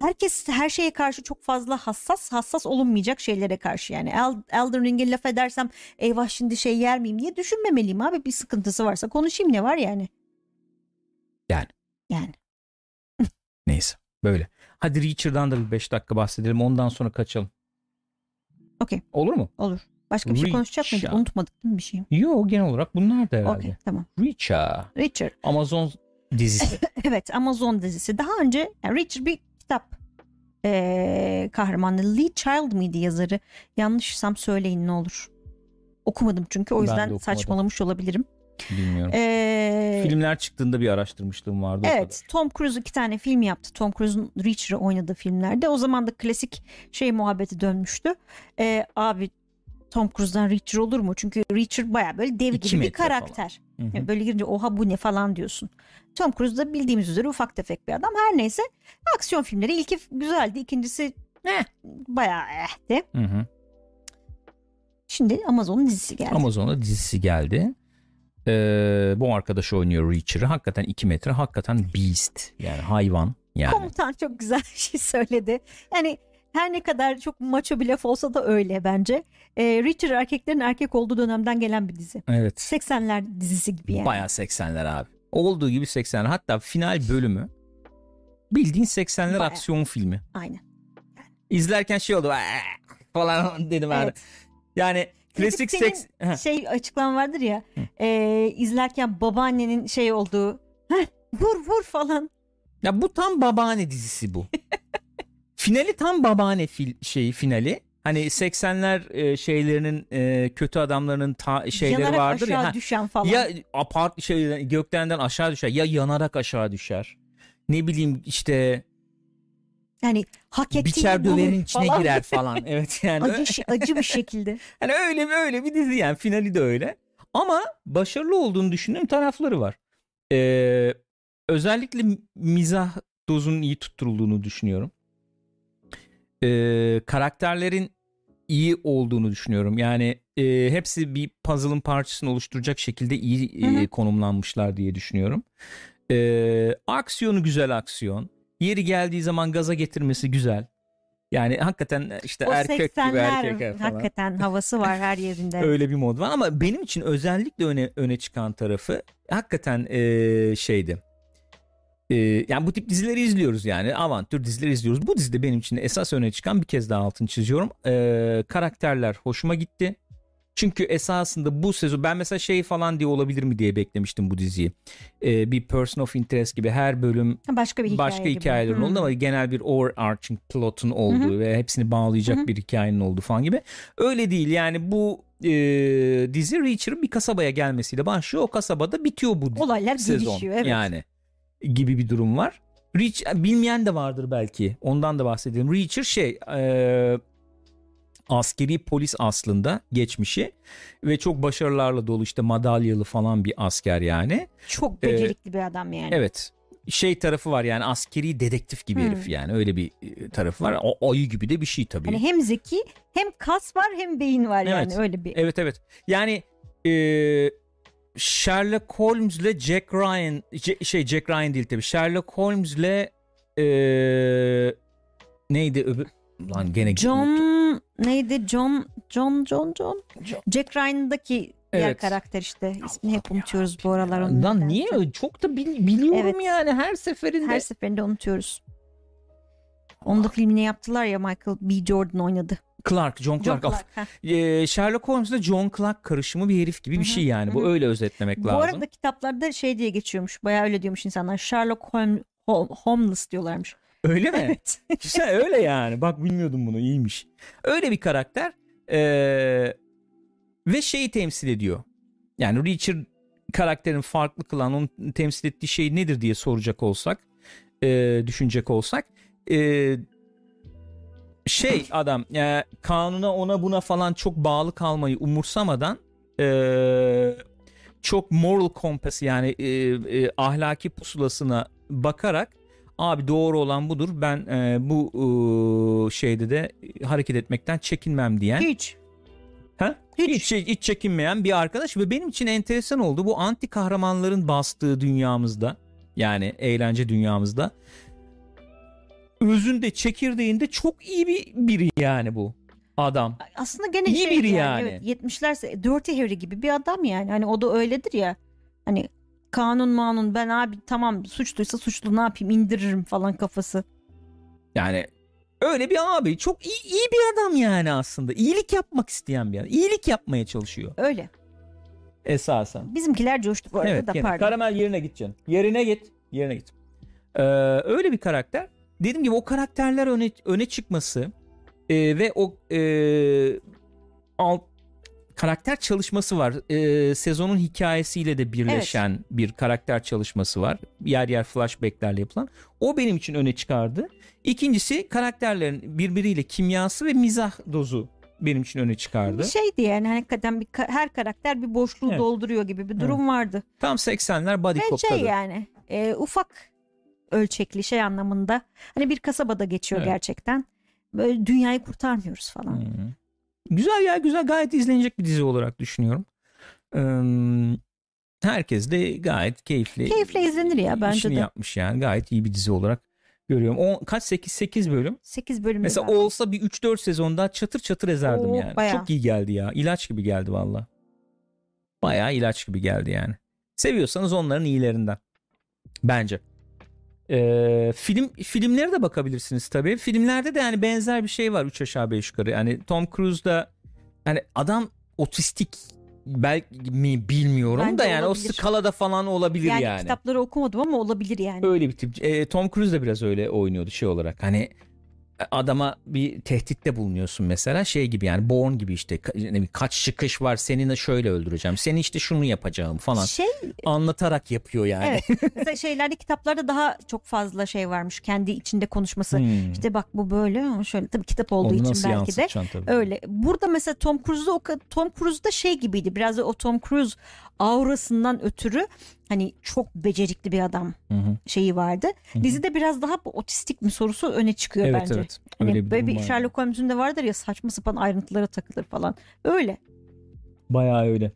herkes her şeye karşı çok fazla hassas hassas olunmayacak şeylere karşı yani El, Elden Ring'e laf edersem eyvah şimdi şey yer miyim diye düşünmemeliyim abi bir sıkıntısı varsa konuşayım ne var yani Yani. yani Neyse böyle. Hadi Reacher'dan da bir 5 dakika bahsedelim ondan sonra kaçalım. Okey. Olur mu? olur başka bir şey konuşacak mıydık unutmadık değil mi bir şey Yo genel olarak bunlar da herhalde. okey tamam Reacher. Richard Amazon dizisi. evet Amazon dizisi daha önce yani Richard bir kitap ee, kahramanı Lee Child mıydı yazarı yanlışsam söyleyin ne olur okumadım çünkü o yüzden saçmalamış olabilirim Bilmiyorum. Ee, Filmler çıktığında bir araştırmışlığım vardı. Evet Tom Cruise iki tane film yaptı. Tom Cruise'un Reacher'ı oynadığı filmlerde. O zaman da klasik şey muhabbeti dönmüştü. Ee, abi Tom Cruise'dan Reacher olur mu? Çünkü Reacher baya böyle dev gibi bir falan. karakter. Yani böyle girince oha bu ne falan diyorsun. Tom Cruise da bildiğimiz üzere ufak tefek bir adam. Her neyse aksiyon filmleri ilki güzeldi. ikincisi eh, bayağı ehti. Hı hı. Şimdi Amazon'un dizisi geldi. Amazon'a dizisi geldi. Ee, bu arkadaş oynuyor Reacher'ı. Hakikaten 2 metre. Hakikaten beast. Yani hayvan. Yani. Komutan çok güzel bir şey söyledi. Yani her ne kadar çok maço bir laf olsa da öyle bence. Ee, Reacher erkeklerin erkek olduğu dönemden gelen bir dizi. Evet. 80'ler dizisi gibi yani. Bayağı 80'ler abi. Olduğu gibi 80'ler. Hatta final bölümü bildiğin 80'ler Bayağı. aksiyon filmi. Aynen. İzlerken şey oldu. Falan dedim abi. Evet. Yani klasik seks... Şey açıklam vardır ya e, izlerken babaannenin şey olduğu "Heh, vur vur falan. Ya bu tam babaanne dizisi bu. finali tam babaanne fil, şeyi finali. Hani 80'ler e, şeylerinin e, kötü adamlarının ta, şeyleri Yanarak vardır ya. Ha, düşen falan. ya apart şey gökdelenden aşağı düşer ya yanarak aşağı düşer. Ne bileyim işte yani hak ettiğini biçer döverin içine falan. girer falan. Evet yani. acı, acı bir şekilde. Hani öyle öyle bir dizi yani finali de öyle. Ama başarılı olduğunu düşündüğüm tarafları var. Ee, özellikle mizah dozunun iyi tutturulduğunu düşünüyorum. Ee, karakterlerin iyi olduğunu düşünüyorum. Yani e, hepsi bir puzzle'ın parçasını oluşturacak şekilde iyi e, konumlanmışlar diye düşünüyorum. Ee, aksiyonu güzel aksiyon. Yeri geldiği zaman gaza getirmesi güzel. Yani hakikaten işte O erkek gibi 80'ler erkek falan. hakikaten havası var her yerinde. Öyle bir mod var ama benim için özellikle öne öne çıkan tarafı hakikaten eee, şeydi. Eee, yani bu tip dizileri izliyoruz yani avantür dizileri izliyoruz. Bu dizide benim için esas öne çıkan bir kez daha altını çiziyorum. Eee, karakterler hoşuma gitti. Çünkü esasında bu sezon ben mesela şey falan diye olabilir mi diye beklemiştim bu diziyi. Eee, bir person of interest gibi her bölüm Başka bir hikaye başka gibi. hikayelerin Hmm. olduğu ama genel bir overarching plotun olduğu ve hepsini bağlayacak hı. bir hikayenin olduğu falan gibi. Öyle değil yani bu e, dizi Reacher'ın bir kasabaya gelmesiyle başlıyor. O kasabada bitiyor bu Olaylar sezon. gelişiyor evet. Yani gibi bir durum var. Reach bilmeyen de vardır belki. Ondan da bahsedelim. Reacher şey e, askeri polis aslında geçmişi ve çok başarılarla dolu işte madalyalı falan bir asker yani. Çok Ee, becerikli bir adam yani. Evet. Şey tarafı var yani askeri dedektif gibi Hmm. herif yani öyle bir e, tarafı var. O ayı gibi de bir şey tabii. Hani hem zeki hem kas var hem beyin var yani Evet. öyle bir. Evet evet. Yani e, Sherlock Holmes'le Jack Ryan şey Jack Ryan değil tabii. Sherlock Holmes'le e, neydi öbür lan gene John neydi? John John John John. Jack Ryan'daki diğer Evet. karakter işte. İsmini hep unutuyoruz bu aralar onun. Lan niye öyle? çok da bil- biliyorum Evet. yani her seferinde. Her seferinde unutuyoruz. Onu da filmini yaptılar ya Michael B. Jordan oynadı. Clark, John John Clark. Of. Clark. heh. E, Sherlock Holmes'le John Clark karışımı bir herif gibi bir şey yani. Bu öyle özetlemek Bu lazım. arada kitaplarda şey diye geçiyormuş. Bayağı öyle diyormuş insanlar. Sherlock Holmes Hol- Homeless diyorlarmış. Öyle mi? Evet. Güzel öyle yani. Bak bilmiyordum bunu iyiymiş. Öyle bir karakter. Ee, ve şeyi temsil ediyor. Yani Reacher karakterin farklı kılan onun temsil ettiği şey nedir diye soracak olsak e, düşünecek olsak e, şey adam e, kanuna ona buna falan çok bağlı kalmayı umursamadan e, çok moral compass yani e, e, ahlaki pusulasına bakarak abi doğru olan budur ben e, bu e, şeyde de hareket etmekten çekinmem diyen Hiç. Ha? Hiç. Hiç. şey- hiç çekinmeyen bir arkadaş ve benim için enteresan oldu. Bu anti kahramanların bastığı dünyamızda yani eğlence dünyamızda özünde çekirdeğinde çok iyi bir biri yani bu adam. Aslında gene İyi şey biri yani. yani. Evet, 70'ler Dirty Harry gibi bir adam yani. Hani o da öyledir ya. Hani kanun manun ben abi tamam suçluysa suçlu ne yapayım indiririm falan kafası. Yani öyle bir abi çok iyi, iyi bir adam yani aslında. İyilik yapmak isteyen bir adam. İyilik yapmaya çalışıyor Öyle. esasen. Bizimkiler coştu bu arada Evet, da gene. pardon. Karamel yerine git canım. Yerine git. Yerine git. Ee, öyle bir karakter. Dediğim gibi o karakterler öne öne çıkması e, ve o e, alt karakter çalışması var. E, sezonun hikayesiyle de birleşen bir karakter çalışması var. Yer yer flashbacklerle yapılan. O benim için öne çıkardı. İkincisi karakterlerin birbiriyle kimyası ve mizah dozu benim için öne çıkardı. Bir şeydi yani hakikaten bir her karakter bir boşluğu Evet. dolduruyor gibi bir durum vardı. Tam 80'ler body Ve cop şey yani e, ufak ölçekli şey anlamında hani bir kasabada geçiyor Evet. gerçekten. Böyle dünyayı kurtarmıyoruz falan. Hı. Güzel ya güzel gayet izlenecek bir dizi olarak düşünüyorum. Ee, herkes de gayet keyifli. Keyifle izlenir ya bence işini de. yapmış yani gayet iyi bir dizi olarak görüyorum. O, kaç 8 8 bölüm. 8 bölüm. Mesela olsa bir 3-4 sezon daha çatır çatır ezerdim Oo, yani. bayağı. Çok iyi geldi ya. İlaç gibi geldi valla. Bayağı ilaç gibi geldi yani. Seviyorsanız onların iyilerinden. Bence. Ee, film filmlere de bakabilirsiniz tabii. Filmlerde de yani benzer bir şey var 3 aşağı 5 yukarı. Yani Tom Cruise'da hani adam otistik belki mi bilmiyorum Bence da yani olabilir. o skalada falan olabilir yani, yani. kitapları okumadım ama olabilir yani. Öyle bir tip. E, Tom Cruise de biraz öyle oynuyordu şey olarak. Hani adama bir tehditte bulunuyorsun mesela şey gibi yani Bourne gibi işte bileyim, kaç çıkış var seni şöyle öldüreceğim. Seni işte şunu yapacağım falan. Şey Anlatarak yapıyor yani. Evet. mesela şeylerde kitaplarda daha çok fazla şey varmış kendi içinde konuşması. Hmm. İşte bak bu böyle ama şöyle tabii kitap olduğu Onu için belki de tabii. öyle. Burada mesela Tom Cruise'da o Tom Cruise'da şey gibiydi. Biraz da o Tom Cruise aurasından ötürü hani çok becerikli bir adam Hı hı. şeyi vardı. Hı hı. Dizide biraz daha bu otistik mi sorusu öne çıkıyor Evet bence. evet. Hani Öyle bir böyle bir var. Sherlock Holmes'un da vardır ya saçma sapan ayrıntılara takılır falan. Öyle. Bayağı öyle.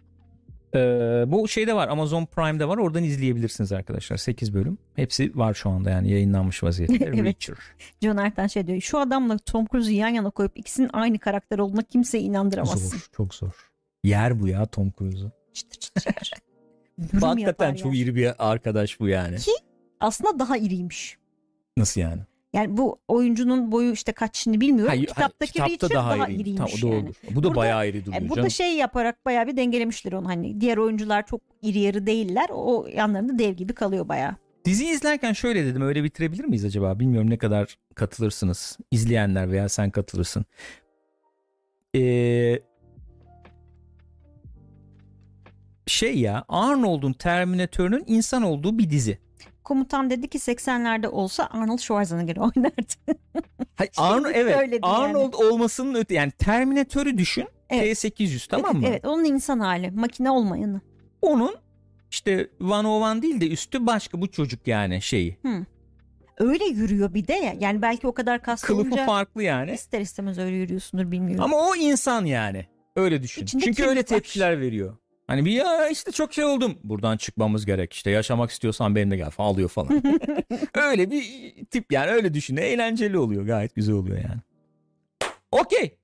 Ee, bu şeyde var Amazon Prime'de var oradan izleyebilirsiniz arkadaşlar 8 bölüm hepsi var şu anda yani yayınlanmış vaziyette Evet. Reacher John Artan şey diyor. Şu adamla Tom Cruise'u yan yana koyup ikisinin aynı karakter olduğuna kimseyi inandıramazsın. zor çok zor yer bu ya Tom Cruise'u Çıtır çıtır. Dürüm hakikaten çok iri bir arkadaş bu yani Aslında daha iriymiş. nasıl yani Yani bu oyuncunun boyu işte kaç şimdi bilmiyorum. Hayır, Kitaptaki hayır, kitapta Richard daha, iri. iriymiş Tamam, yani. Bu da Burada- bayağı iri duruyor E, burada canım. şey yaparak bayağı bir dengelemişler onu hani. Diğer oyuncular çok iri yarı değiller. O yanlarında dev gibi kalıyor bayağı. Diziyi izlerken şöyle dedim öyle bitirebilir miyiz acaba? Bilmiyorum ne kadar katılırsınız. izleyenler veya sen katılırsın. Ee, şey ya Arnold'un Terminatör'ün insan olduğu bir dizi. Komutan dedi ki 80'lerde olsa Arnold Schwarzenegger oynardı. Hayır, Şimdi Arnold, evet söyledi yani. Arnold olmasının öte yani Terminatör'ü düşün Evet. T800 tamam evet, mı? Evet onun insan hali. Makine olmayanı. Onun işte 101 değil de üstü başka bu çocuk yani şeyi. Öyle yürüyor bir de ya. Yani belki o kadar kaslı Kılıfı olunca farklı yani. ister istemez öyle yürüyorsundur bilmiyorum. Ama o insan yani. Öyle düşün. İçinde Çünkü öyle var. tepkiler veriyor. Hani bir ya işte çok şey oldum. Buradan çıkmamız gerek. İşte yaşamak istiyorsan benimle gel falan alıyor falan. öyle bir tip yani öyle düşün. Eğlenceli oluyor. Gayet güzel oluyor yani. Okey.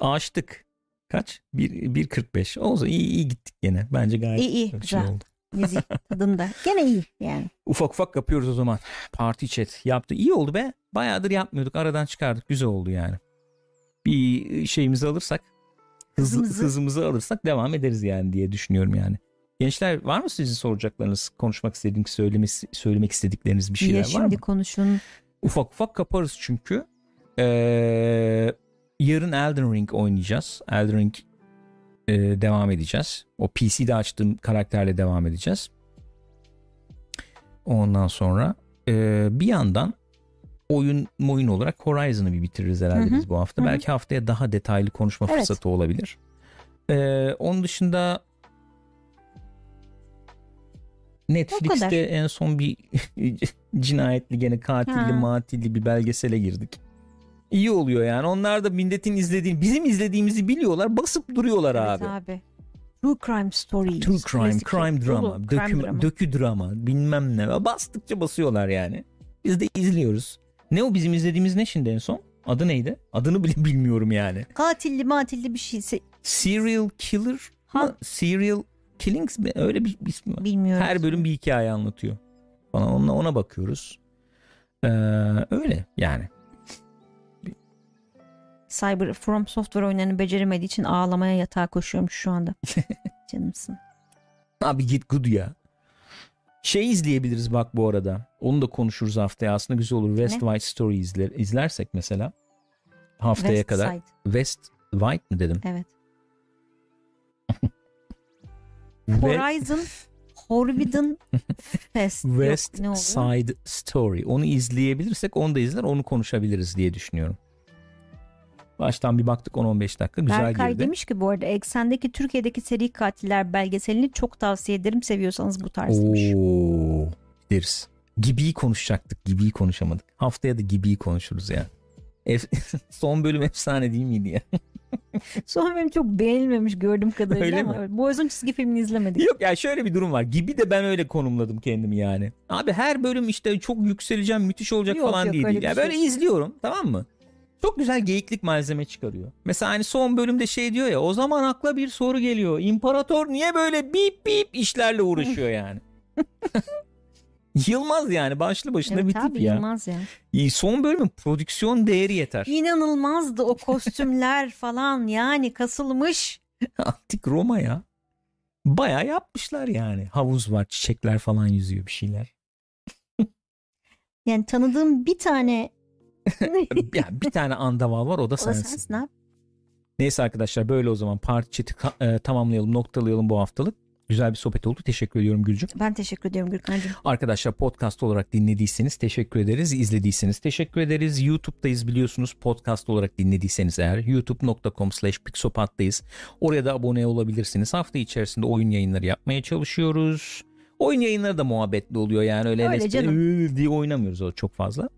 Açtık. Kaç? 1.45. Olsun iyi, iyi gittik gene. Bence gayet İyi, iyi, şey güzel. oldu. Nezih tadında. Gene iyi yani. Ufak ufak yapıyoruz o zaman. Party chat yaptı. İyi oldu be. Bayağıdır yapmıyorduk. Aradan çıkardık. Güzel oldu yani. Bir şeyimizi alırsak hızlı, Hızımızı. hızımızı alırsak devam ederiz yani diye düşünüyorum yani. Gençler var mı sizin soracaklarınız, konuşmak istediğiniz, söylemek, söylemek istedikleriniz bir şeyler Niye var şimdi mı? konuşun. Ufak ufak kaparız çünkü. Ee, yarın Elden Ring oynayacağız. Elden Ring e, devam edeceğiz. O PC'de açtığım karakterle devam edeceğiz. Ondan sonra e, bir yandan oyun oyun olarak Horizon'ı bir bitiririz herhalde Hı hı. biz bu hafta. Hı hı. Belki haftaya daha detaylı konuşma Evet. fırsatı olabilir. E, onun dışında Netflix'te en son bir cinayetli gene katilli Ha. matilli bir belgesele girdik. İyi oluyor yani. Onlar da milletin izlediğini, bizim izlediğimizi biliyorlar. Basıp duruyorlar Evet abi. abi. True crime stories. True crime, şey. crime drama. dökü drama, bilmem ne. Bastıkça basıyorlar yani. Biz de izliyoruz. Ne o bizim izlediğimiz ne şimdi en son? Adı neydi? Adını bile bilmiyorum yani. Katilli matilli bir şeyse Serial Killer Ha. mı? Serial Killings mi? Öyle bir ismi var. bilmiyorum. Her bölüm bir hikaye anlatıyor. Falan ona, ona bakıyoruz. Ee, öyle yani. Cyber From Software oyunlarını beceremediği için ağlamaya yatağa koşuyorum şu anda. Canımsın. Abi git good ya. Şey izleyebiliriz bak bu arada. Onu da konuşuruz haftaya. Aslında güzel olur. West Ne? White Story izler, izlersek mesela. Haftaya West kadar. Side. West White mi dedim? Evet. Ve Horizon Forbidden Fest. Yok, West oluyor? Side Story. Onu izleyebilirsek onu da izler onu konuşabiliriz diye düşünüyorum. Baştan bir baktık 10-15 dakika güzel Berkay girdi. demiş ki bu arada eksendeki Türkiye'deki seri katiller belgeselini çok tavsiye ederim seviyorsanız bu tarz demiş. Oo, deriz. Gibi'yi konuşacaktık. Gibi'yi konuşamadık. Haftaya da Gibi'yi konuşuruz ya. Ef- Son bölüm efsane değil miydi ya? Son bölüm çok beğenilmemiş gördüğüm kadarıyla Öyle ama mi? Boğaz'ın çizgi filmini izlemedik. Yok ya şöyle bir durum var. Gibi de ben öyle konumladım kendimi yani. Abi her bölüm işte çok yükseleceğim, müthiş olacak Yok, falan yok, değil. Ya şey böyle izliyorum tamam mı? Çok güzel geyiklik malzeme çıkarıyor. Mesela hani son bölümde şey diyor ya o zaman akla bir soru geliyor. İmparator niye böyle bip bip işlerle uğraşıyor yani? Yılmaz yani başlı başına Evet bir tip ya. Yılmaz ya. İyi, Son bölümün prodüksiyon değeri yeter. İnanılmazdı o kostümler falan yani kasılmış. Antik Roma ya. Baya yapmışlar yani. Havuz var, çiçekler falan yüzüyor bir şeyler. Yani tanıdığım bir tane ya bir tane andaval var o da o da sensin. sensin abi. Neyse arkadaşlar böyle o zaman parti ka- e, tamamlayalım, noktalayalım bu haftalık. Güzel bir sohbet oldu. Teşekkür ediyorum Gülcüm. Ben teşekkür ediyorum Gürkan'cığım. Arkadaşlar podcast olarak dinlediyseniz teşekkür ederiz. İzlediyseniz teşekkür ederiz. YouTube'dayız biliyorsunuz. Podcast olarak dinlediyseniz eğer youtube.com slash pixopat'tayız. Oraya da abone olabilirsiniz. Hafta içerisinde oyun yayınları yapmaya çalışıyoruz. Oyun yayınları da muhabbetli oluyor yani öyle, Öyle canım. Diye oynamıyoruz o çok fazla.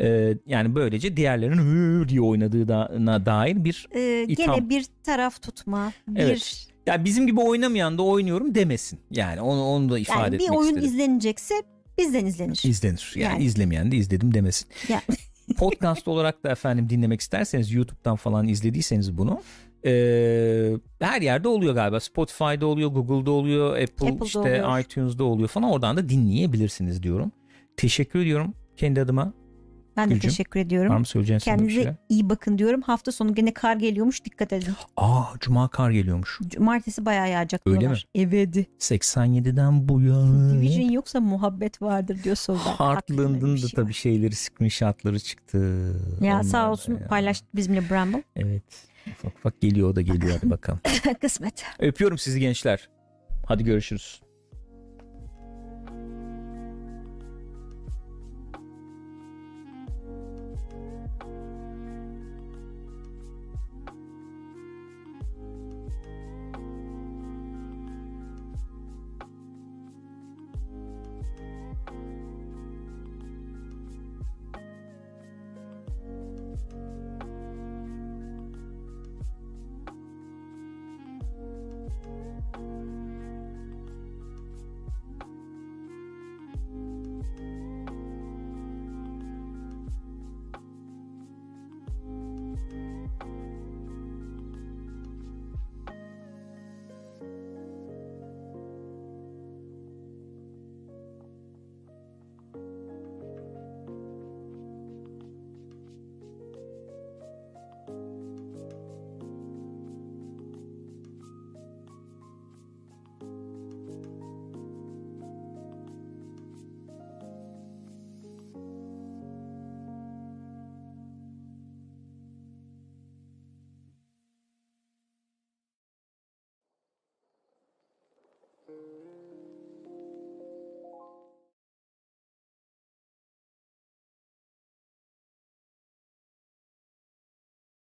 Ee, yani böylece diğerlerinin diye oynadığına dair bir Ee, İtham. gene bir taraf tutma, bir Evet. Ya bizim gibi oynamayan da oynuyorum demesin. Yani onu onu da ifade yani bir etmek oyun istedim. izlenecekse bizden izlenir. İzlenir. Yani, Yani. izlemeyen de izledim demesin. Ya. Podcast olarak da efendim dinlemek isterseniz YouTube'dan falan izlediyseniz bunu ee, her yerde oluyor galiba. Spotify'da oluyor, Google'da oluyor, Apple Apple'da işte oluyor. iTunes'da oluyor falan. Oradan da dinleyebilirsiniz diyorum. Teşekkür ediyorum kendi adıma. Ben de Gülcüm, teşekkür Var ediyorum. mı söyleyeceğin Kendinize iyi bakın diyorum. Hafta sonu gene kar geliyormuş dikkat edin. Aa Cuma kar geliyormuş. Cumartesi bayağı yağacak Öyle diyorlar. Evet. 87'den bu yana. Division yoksa muhabbet vardır diyor Soldan. Heartland'ın da şey tabii var. şeyleri screenshotları çıktı. Ya Onlar sağ olsun ya. paylaştı bizimle Bramble. Evet. Ufak ufak geliyor o da geliyor hadi bakalım. Kısmet. Öpüyorum sizi gençler. Hadi görüşürüz.